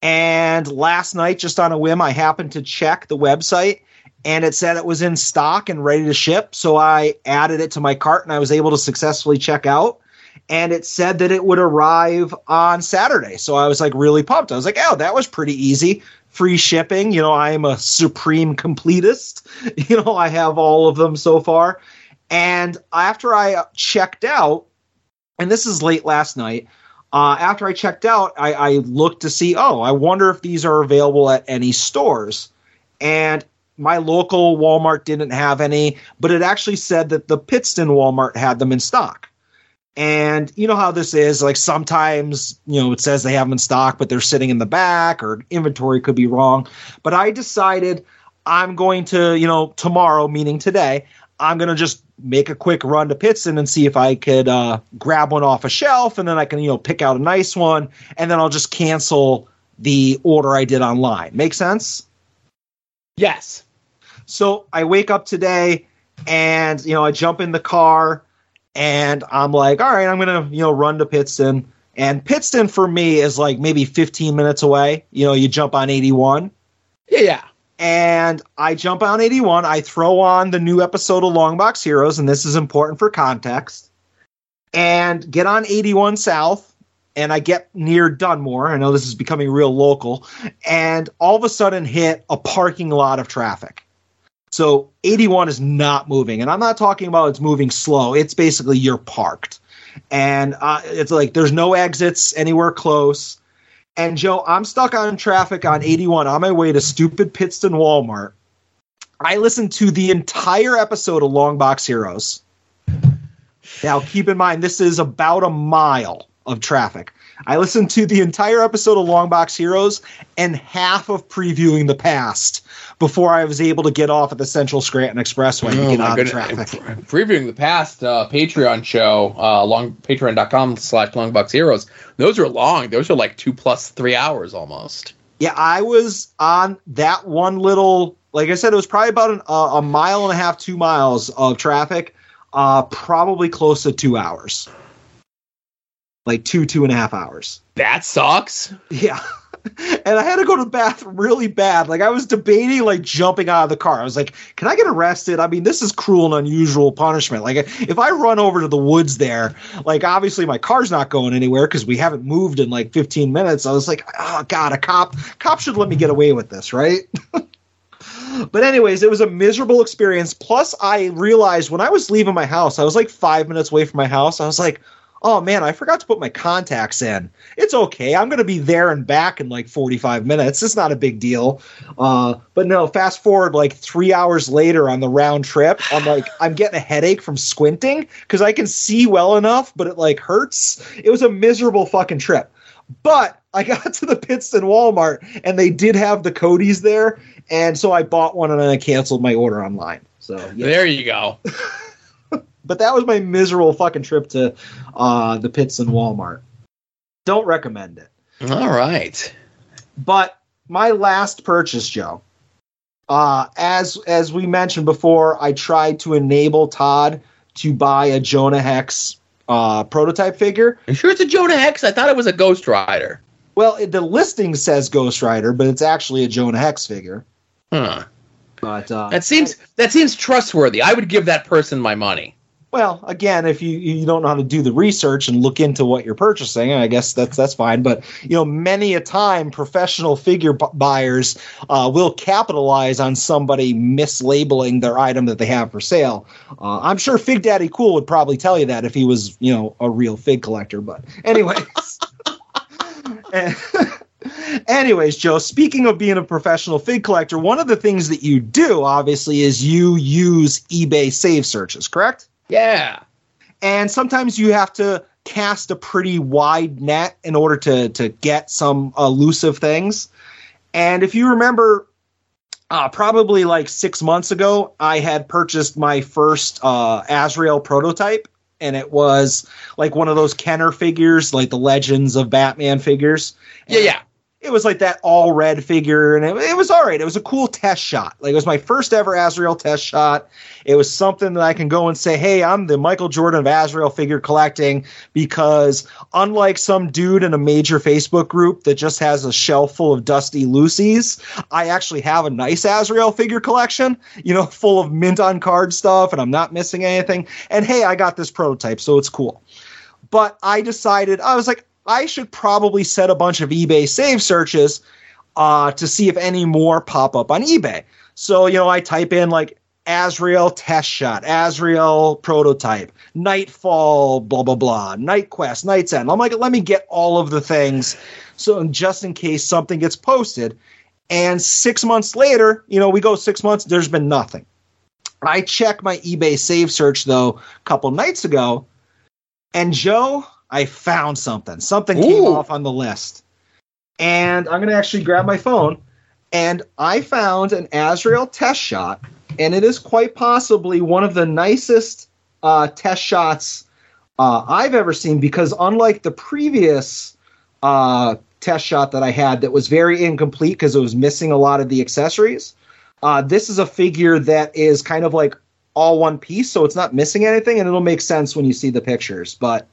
And last night, just on a whim, I happened to check the website and it said it was in stock and ready to ship. So I added it to my cart and I was able to successfully check out. And it said that it would arrive on Saturday. So I was like really pumped. I was like, oh, that was pretty easy. Free shipping. You know, I am a supreme completist. You know, I have all of them so far. And after I checked out, and this is late last night, uh, after I checked out, I, I looked to see, oh, I wonder if these are available at any stores. And my local Walmart didn't have any, but it actually said that the Pittston Walmart had them in stock. And you know how this is like sometimes, you know, it says they have them in stock, but they're sitting in the back or inventory could be wrong. But I decided I'm going to, you know, tomorrow, meaning today, I'm going to just make a quick run to Pittston and see if I could uh, grab one off a shelf and then I can, you know, pick out a nice one and then I'll just cancel the order I did online. Make sense? Yes. So I wake up today and, you know, I jump in the car and I'm like, all right, I'm going to, you know, run to Pittston. And Pittston for me is like maybe 15 minutes away. You know, you jump on 81. Yeah, yeah. And I jump on 81. I throw on the new episode of Longbox Heroes, and this is important for context. And get on 81 South, and I get near Dunmore. I know this is becoming real local. And all of a sudden hit a parking lot of traffic. So 81 is not moving. And I'm not talking about it's moving slow. It's basically you're parked. And uh, it's like there's no exits anywhere close. And Joe, I'm stuck on traffic on 81 on my way to stupid Pittston Walmart. I listened to the entire episode of Longbox Heroes. Now, keep in mind, this is about a mile of traffic. I listened to the entire episode of Longbox Heroes and half of previewing the past before I was able to get off at the Central Scranton Expressway Oh, to get out of traffic. Previewing the past uh, Patreon show, uh, long patreon.com slash longbox heroes. Those are long. Those are like two plus three hours almost. Yeah, I was on that one little. Like I said, it was probably about an, uh, a mile and a half, two miles of traffic. Uh, probably close to two hours, like two, two and a half hours. That sucks. Yeah. And I had to go to the bathroom really bad. Like I was debating like jumping out of the car. I was like, "Can I get arrested?" I mean, this is cruel and unusual punishment. Like if I run over to the woods there, like obviously my car's not going anywhere because we haven't moved in like 15 minutes. I was like, "Oh God, a cop, cop should let me get away with this, right?" but anyways, it was a miserable experience. Plus, I realized when I was leaving my house, I was like five minutes away from my house. I was like, oh man, I forgot to put my contacts in. It's okay. I'm going to be there and back in like 45 minutes. It's not a big deal. Uh, but no, fast forward like three hours later on the round trip, I'm like, I'm getting a headache from squinting because I can see well enough, but it like hurts. It was a miserable fucking trip. But I got to the Pittston Walmart and they did have the Cody's there. And so I bought one and then I canceled my order online. So. There you go. But that was my miserable fucking trip to uh, the Pittston Walmart. Don't recommend it. All right. But my last purchase, Joe, uh, as as we mentioned before, I tried to enable Todd to buy a Jonah Hex uh, prototype figure. You sure it's a Jonah Hex? I thought it was a Ghost Rider. Well, it, the listing says Ghost Rider, but it's actually a Jonah Hex figure. Huh. But uh, That seems that seems trustworthy. I would give that person my money. Well, again, if you you don't know how to do the research and look into what you're purchasing, I guess that's that's fine. But you know, many a time, professional figure bu- buyers uh, will capitalize on somebody mislabeling their item that they have for sale. Uh, I'm sure Fig Daddy Cool would probably tell you that if he was you know a real fig collector. But anyways. Anyways, Joe, speaking of being a professional fig collector, one of the things that you do, obviously, is you use eBay save searches, correct? Yeah. and sometimes you have to cast a pretty wide net in order to to get some elusive things. And if you remember, uh, probably like six months ago, I had purchased my first uh, Azrael prototype, and it was like one of those Kenner figures, like the Legends of Batman figures. Yeah, yeah. It was like that all red figure, and it, it was all right. It was a cool test shot. Like it was my first ever Azrael test shot. It was something that I can go and say, "Hey, I'm the Michael Jordan of Azrael figure collecting." Because unlike some dude in a major Facebook group that just has a shelf full of dusty Lucy's, I actually have a nice Azrael figure collection. You know, full of mint on card stuff, and I'm not missing anything. And hey, I got this prototype, so it's cool. But I decided I was like, I should probably set a bunch of eBay save searches uh, to see if any more pop up on eBay. So, you know, I type in like Azrael test shot, Azrael prototype, Knightfall, blah, blah, blah, KnightQuest, Night's End. I'm like, let me get all of the things. So, just in case something gets posted. And six months later, you know, we go six months, there's been nothing. I checked my eBay save search though a couple nights ago, and Joe, I found something. Something came off on the list. And I'm going to actually grab my phone. And I found an Azrael test shot. And it is quite possibly one of the nicest uh, test shots uh, I've ever seen because, unlike the previous uh, test shot that I had that was very incomplete because it was missing a lot of the accessories, uh, this is a figure that is kind of like all one piece. So it's not missing anything. And it'll make sense when you see the pictures. But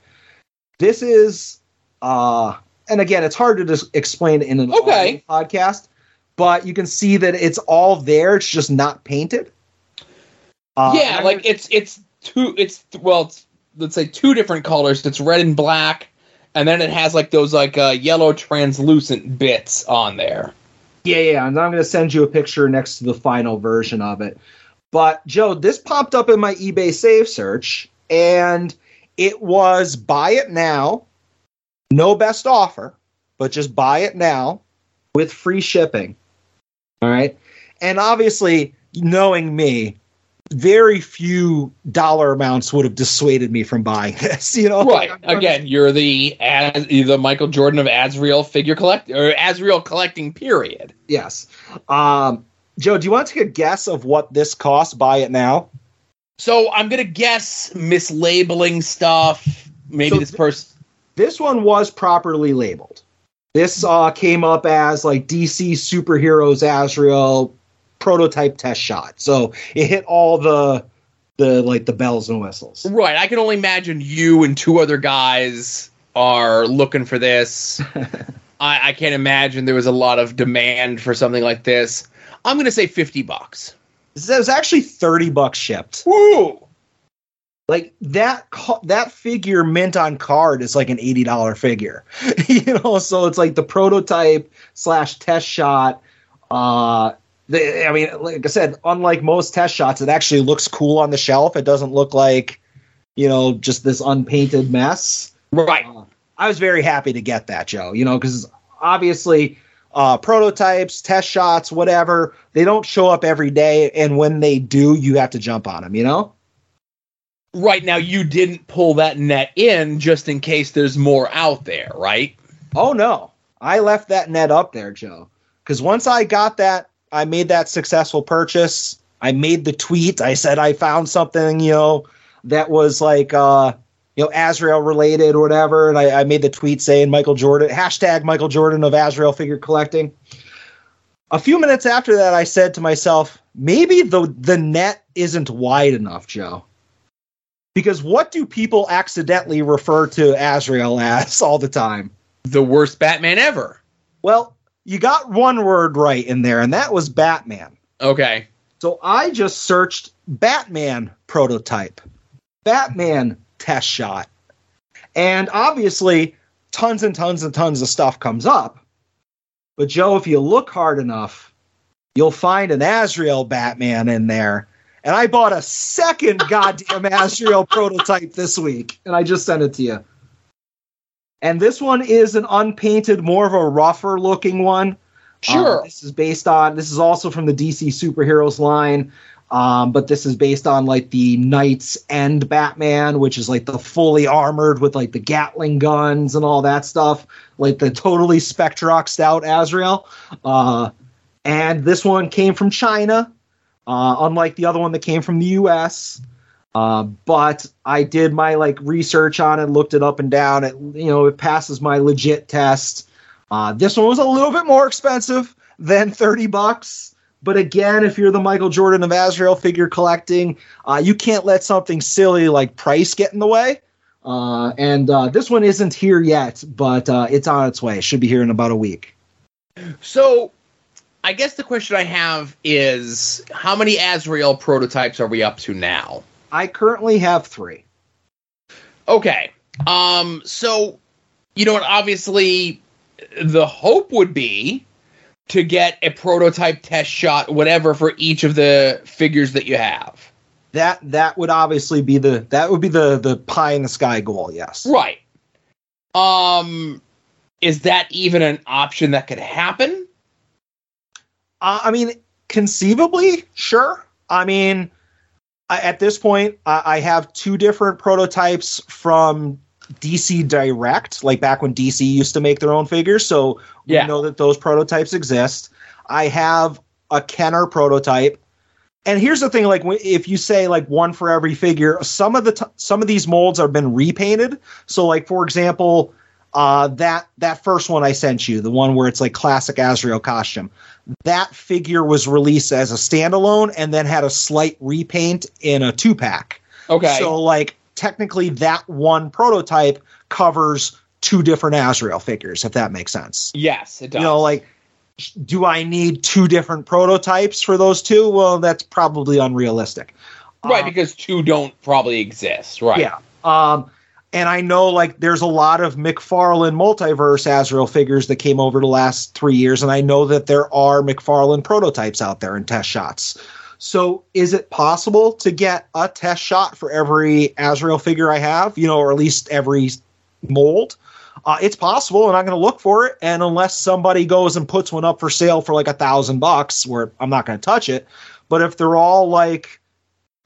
this is uh and again it's hard to just explain in an Okay. podcast but you can see that it's all there it's just not painted uh, yeah, like it's it's two. It's well, it's let's say two different colors. It's red and black, and then it has like those like uh, yellow translucent bits on there. yeah yeah and i'm going to send you a picture next to the final version of it but joe this popped up in my ebay save search and it was buy it now no best offer but just buy it now with free shipping all right and obviously knowing me very few dollar amounts would have dissuaded me from buying this you know Right. Again, you're the you're the Michael Jordan of Azrael figure collect or Azrael collecting. Period. yes um joe do you want to take a guess of what this costs buy it now So I'm gonna guess mislabeling stuff. Maybe So this person. this one was properly labeled. This uh, came up as like DC superheroes Azrael prototype test shot. So it hit all the the like the bells and whistles. Right. I can only imagine you and two other guys are looking for this. I, I can't imagine there was a lot of demand for something like this. I'm gonna say fifty bucks. This was actually thirty bucks shipped. Woo! Like that that figure mint on card is like an eighty dollar figure. you know, so it's like the prototype slash test shot. Uh, the, I mean, like I said, unlike most test shots, it actually looks cool on the shelf. It doesn't look like, you know, just this unpainted mess. Right. I was very happy to get that, Joe. You know, because obviously, uh, prototypes, test shots, whatever, they don't show up every day, and when they do, you have to jump on them. You know. Right now, you didn't pull that net in just in case there's more out there, right? Oh no, I left that net up there, Joe. Because once I got that, I made that successful purchase. I made the tweet. I said I found something, you know, that was like, uh, you know, Azrael related or whatever. And I, I made the tweet saying Michael Jordan, hashtag Michael Jordan of Azrael figure collecting. A few minutes after that, I said to myself, maybe the the net isn't wide enough, Joe. Because what do people accidentally refer to Azrael as all the time? The worst Batman ever. Well, you got one word right in there, and that was Batman. Okay. So I just searched Batman prototype, Batman test shot. And obviously, tons and tons and tons of stuff comes up. But Joe, if you look hard enough, you'll find an Azrael Batman in there. And I bought a second goddamn Azrael prototype this week, and I just sent it to you. And this one is an unpainted, more of a rougher looking one. Sure. Uh, this is based on. This is also from the DC superheroes line, um, but this is based on like the Knights End Batman, which is like the fully armored with like the Gatling guns and all that stuff, like the totally Spectroxed out Azrael. Uh, and this one came from China, uh, unlike the other one that came from the U.S. Uh, but I did my like research on it, looked it up and down. It you know it passes my legit test. Uh, this one was a little bit more expensive than thirty bucks. But again, if you're the Michael Jordan of Azrael figure collecting, uh, you can't let something silly like price get in the way. Uh, and uh, this one isn't here yet, but uh, it's on its way. It should be here in about a week. So, I guess the question I have is how many Azrael prototypes are we up to now? I currently have three. Okay. Um, so, you know what? Obviously, the hope would be to get a prototype test shot, whatever, for each of the figures that you have. That that would obviously be the that would be the the pie in the sky goal. Yes. Right. Um, is that even an option that could happen? Uh, I mean, conceivably, sure. I mean, I, at this point, I, I have two different prototypes from DC Direct, like back when DC used to make their own figures. So Yeah. we know that those prototypes exist. I have a Kenner prototype. And here's the thing: like, if you say like one for every figure, some of the t- some of these molds have been repainted. So, like for example, uh, that that first one I sent you, the one where it's like classic Azrael costume, that figure was released as a standalone and then had a slight repaint in a two pack. Okay. So like technically that one prototype covers two different Azrael figures, if that makes sense. yes, it does. You know, like do I need two different prototypes for those two? Well, that's probably unrealistic. right, because two don't probably exist. Right. Yeah. Um, and I know like there's a lot of McFarlane multiverse Azrael figures that came over the last three years, and I know that there are McFarlane prototypes out there in test shots. So is it possible to get a test shot for every Azrael figure I have, you know, or at least every mold? Uh, it's possible, and I'm going to look for it. And unless somebody goes and puts one up for sale for like a thousand bucks, where I'm not going to touch it. But if they're all like,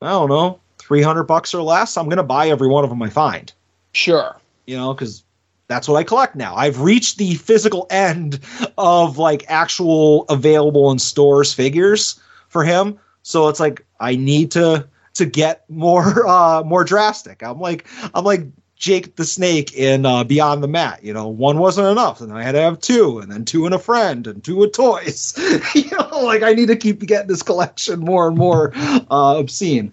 I don't know, 300 bucks or less, I'm going to buy every one of them I find. Sure. You know, because that's what I collect now. I've reached the physical end of like actual available in stores figures for him. So it's like I need to to get more uh more drastic. I'm like I'm like Jake the Snake in uh, Beyond the Mat. You know, one wasn't enough, and I had to have two, and then two and a friend, and two with toys. you know, like I need to keep getting this collection more and more uh, obscene.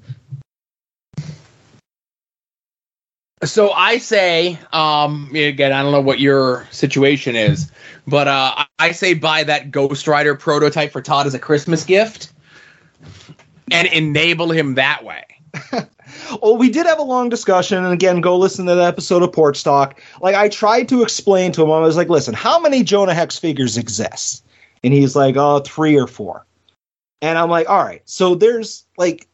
So I say, um, again, I don't know what your situation is, but uh, I- I say buy that Ghost Rider prototype for Todd as a Christmas gift, and enable him that way. Well, we did have a long discussion, and again, go listen to that episode of Porch Talk. Like, I tried to explain to him, I was like, listen, how many Jonah Hex figures exist? And he's like, oh, three or four. And I'm like, all right, so there's like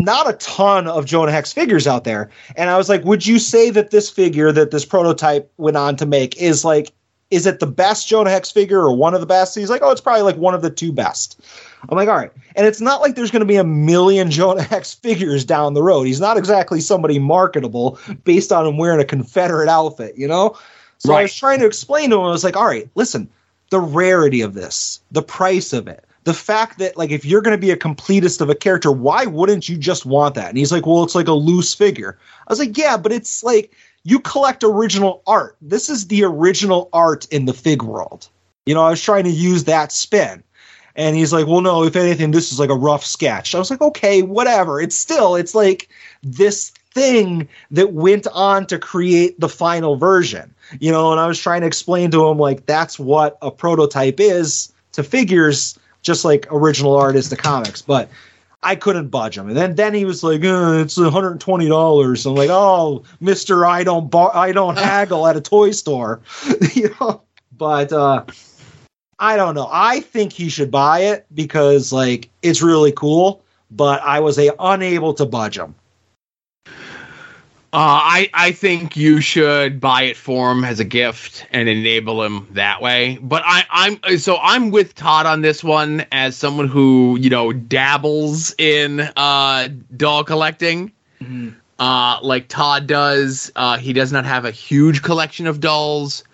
not a ton of Jonah Hex figures out there. And I was like, would you say that this figure that this prototype went on to make is like, is it the best Jonah Hex figure or one of the best? He's like, oh, it's probably like one of the two best. I'm like, all right. And it's not like there's going to be a million Jonah Hex figures down the road. He's not exactly somebody marketable based on him wearing a Confederate outfit, you know? So I was trying to explain to him, I was like, all right, listen, the rarity of this, the price of it, the fact that, like, if you're going to be a completist of a character, why wouldn't you just want that? And he's like, well, it's like a loose figure. I was like, yeah, but it's like, you collect original art. This is the original art in the fig world. You know, I was trying to use that spin. And he's like, well, no, if anything, this is like a rough sketch. I was like, okay, whatever. It's still, it's like this thing that went on to create the final version. You know, and I was trying to explain to him, like, that's what a prototype is to figures, just like original art is to comics. But I couldn't budge him. And then, then he was like, uh, it's $120. I'm like, oh, Mister, I don't bar- I don't haggle at a toy store. you know, but uh, I don't know. I think he should buy it because like it's really cool. But I was a, unable to budge him. Uh, I I think you should buy it for him as a gift and enable him that way. But I I'm so I'm with Todd on this one as someone who you know dabbles in uh, doll collecting. Uh, like Todd does. Uh, he does not have a huge collection of dolls.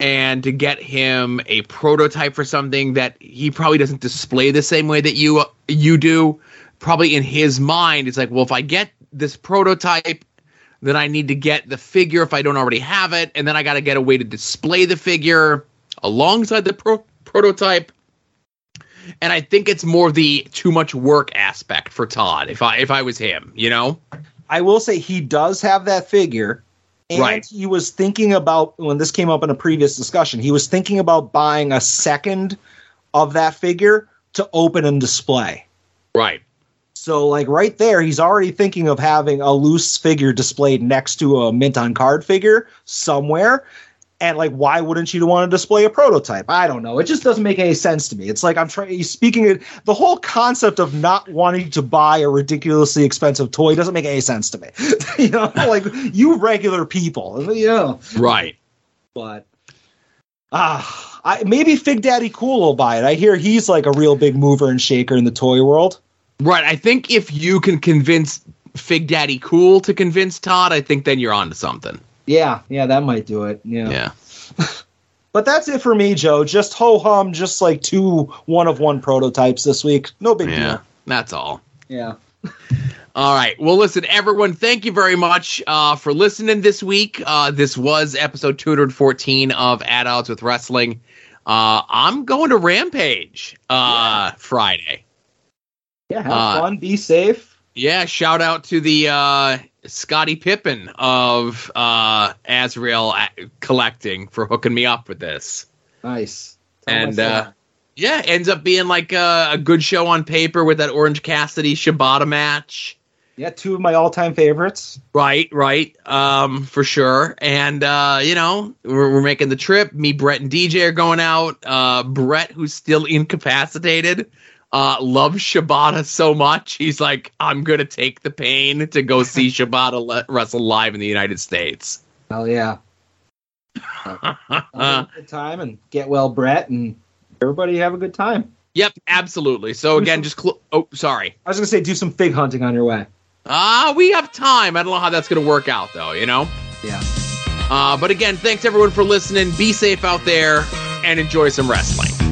And to get him a prototype for something that he probably doesn't display the same way that you you do, probably in his mind, it's like, well, if I get this prototype. Then I need to get the figure if I don't already have it, and then I got to get a way to display the figure alongside the pro- prototype. And I think it's more the too much work aspect for Todd. If I if I was him, you know, I will say he does have that figure. And Right. he was thinking about when this came up in a previous discussion, he was thinking about buying a second of that figure to open and display. right? So like right there, he's already thinking of having a loose figure displayed next to a mint on card figure somewhere. And like, why wouldn't you want to display a prototype? I don't know. It just doesn't make any sense to me. It's like I'm trying. He's speaking it. The whole concept of not wanting to buy a ridiculously expensive toy doesn't make any sense to me. you know, like you regular people. You know, Right. but ah, I, maybe Fig Daddy Cool will buy it. I hear he's like a real big mover and shaker in the toy world. Right. I think if you can convince Fig Daddy Cool to convince Todd, I think then you're on to something. Yeah, yeah, that might do it. Yeah. Yeah. But that's it for me, Joe. Just ho hum, just like two one of one prototypes this week. No big Yeah. That's all. Yeah. All right. Well, listen, everyone, thank you very much uh, for listening this week. Uh, this was episode 214 of At Odds with Wrestling. Uh, I'm going to Rampage uh, Friday. Yeah, have Uh, fun, be safe. Yeah, shout out to the uh, Scottie Pippen of uh, Azrael uh, Collecting for hooking me up with this. Nice. Tell and uh, yeah, ends up being like a, a good show on paper with that Orange Cassidy Shibata match. yeah, two of my all time favorites. Right, right, um, for sure. And uh, you know, we're, we're making the trip. Me, Brett, and DJ are going out. Uh, Brett, who's still incapacitated, uh, loves Shibata so much. He's like, I'm gonna take the pain to go see Shibata le- wrestle live in the United States. Hell yeah. Uh, Have a good time and get well, Brett, and everybody have a good time. yep, absolutely. So again, just cl- oh, sorry. I was gonna say do some fig hunting on your way. Ah, we have time. I don't know how that's gonna work out though. You know. Yeah. Uh, but again, thanks everyone for listening. Be safe out there and enjoy some wrestling.